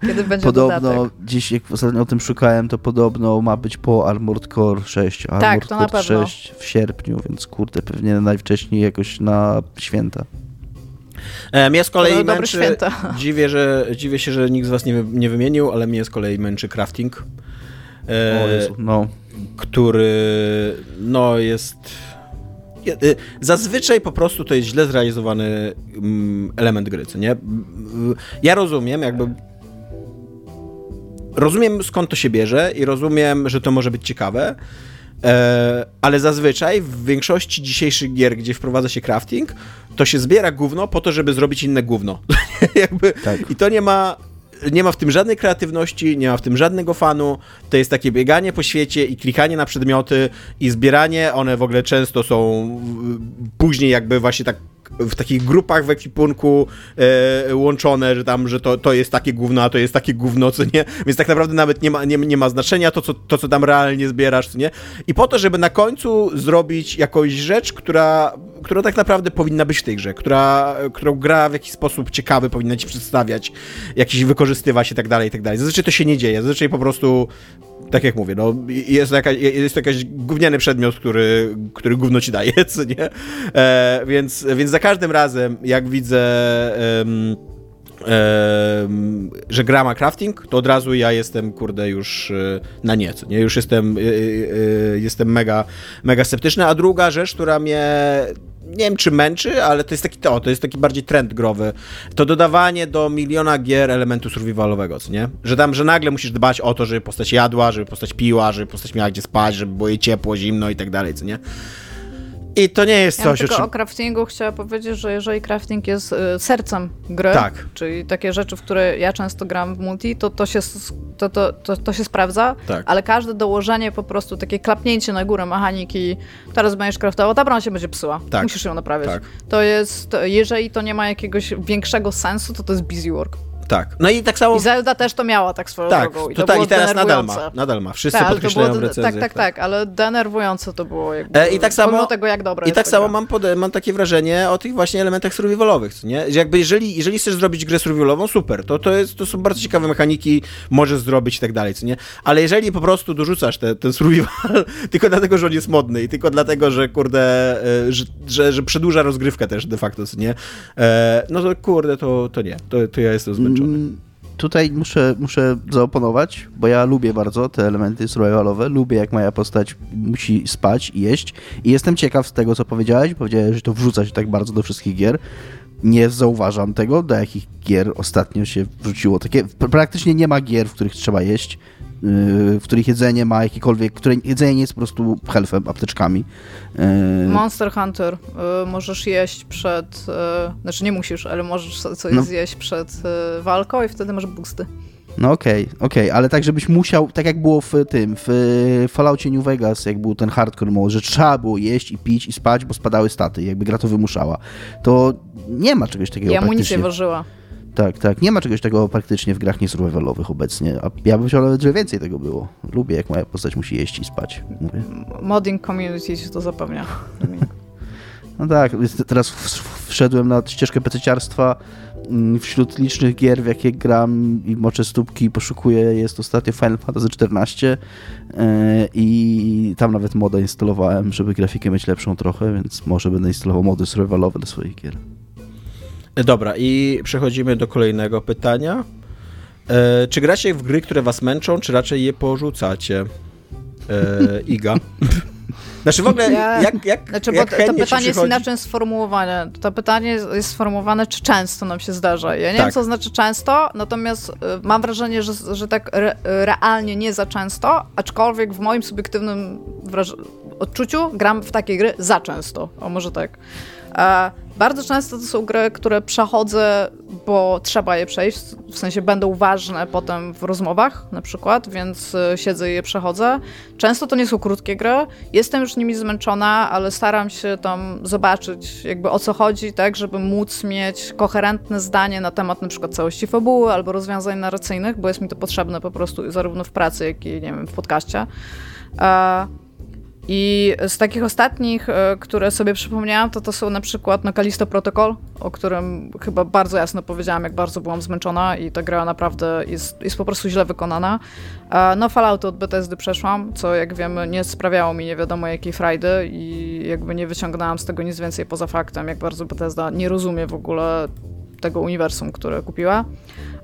kiedy będzie Podobno, dodatek. dziś jak ostatnio o tym szukałem, to podobno ma być po Armored Core 6. Armored tak, to Core na pewno. 6 w sierpniu, więc kurde, pewnie najwcześniej jakoś na święta. E, mnie z kolei męczy, dziwię, że, dziwię się, że nikt z was nie, nie wymienił, ale mnie z kolei męczy crafting. E, o Jezu, no. Który no jest zazwyczaj po prostu to jest źle zrealizowany mm, element gry, co nie? Ja rozumiem, jakby rozumiem skąd to się bierze i rozumiem, że to może być ciekawe, e, ale zazwyczaj w większości dzisiejszych gier, gdzie wprowadza się crafting, to się zbiera gówno po to, żeby zrobić inne gówno. jakby, tak. I to nie ma nie ma w tym żadnej kreatywności, nie ma w tym żadnego fanu. To jest takie bieganie po świecie i klikanie na przedmioty i zbieranie. One w ogóle często są później jakby właśnie tak w takich grupach w ekwipunku e, łączone, że tam, że to, to jest takie gówno, a to jest takie gówno, co nie? Więc tak naprawdę nawet nie ma, nie, nie ma znaczenia to co, to, co tam realnie zbierasz, co nie? I po to, żeby na końcu zrobić jakąś rzecz, która, która tak naprawdę powinna być w tej grze, która, którą gra w jakiś sposób ciekawy powinna ci przedstawiać, jakiś wykorzystywać i tak dalej, i tak dalej. Zazwyczaj to się nie dzieje, zazwyczaj po prostu tak jak mówię, no, jest, jakaś, jest to jakiś gówniany przedmiot, który, który gówno ci daje, co nie? E, więc, więc za każdym razem, jak widzę... Um, że gra ma crafting, to od razu ja jestem, kurde, już e, na nieco, nie? Już jestem, e, e, jestem mega, mega sceptyczny. A druga rzecz, która mnie nie wiem czy męczy, ale to jest taki to, to jest taki bardziej trend growy. To dodawanie do miliona gier elementu survivalowego, co nie? Że tam, że nagle musisz dbać o to, żeby postać jadła, żeby postać piła, żeby postać miała gdzie spać, żeby było jej ciepło, zimno i tak dalej, co nie? I to nie jest ja coś, tylko o czym... o craftingu chciała powiedzieć, że jeżeli crafting jest y, sercem gry, tak. czyli takie rzeczy, w które ja często gram w multi, to to się, to, to, to, to się sprawdza, tak. ale każde dołożenie po prostu, takie klapnięcie na górę mechaniki, teraz będziesz craftował, ta broń się będzie psuła, tak. musisz ją naprawiać. Tak. To jest, jeżeli to nie ma jakiegoś większego sensu, to to jest busy work. Tak. No i tak samo. I Zelda też to miała tak swoją tak, drogą. I to, to tak, i teraz nadal ma. Nadal ma. Wszyscy tak, podkreślają było, w recenzjach. Tak, tak, tak, tak, ale denerwujące to było. Jakby, e, I tak samo, tego, jak dobre I tak samo mam, pod, mam takie wrażenie o tych właśnie elementach survivalowych, nie? Jakby jeżeli, jeżeli chcesz zrobić grę survivalową, super, to, to, jest, to są bardzo ciekawe mechaniki, możesz zrobić i tak dalej, co nie? Ale jeżeli po prostu dorzucasz te, ten survival tylko dlatego, że on jest modny i tylko dlatego, że kurde, e, że, że, że przedłuża rozgrywkę też de facto, co nie? E, no to kurde, to, to nie. To, to ja jestem zmęczony. Mm tutaj muszę, muszę zaoponować, bo ja lubię bardzo te elementy survivalowe, lubię jak moja postać musi spać i jeść i jestem ciekaw z tego, co powiedziałeś, powiedziałeś, że to wrzuca się tak bardzo do wszystkich gier. Nie zauważam tego, do jakich gier ostatnio się wrzuciło takie. Praktycznie nie ma gier, w których trzeba jeść w których jedzenie ma jakikolwiek, które jedzenie nie jest po prostu healthem, apteczkami. E, Monster Hunter y, możesz jeść przed, y, znaczy nie musisz, ale możesz coś no. zjeść przed y, walką i wtedy masz boosty. No okej, okay, okej, okay, ale tak, żebyś musiał, tak jak było w tym, w Falloutie New Vegas, jak był ten hardcore mode, że trzeba było jeść i pić i spać, bo spadały staty, jakby gra to wymuszała. To nie ma czegoś takiego Ja amunicję ważyła. Tak, tak. Nie ma czegoś takiego praktycznie w grach niesurvivalowych obecnie. A ja bym chciał nawet, że więcej tego było. Lubię, jak moja postać musi jeść i spać. Mówię. Modding community się to zapewnia. No tak, teraz wszedłem na ścieżkę pececiarstwa mm, wśród licznych gier, w jakie gram i moczę stópki i poszukuję, jest ostatnio Final Fantasy XIV e, i tam nawet modę instalowałem, żeby grafikę mieć lepszą trochę, więc może będę instalował mody survivalowe do swoich gier. Dobra, i przechodzimy do kolejnego pytania. E, czy gracie w gry, które was męczą, czy raczej je porzucacie? E, Iga. Znaczy w ogóle, ja, jak, jak, znaczy, jak bo to pytanie jest inaczej sformułowane. To pytanie jest sformułowane, czy często nam się zdarza. Ja nie tak. wiem, co znaczy często, natomiast y, mam wrażenie, że, że tak re, realnie nie za często, aczkolwiek w moim subiektywnym odczuciu gram w takie gry za często. O, może tak. E, bardzo często to są gry, które przechodzę, bo trzeba je przejść, w sensie będą ważne potem w rozmowach na przykład, więc e, siedzę i je przechodzę. Często to nie są krótkie gry, jestem już nimi zmęczona, ale staram się tam zobaczyć jakby o co chodzi, tak, żeby móc mieć koherentne zdanie na temat na przykład całości fabuły albo rozwiązań narracyjnych, bo jest mi to potrzebne po prostu zarówno w pracy, jak i nie wiem, w podcaście. E, i z takich ostatnich, e, które sobie przypomniałam, to to są na przykład no, Kalisto Protocol, o którym chyba bardzo jasno powiedziałam, jak bardzo byłam zmęczona i ta gra naprawdę jest, jest po prostu źle wykonana. No Fallout od Bethesdy przeszłam, co jak wiemy nie sprawiało mi nie wiadomo jakiej frajdy i jakby nie wyciągnęłam z tego nic więcej poza faktem, jak bardzo Bethesda nie rozumie w ogóle tego uniwersum, które kupiła.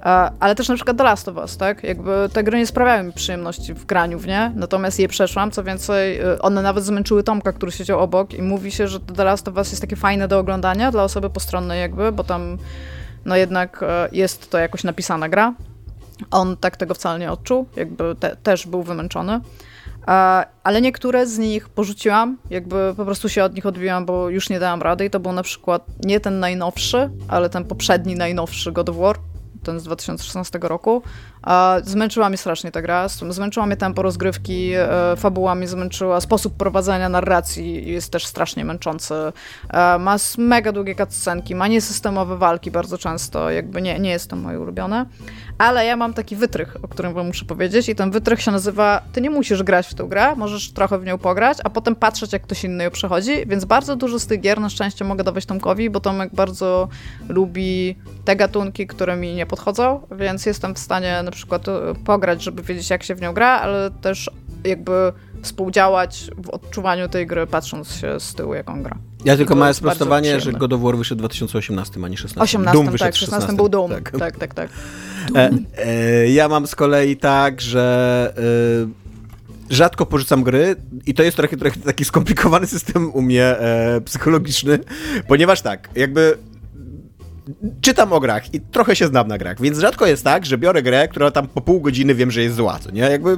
E, ale też na przykład The Last of Us, tak? Jakby te gry nie sprawiały mi przyjemności w graniu w nie, natomiast je przeszłam, co więcej, e, one nawet zmęczyły Tomka, który siedział obok i mówi się, że The Last of Us jest takie fajne do oglądania dla osoby postronnej jakby, bo tam no jednak e, jest to jakoś napisana gra. On tak tego wcale nie odczuł, jakby te, też był wymęczony. Ale niektóre z nich porzuciłam, jakby po prostu się od nich odbiłam, bo już nie dałam rady i to był na przykład nie ten najnowszy, ale ten poprzedni najnowszy God of War, ten z 2016 roku. Zmęczyła mnie strasznie ta gra, zmęczyła mnie tempo rozgrywki, e, fabuła mnie zmęczyła, sposób prowadzenia narracji jest też strasznie męczący. E, ma mega długie cutscenki, ma niesystemowe walki bardzo często, jakby nie, nie jest to moje ulubione. Ale ja mam taki wytrych, o którym wam muszę powiedzieć i ten wytrych się nazywa ty nie musisz grać w tę grę, możesz trochę w nią pograć, a potem patrzeć jak ktoś inny ją przechodzi, więc bardzo dużo z tych gier na szczęście mogę dawać Tomkowi, bo Tomek bardzo lubi te gatunki, które mi nie podchodzą, więc jestem w stanie na przykład e, pograć, żeby wiedzieć jak się w nią gra, ale też jakby współdziałać w odczuwaniu tej gry, patrząc się z tyłu, jaką gra. Ja tylko małe sprostowanie, że God of War wyszedł w 2018, a nie 16. 18, Doom tak, 16 był Doom. Tak, tak, tak. tak. E, e, ja mam z kolei tak, że e, rzadko porzucam gry i to jest trochę, trochę taki skomplikowany system u mnie e, psychologiczny, ponieważ tak, jakby czytam o grach i trochę się znam na grach, więc rzadko jest tak, że biorę grę, która tam po pół godziny wiem, że jest zła, co nie? Jakby,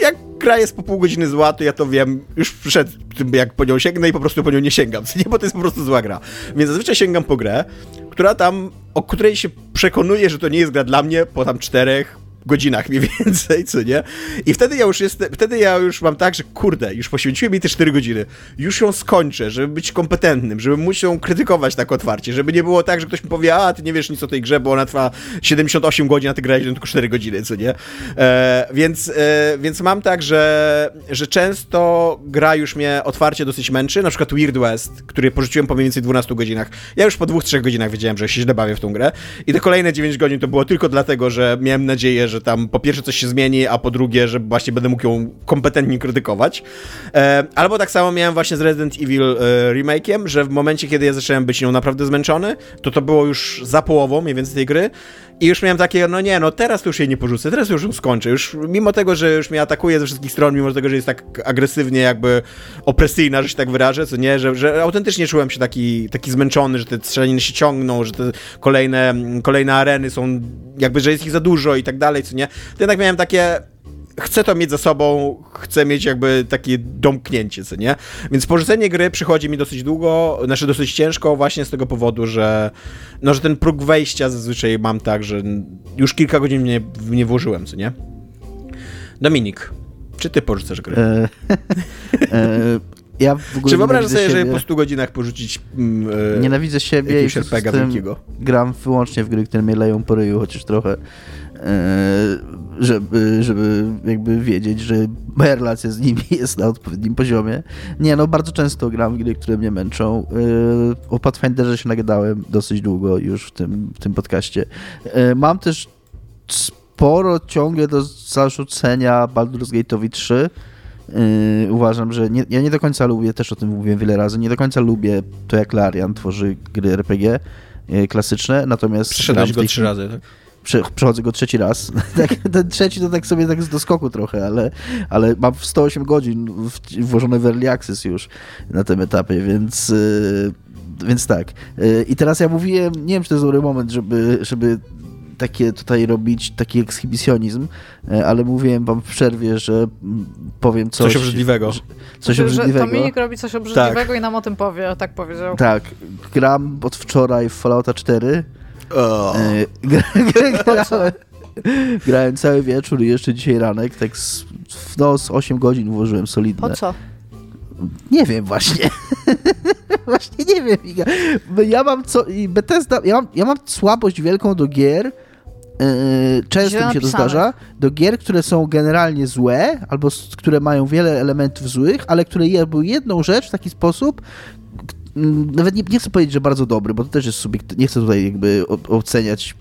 jak gra jest po pół godziny zła, to ja to wiem już przed tym, jak po nią sięgnę i po prostu po nią nie sięgam, nie? Bo to jest po prostu zła gra. Więc zazwyczaj sięgam po grę, która tam, o której się przekonuję, że to nie jest gra dla mnie po tam czterech, godzinach mniej więcej, co nie? I wtedy ja już jestem, wtedy ja już mam tak, że kurde, już poświęciłem jej te 4 godziny, już ją skończę, żeby być kompetentnym, żeby móc ją krytykować tak otwarcie, żeby nie było tak, że ktoś mi powie, a ty nie wiesz nic o tej grze, bo ona trwa 78 godzin, a ty grałeś tylko 4 godziny, co nie? E, więc, e, więc mam tak, że, że często gra już mnie otwarcie dosyć męczy, na przykład Weird West, który porzuciłem po mniej więcej 12 godzinach. Ja już po 2-3 godzinach wiedziałem, że się źle bawię w tą grę i te kolejne 9 godzin to było tylko dlatego, że miałem nadzieję, że że tam po pierwsze coś się zmieni, a po drugie, że właśnie będę mógł ją kompetentnie krytykować. E, albo tak samo miałem właśnie z Resident Evil e, remake'iem, że w momencie, kiedy ja zacząłem być nią naprawdę zmęczony, to to było już za połową mniej więcej tej gry I już miałem takie, no nie, no teraz to już jej nie porzucę, teraz już ją skończę. Już mimo tego, że już mnie atakuje ze wszystkich stron, mimo tego, że jest tak agresywnie jakby opresyjna, że się tak wyrażę, co nie, że, że autentycznie czułem się taki, taki zmęczony, że te strzeliny się ciągną, że te kolejne, kolejne areny są, jakby, że jest ich za dużo i tak dalej, co nie. To jednak miałem takie, chcę to mieć za sobą, chcę mieć jakby takie domknięcie, co nie? Więc porzucenie gry przychodzi mi dosyć długo, znaczy dosyć ciężko właśnie z tego powodu, że no, że ten próg wejścia zazwyczaj mam tak, że już kilka godzin mnie, nie włożyłem, co nie? Dominik, czy ty porzucasz gry? E, e, ja w ogóle Czy wyobrażasz sobie, siebie. że po 100 godzinach porzucić mm, e, Nienawidzę siebie i gram wyłącznie w gry, które mnie leją po ryju, chociaż trochę. E, żeby, żeby jakby wiedzieć, że moja relacja z nimi jest na odpowiednim poziomie. Nie, no bardzo często gram gry, które mnie męczą. E, o Pathfinderze się nagadałem dosyć długo już w tym, w tym podcaście. E, mam też sporo ciągle do zarzucenia Baldur's Gate'owi 3. uważam, że nie, ja nie do końca lubię, też o tym mówiłem wiele razy, nie do końca lubię to, jak Larian tworzy gry RPG klasyczne, natomiast... Przeszedłeś go trzy razy, tak? Przechodzę go trzeci raz. Tak, ten trzeci to tak sobie tak z doskoku trochę, ale, ale mam 108 godzin włożone w Early Access już na tym etapie, więc, yy, więc tak. Yy, I teraz ja mówiłem, nie wiem, czy to jest dobry moment, żeby, żeby takie tutaj robić, taki ekshibicjonizm, yy, ale mówiłem wam w przerwie, że powiem coś... Coś obrzydliwego. Że, coś obrzydliwego. Dominik robi coś obrzydliwego tak. i nam o tym powie, tak powiedział. Tak. Gram od wczoraj w Fallouta 4 Oh. grałem, grałem cały wieczór i jeszcze dzisiaj ranek, tak z, no, z 8 godzin włożyłem solidne. Po co? Nie wiem właśnie. właśnie nie wiem. Ja mam co... Bethesda, ja mam, ja mam słabość wielką do gier, Yy, często mi się to zdarza, do gier, które są generalnie złe, albo które mają wiele elementów złych, ale które były jedną rzecz w taki sposób, nawet nie, nie, chcę powiedzieć, że bardzo dobry, bo to też jest subiektywne, nie chcę tutaj jakby oceniać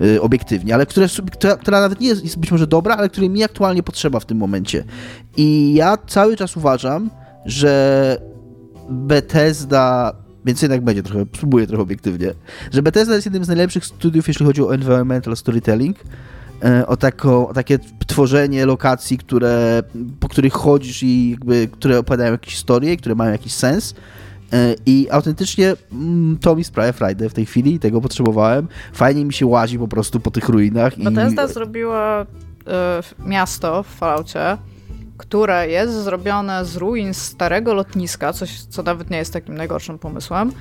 y, obiektywnie, ale które, która, która nawet nie jest, jest być może dobra, ale której mi aktualnie potrzeba w tym momencie. I ja cały czas uważam, że Bethesda więc jednak będzie trochę, spróbuję trochę obiektywnie, że Bethesda jest jednym z najlepszych studiów, jeśli chodzi o environmental storytelling, e, o, tako, o takie tworzenie lokacji, które, po których chodzisz i jakby, które opowiadają jakieś historie, które mają jakiś sens. E, I autentycznie mm, to mi sprawia frajdę w tej chwili i tego potrzebowałem. Fajnie mi się łazi po prostu po tych ruinach. Bethesda i... zrobiła y, miasto w Falloutie, które jest zrobione z ruin starego lotniska, coś, co nawet nie jest takim najgorszym pomysłem,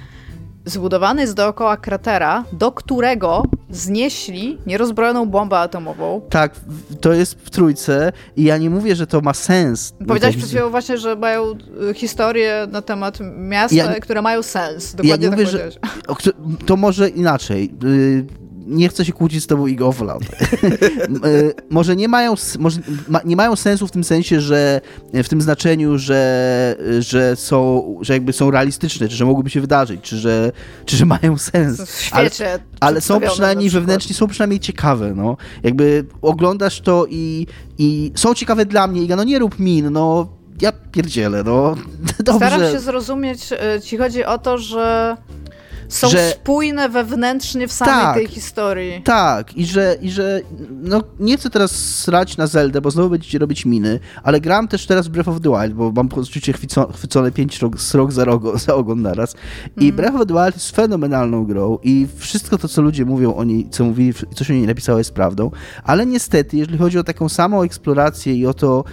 zbudowany jest dookoła kratera, do którego znieśli nierozbrojoną bombę atomową. Tak, to jest w trójce i ja nie mówię, że to ma sens. Powiedziałeś przed chwilą właśnie, że mają y, historię na temat miasta, ja, które mają sens. Dokładnie ja nie tak mówię, że, To może inaczej. Y, nie chcę się kłócić z tobą Ego Fallout. E, może nie mają, może nie mają sensu w tym sensie, że w tym znaczeniu, że, że są, że jakby są realistyczne, czy że mogłyby się wydarzyć, czy że, czy że mają sens. Ale, ale są przynajmniej wewnętrznie, są przynajmniej ciekawe, no. Jakby oglądasz to i, i są ciekawe dla mnie, Iga, no nie rób min, no ja pierdzielę, no. Dobrze. Staram się zrozumieć, e, ci chodzi o to, że są że... spójne wewnętrznie w samej tak, tej historii. Tak, i że, i że no, nie chcę teraz srać na Zeldę, bo znowu będziecie robić miny, ale gram też teraz Breath of the Wild, bo mam poczucie chwycone pięć rok, rok za, rogo, za ogon naraz. I mm. Breath of the Wild jest fenomenalną grą i wszystko to, co ludzie mówią o niej, co mówili, co się o niej napisało jest prawdą, ale niestety, jeżeli chodzi o taką samą eksplorację i o to,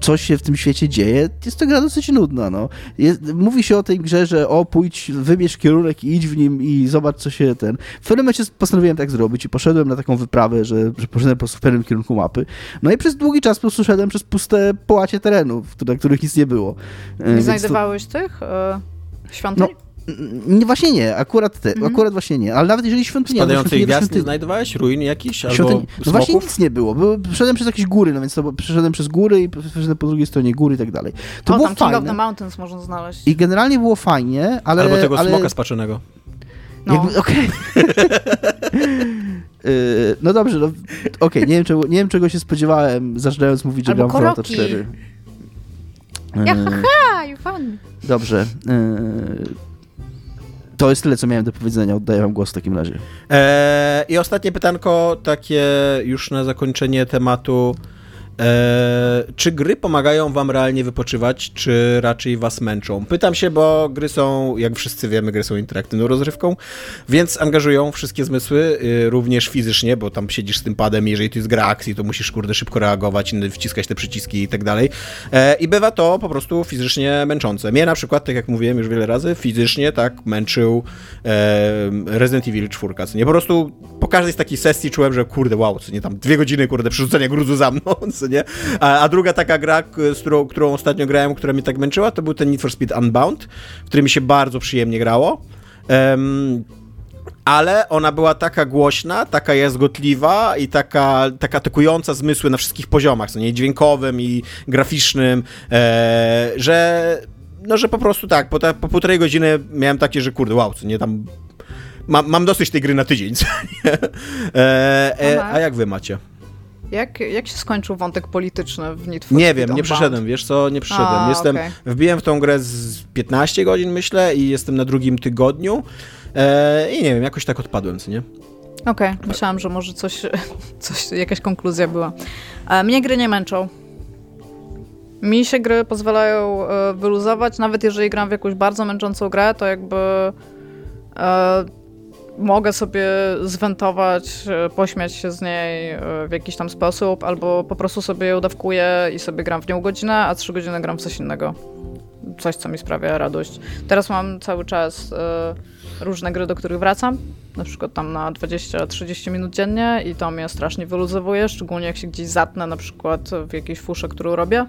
coś się w tym świecie dzieje, jest to gra dosyć nudna. No. Jest, mówi się o tej grze, że o, pójdź, wybierz kierunek i idź w nim i zobacz, co się ten... W pewnym momencie postanowiłem tak zrobić i poszedłem na taką wyprawę, że, że poszedłem po prostu w pewnym kierunku mapy. No i przez długi czas po prostu szedłem przez puste połacie terenów, na których nic nie było. Nie znajdowałeś to... tych y, świątyń? No, właśnie nie, akurat te, mhm. akurat właśnie nie, ale nawet jeżeli świątynia... Spadającej gwiazd nie znajdowałeś? Ruin jakiś? Albo świątyni... No właśnie nic nie było, By, przeszedłem przez jakieś góry, no więc to, przeszedłem przez góry i przeszedłem po drugiej stronie góry i tak dalej. To o, było tam fajne. King of the Mountains można znaleźć. I generalnie było fajnie, ale... Albo tego ale... smoka spaczonego. No. Okej. Okay. no dobrze, no, okej, okay, nie, wiem, czego, nie wiem czego się spodziewałem, zaczynając mówić, że Albo gram Fallouta 4. Jahaha, you fun. Dobrze. To jest tyle, co miałem do powiedzenia. Oddaję wam głos w takim razie. Eee, I ostatnie pytanko, takie już na zakończenie tematu. Eee, czy gry pomagają wam realnie wypoczywać, czy raczej was męczą? Pytam się, bo gry są, jak wszyscy wiemy, gry są interaktywną rozrywką, więc angażują wszystkie zmysły, y, również fizycznie, bo tam siedzisz z tym padem, jeżeli to jest gra akcji, to musisz kurde szybko reagować, wciskać te przyciski i tak dalej. Eee, I bywa to po prostu fizycznie męczące. Mnie na przykład, tak jak mówiłem już wiele razy, fizycznie tak męczył e, Resident Evil 4. Co nie po prostu po każdej z takiej sesji czułem, że kurde, wow, co nie tam dwie godziny kurde przerzucenia gruzu za mną, nie? A, a, druga taka gra, z którą, którą ostatnio grałem, która mnie tak męczyła, to był ten Need for Speed Unbound, w którym mi się bardzo przyjemnie grało. Um, ale ona była taka głośna, taka jazgotliwa i taka, taka atakująca zmysły na wszystkich poziomach, co nie dźwiękowym i graficznym, e, że no, że po prostu tak, po, ta, po półtorej godziny miałem takie, że kurde, wow, co nie tam mam, mam dosyć tej gry na tydzień, co nie? E, e, a jak wy macie? Jak, jak się skończył wątek polityczny w Need for Nie wiem, nie przeszedłem, wiesz co, nie przeszedłem. A, jestem, okay. Wbiłem w tą grę z 15 godzin, myślę, i jestem na drugim tygodniu e, i nie wiem, jakoś tak odpadłem, co nie? Okej, okay. myślałam, że może coś, coś, jakaś konkluzja była. E, mnie gry nie męczą. Mi się gry pozwalają e, wyluzować, nawet jeżeli gram w jakąś bardzo męczącą grę, to jakby e, mogę sobie zwentować, e, pośmiać się z niej e, w jakiś tam sposób, albo po prostu sobie ją dawkuję i sobie gram w nią godzinę, a trzy godziny gram w coś innego. Coś, co mi sprawia radość. Teraz mam cały czas y, różne gry, do których wracam, na przykład tam na 20-30 minut dziennie i to mnie strasznie wyluzowuje, szczególnie jak się gdzieś zatnę, na przykład w jakiejś fusze, którą robię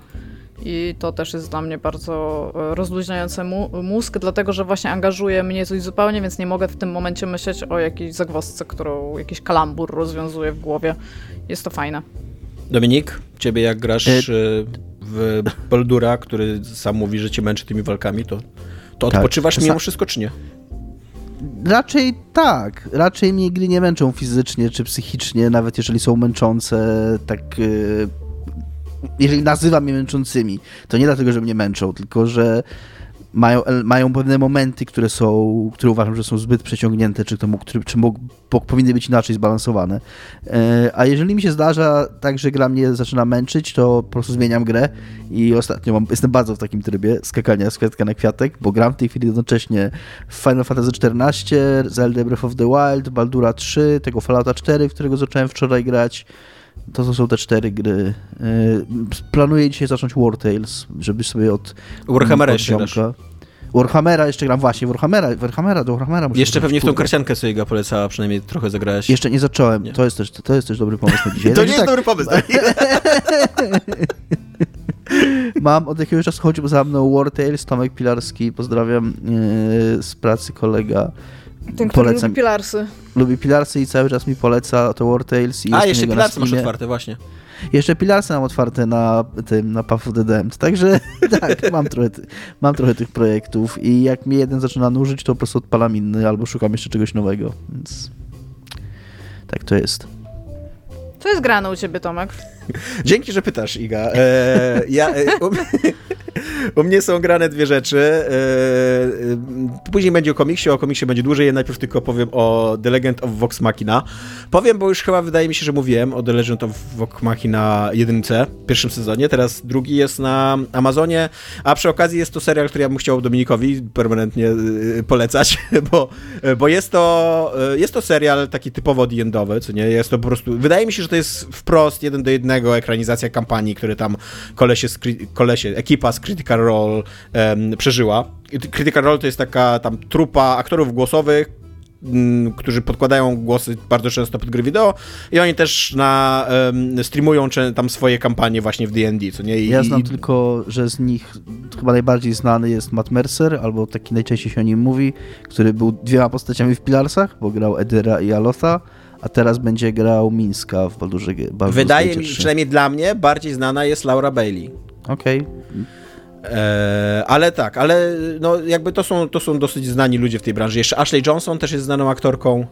i to też jest dla mnie bardzo e, rozluźniające mózg, dlatego że właśnie angażuje mnie coś zupełnie, więc nie mogę w tym momencie myśleć o jakiejś zagwozdce, którą jakiś kalambur rozwiązuje w głowie. Jest to fajne. Dominik, ciebie jak grasz e, w Baldura, który sam mówi, że cię męczy tymi walkami, to, to tak. odpoczywasz mimo wszystko, czy nie? Raczej tak. Raczej mnie gry nie męczą fizycznie czy psychicznie, nawet jeżeli są męczące tak e, jeżeli nazywam je męczącymi, to nie dlatego, że mnie męczą, tylko że mają, mają pewne momenty, które są, które uważam, że są zbyt przeciągnięte, czy, to mógł, czy, mógł, powinny być inaczej zbalansowane. E, a jeżeli mi się zdarza tak, że gra mnie zaczyna męczyć, to po prostu zmieniam grę i ostatnio mam, jestem bardzo w takim trybie skakania z kwiatka na kwiatek, bo gram w tej chwili jednocześnie Final Fantasy XIV, Zelda Breath of the Wild, Baldura 3, tego Fallouta 4, w którego zacząłem wczoraj grać, to, to są te cztery gry. E, planuję dzisiaj zacząć War Tales, żeby sobie od Warhammera od jeszcze Warhammera jeszcze gram, właśnie, Warhammera, Warhammera do Warhammera muszę Jeszcze pewnie w tą karciankę sobie go polecała, przynajmniej trochę zagrałeś. Jeszcze nie zacząłem, nie. To, jest też, to jest też dobry pomysł na dzisiaj. to nie jest tak. dobry pomysł. Tak? Mam od jakiegoś czasu chodził za mną War Tales, Tomek Pilarski, pozdrawiam yy, z pracy kolega ten, który polecam. lubi Pilarsy. Lubi Pilarsy i cały czas mi poleca to War Tales. I A, jeszcze Pilarsy masz otwarte, właśnie. Jeszcze Pilarsy mam otwarte na tym, na Path of the Damned. Także tak, mam trochę, mam trochę tych projektów i jak mi jeden zaczyna nużyć, to po prostu odpalam inny albo szukam jeszcze czegoś nowego, więc tak to jest. Co jest grane u ciebie, Tomek? Dzięki, że pytasz, Iga. E, ja, e, u, u, mnie są grane dwie rzeczy. E, e, później będzie o komiksie, o komiksie będzie dłużej. Ja najpierw tylko powiem o The Legend of Vox Machina. Powiem, bo już chyba wydaje mi się, że mówiłem o The Legend of Vox Machina jedynce w pierwszym sezonie. Teraz drugi jest na Amazonie, a przy okazji jest to serial, który ja bym chciał Dominikowi permanentnie e, polecać, bo, bo jest, to, jest to serial taki typowo diendowy, co nie? Jest to po prostu... Wydaje mi się, że to jest wprost jeden do jednego ekranizacja kampanii, które tam kolesie, kolesie ekipa z Critical Role um, przeżyła. Critical Role to jest taka tam trupa aktorów głosowych, mm, którzy podkładają głosy bardzo często pod gry wideo i oni też na, um, streamują tam swoje kampanie właśnie w D&D, co nie? I, ja znam i... tylko, że z nich chyba najbardziej znany jest Matt Mercer, albo taki najczęściej się o nim mówi, który był dwiema postaciami w Pilarsach, bo grał Edyra i Alotha, a teraz będzie grał Mińska w Baldurze Wydaje mi się, przynajmniej dla mnie, bardziej znana jest Laura Bailey. Okej. Okay. E, ale tak, ale no jakby to są, to są dosyć znani ludzie w tej branży. Jeszcze Ashley Johnson też jest znaną aktorką.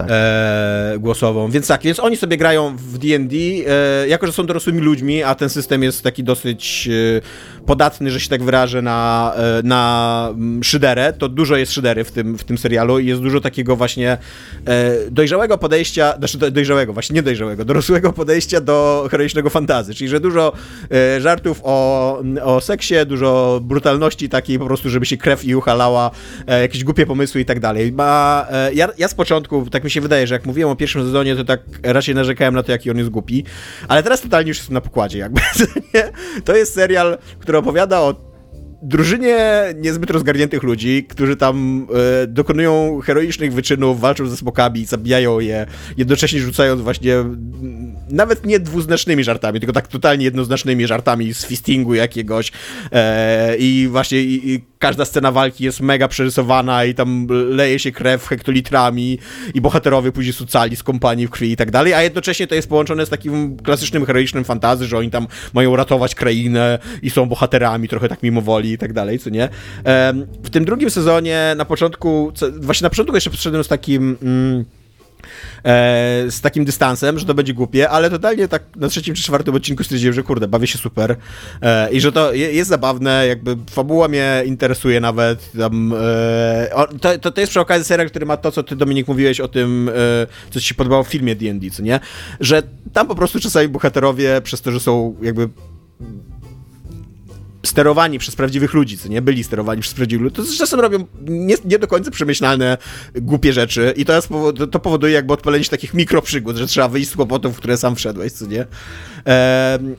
Tak. e, głosową. Więc tak, więc oni sobie grają w D&D, e, jako że są dorosłymi ludźmi, a ten system jest taki dosyć e, podatny, że się tak wyrażę, na, e, na mm, szyderę, to dużo jest szydery w tym, w tym serialu i jest dużo takiego właśnie e, dojrzałego podejścia, znaczy dojrzałego, właśnie nie dojrzałego, dorosłego podejścia do heroicznego fantazy, czyli że dużo e, żartów o, o seksie, dużo brutalności takiej po prostu, żeby się krew i uchalała, jakieś głupie pomysły i tak dalej. Ma, ja, ja z początku, tak mi się wydaje, że jak mówiłem o pierwszym sezonie, to tak raczej narzekałem na to, jaki on jest głupi, ale teraz totalnie już jest na pokładzie jakby, To jest serial, który opowiada o drużynie niezbyt rozgarniętych ludzi, którzy tam e, dokonują heroicznych wyczynów, walczą ze smokami, zabijają je, jednocześnie rzucając właśnie nawet nie dwuznacznymi żartami, tylko tak totalnie jednoznacznymi żartami z fistingu jakiegoś e, i właśnie i, i każda scena walki jest mega przerysowana i tam leje się krew hektolitrami i bohaterowie później sucali z kompanii w krwi i tak dalej, a jednocześnie to jest połączone z takim klasycznym, heroicznym fantazy, że oni tam mają ratować krainę i są bohaterami trochę tak mimowoli i tak dalej, co nie? W tym drugim sezonie na początku, właśnie na początku jeszcze przyszedłem z takim... Mm, z takim dystansem, że to będzie głupie, ale totalnie tak na trzecim czy czwartym odcinku stwierdziłem, że kurde, bawię się super e, i że to je, jest zabawne, jakby fabuła mnie interesuje nawet. Tam, e, to, to, to jest przy okazji serial, który ma to, co ty Dominik mówiłeś o tym, e, co ci się podobało w filmie D&D, co nie? Że tam po prostu czasami bohaterowie, przez to, że są jakby sterowani przez prawdziwych ludzi, co nie byli sterowani przez prawdziwych ludzi, to czasem robią nie, nie do końca przemyślane, głupie rzeczy i to, jest, to powoduje jakby odpalenie się takich mikroprzygód, że trzeba wyjść z kłopotów, w które sam wszedłeś, co nie?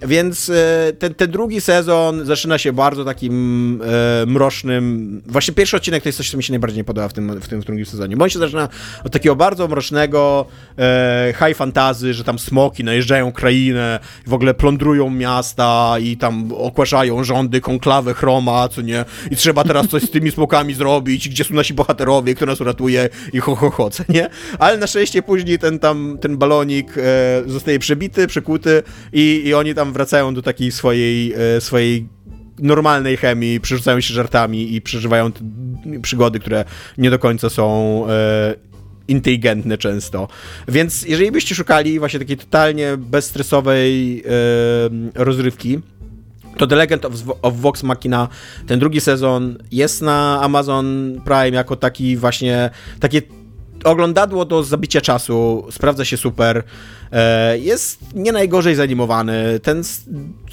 Więc e, ten, ten drugi sezon zaczyna się bardzo takim e, mrocznym, właśnie pierwszy odcinek to jest coś, co mi się najbardziej nie podoba w tym, w tym, w drugim sezonie, bo on się zaczyna od takiego bardzo mrocznego e, high fantazy, że tam smoki najeżdżają krainę, w ogóle plądrują miasta i tam okłaszają rządy konklawę chroma, co nie? I trzeba teraz coś z tymi smokami zrobić, gdzie są nasi bohaterowie, kto nas uratuje i ho, ho, ho, nie? Ale na szczęście później ten tam, ten balonik e, zostaje przebity, przekuty i, i oni tam wracają do takiej swojej, e, swojej normalnej chemii, przerzucają się żartami i przeżywają przygody, które nie do końca są e, inteligentne często. Więc jeżeli byście szukali właśnie takiej totalnie bezstresowej e, rozrywki, to The Legend of, of Vox Machina, ten drugi sezon jest na Amazon Prime jako taki właśnie, takie oglądadło do zabicia czasu, sprawdza się super, e, jest nie najgorzej zanimowany, ten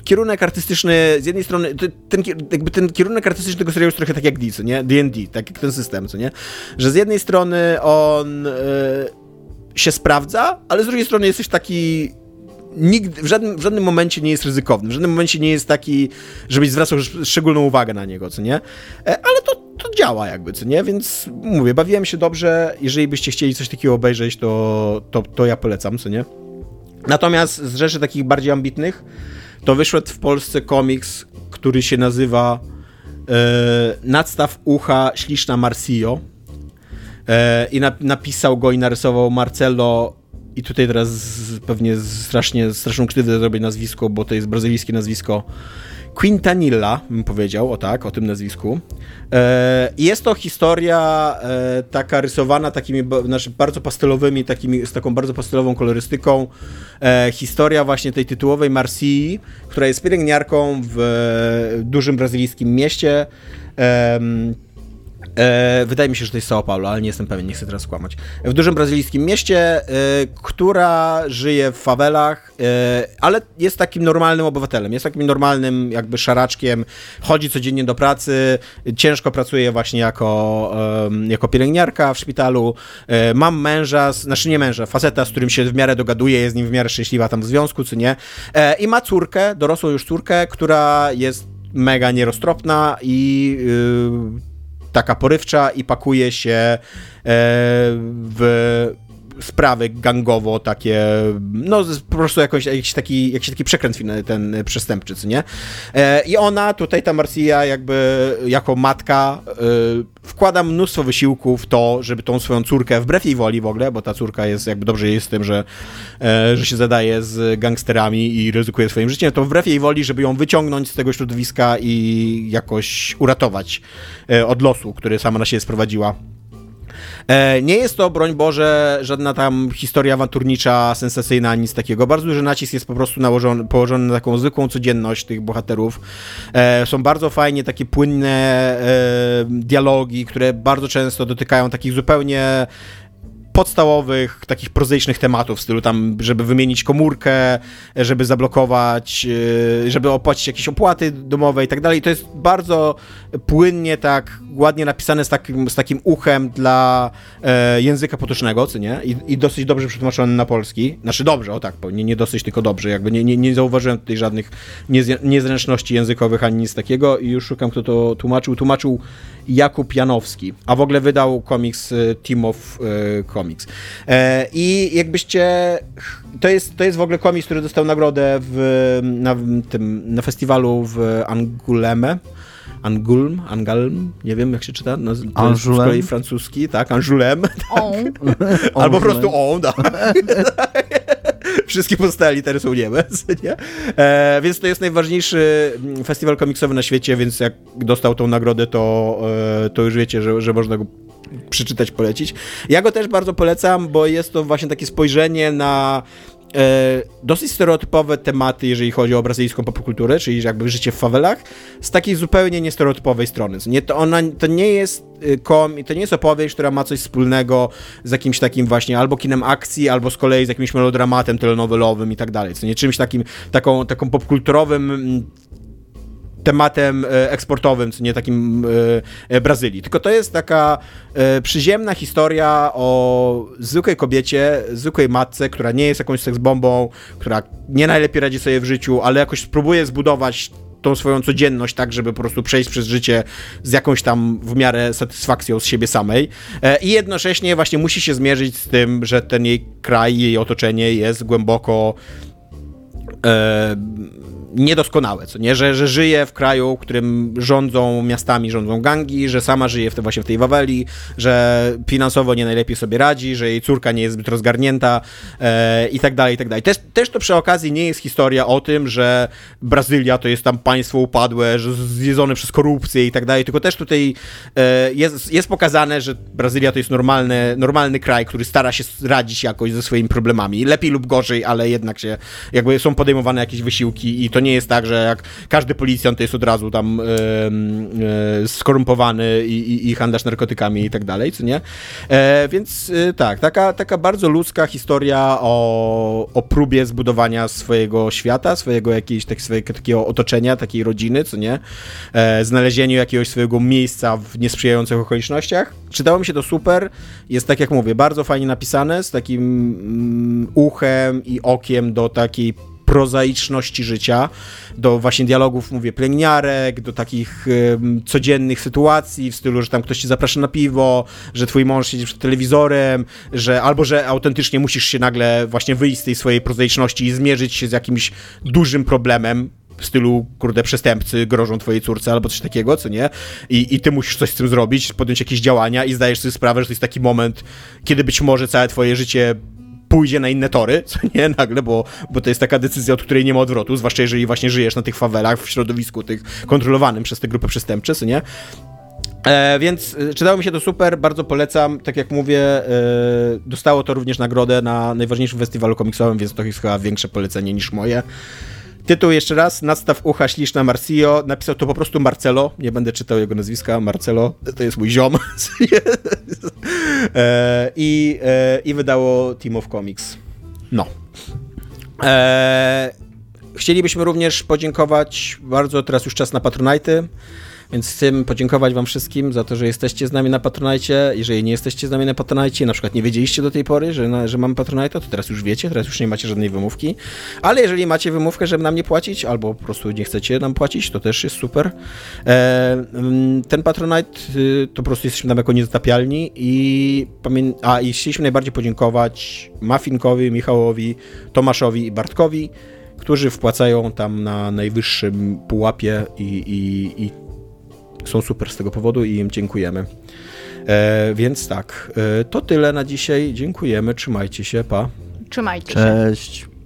kierunek artystyczny, z jednej strony, ten, jakby ten kierunek artystyczny tego serialu jest trochę tak jak D, nie? D&D, tak jak ten system, co nie? Że z jednej strony on e, się sprawdza, ale z drugiej strony jesteś taki nigdy, w, żadnym, w żadnym momencie nie jest ryzykowny, w żadnym momencie nie jest taki, żebyś zwracał szczególną uwagę na niego, co nie? E, ale to, to działa jakby, co nie? Więc mówię, bawiłem się dobrze, jeżeli byście chcieli coś takiego obejrzeć, to, to, to ja polecam, co nie? Natomiast z rzeczy takich bardziej ambitnych, to wyszedł w Polsce komiks, który się nazywa e, Nadstaw ucha śliczna Marsillo. E, I na, napisał go i narysował Marcelo i tutaj teraz pewnie strasznie, straszną krzywdę zrobię nazwisko, bo to jest brazylijskie nazwisko Quintanilla, bym powiedział, o tak, o tym nazwisku. E, jest to historia e, taka rysowana takimi znaczy bardzo pastelowymi, takimi, z taką bardzo pastelową kolorystyką. E, historia właśnie tej tytułowej Marsii, która jest pielęgniarką w dużym brazylijskim mieście. E, wydaje mi się, że to jest São Paulo, ale nie jestem pewien, nie chcę teraz skłamać. W dużym brazylijskim mieście, e, która żyje w fawelach, e, ale jest takim normalnym obywatelem, jest takim normalnym jakby szaraczkiem, chodzi codziennie do pracy, ciężko pracuje właśnie jako, jako pielęgniarka w szpitalu. E, mam męża, znaczy nie męża, faceta, z którym się w miarę dogaduje, jest z nim w miarę szczęśliwa tam w związku, czy nie. E, I ma córkę, dorosłą już córkę, która jest mega nieroztropna i yy, taka porywcza i pakuje się e, w sprawy gangowo takie, no po prostu jakoś, jakiś, taki, jakiś taki przekręt ten przestępczy, co nie? E, I ona, tutaj ta Marcia jakby jako matka e, wkłada mnóstwo wysiłku w to, żeby tą swoją córkę, wbrew jej woli w ogóle, bo ta córka jest jakby dobrze jest z tym, że, e, że się zadaje z gangsterami i ryzykuje swoim życiem, to wbrew jej woli, żeby ją wyciągnąć z tego środowiska i jakoś uratować od losu, który sama na siebie sprowadziła. E, nie jest to, broń Boże, żadna tam historia awanturnicza, sensacyjna, nic takiego. Bardzo duży nacisk jest po prostu nałożony, położony na taką zwykłą codzienność tych bohaterów. E, są bardzo fajnie takie płynne e, dialogi, które bardzo często dotykają takich zupełnie podstawowych, takich prozaicznych tematów, w stylu tam, żeby wymienić komórkę, żeby zablokować, yy, żeby opłacić jakieś opłaty domowe i tak dalej. To jest bardzo płynnie, tak ładnie napisane z takim, z takim uchem dla e, języka potocznego, co nie? I, I, dosyć dobrze przetłumaczone na polski. Znaczy dobrze, o tak, nie, nie dosyć, tylko dobrze. Jakby nie, nie, nie zauważyłem tutaj żadnych niezręczności językowych ani nic takiego i już szukam, kto to tłumaczył. Tłumaczył Jakub Janowski, a w ogóle wydał komiks e, Team of e, Comics. E, I jakbyście... To jest, to jest w ogóle komiks, który dostał nagrodę w, na, tym, na festiwalu w Anguleme. Angulm, Angalm, nie wiem jak się czyta, no, to jest z kolei francuski, tak, Angoulême. Tak. Albo po prostu on, tak. Wszystkie pozostałe litery są Niemiec, nie? E, więc to jest najważniejszy festiwal komiksowy na świecie, więc jak dostał tą nagrodę, to, e, to już wiecie, że, że można go przeczytać, polecić. Ja go też bardzo polecam, bo jest to właśnie takie spojrzenie na e, dosyć stereotypowe tematy, jeżeli chodzi o brazylijską popkulturę, czyli jakby życie w fawelach, z takiej zupełnie niestereotypowej strony. Nie, to, ona, to nie jest y, kom, to nie jest opowieść, która ma coś wspólnego z jakimś takim właśnie albo kinem akcji, albo z kolei z jakimś melodramatem telenowelowym i tak dalej, co nie czymś takim, taką, taką popkulturowym mm, tematem e, eksportowym, nie takim e, e, Brazylii. Tylko to jest taka przyziemna historia o zwykłej kobiecie, zwykłej matce, która nie jest jakąś seksbombą, która nie najlepiej radzi sobie w życiu, ale jakoś próbuje zbudować tą swoją codzienność, tak, żeby po prostu przejść przez życie z jakąś tam w miarę satysfakcją z siebie samej. I jednocześnie właśnie musi się zmierzyć z tym, że ten jej kraj, jej otoczenie jest głęboko niedoskonałe, co nie? Że, że żyje w kraju, w którym rządzą miastami, rządzą gangi, że sama żyje w te, właśnie w tej Waweli, że finansowo nie najlepiej sobie radzi, że jej córka nie jest zbyt rozgarnięta e, i tak dalej, i tak dalej. Też, też to przy okazji nie jest historia o tym, że Brazylia to jest tam państwo upadłe, że zjedzone przez korupcję i tak dalej, tylko też tutaj e, jest, jest pokazane, że Brazylia to jest normalny, normalny kraj, który stara się radzić jakoś ze swoimi problemami. Lepiej lub gorzej, ale jednak się, jakby są podejmowane jakieś wysiłki i to nie jest tak, że jak każdy policjant jest od razu tam yy, skorumpowany i, i, i handlarz narkotykami i tak dalej, co nie? E, więc e, tak, taka, taka bardzo ludzka historia o, o próbie zbudowania swojego świata, swojego jakiegoś tak, swojego, takiego otoczenia, takiej rodziny, co nie? E, znalezieniu jakiegoś swojego miejsca w niesprzyjających okolicznościach. Czytało mi się to super, jest tak jak mówię, bardzo fajnie napisane, z takim mm, uchem i okiem do takiej prozaiczności życia, do właśnie dialogów, mówię, pielęgniarek, do takich codziennych sytuacji w stylu, że tam ktoś ci zaprasza na piwo, że twój mąż siedzi przed telewizorem, że albo, że autentycznie musisz się nagle właśnie wyjść z tej swojej prozaiczności i zmierzyć się z jakimś dużym problemem, w stylu, kurde, przestępcy grożą twojej córce albo coś takiego, co nie? I, I ty musisz coś z tym zrobić, podjąć jakieś działania i zdajesz sobie sprawę, że to jest taki moment, kiedy być może całe twoje życie pójdzie na inne tory, co nie, nagle, bo, bo to jest taka decyzja, od której nie ma odwrotu, zwłaszcza jeżeli właśnie żyjesz na tych fawelach, w środowisku tych kontrolowanym przez te grupy przestępcze, co nie? E, więc e, czytało mi się to super, bardzo polecam. Tak jak mówię, e, dostało to również nagrodę na najważniejszym festiwalu komiksowym, więc to jest chyba większe polecenie niż moje. Tytuł jeszcze raz, Nadstaw ucha śliczna Marcio. Napisał to po prostu Marcelo, nie będę czytał jego nazwiska, Marcelo, to jest mój ziom. e, i, e, I wydało Team of Comics. No. E, chcielibyśmy również podziękować bardzo, teraz już czas na Patronite. Więc chcę podziękować wam wszystkim za to, że jesteście z nami na Patronite. Jeżeli nie jesteście z nami na Patronite, na przykład nie wiedzieliście do tej pory, że, na, że mamy Patronite, to teraz już wiecie, teraz już nie macie żadnej wymówki. Ale jeżeli macie wymówkę, żeby nam nie płacić, albo po prostu nie chcecie nam płacić, to też jest super. E, mm, ten Patronite y, to po prostu jesteśmy tam jako niezatapialni i. A, i chcieliśmy najbardziej podziękować Mafinkowi, Michałowi, Tomaszowi i Bartkowi, którzy wpłacają tam na najwyższym pułapie i, i, i są super z tego powodu i im dziękujemy. E, więc tak, e, to tyle na dzisiaj. Dziękujemy, trzymajcie się, pa. Trzymajcie Cześć. się. Cześć.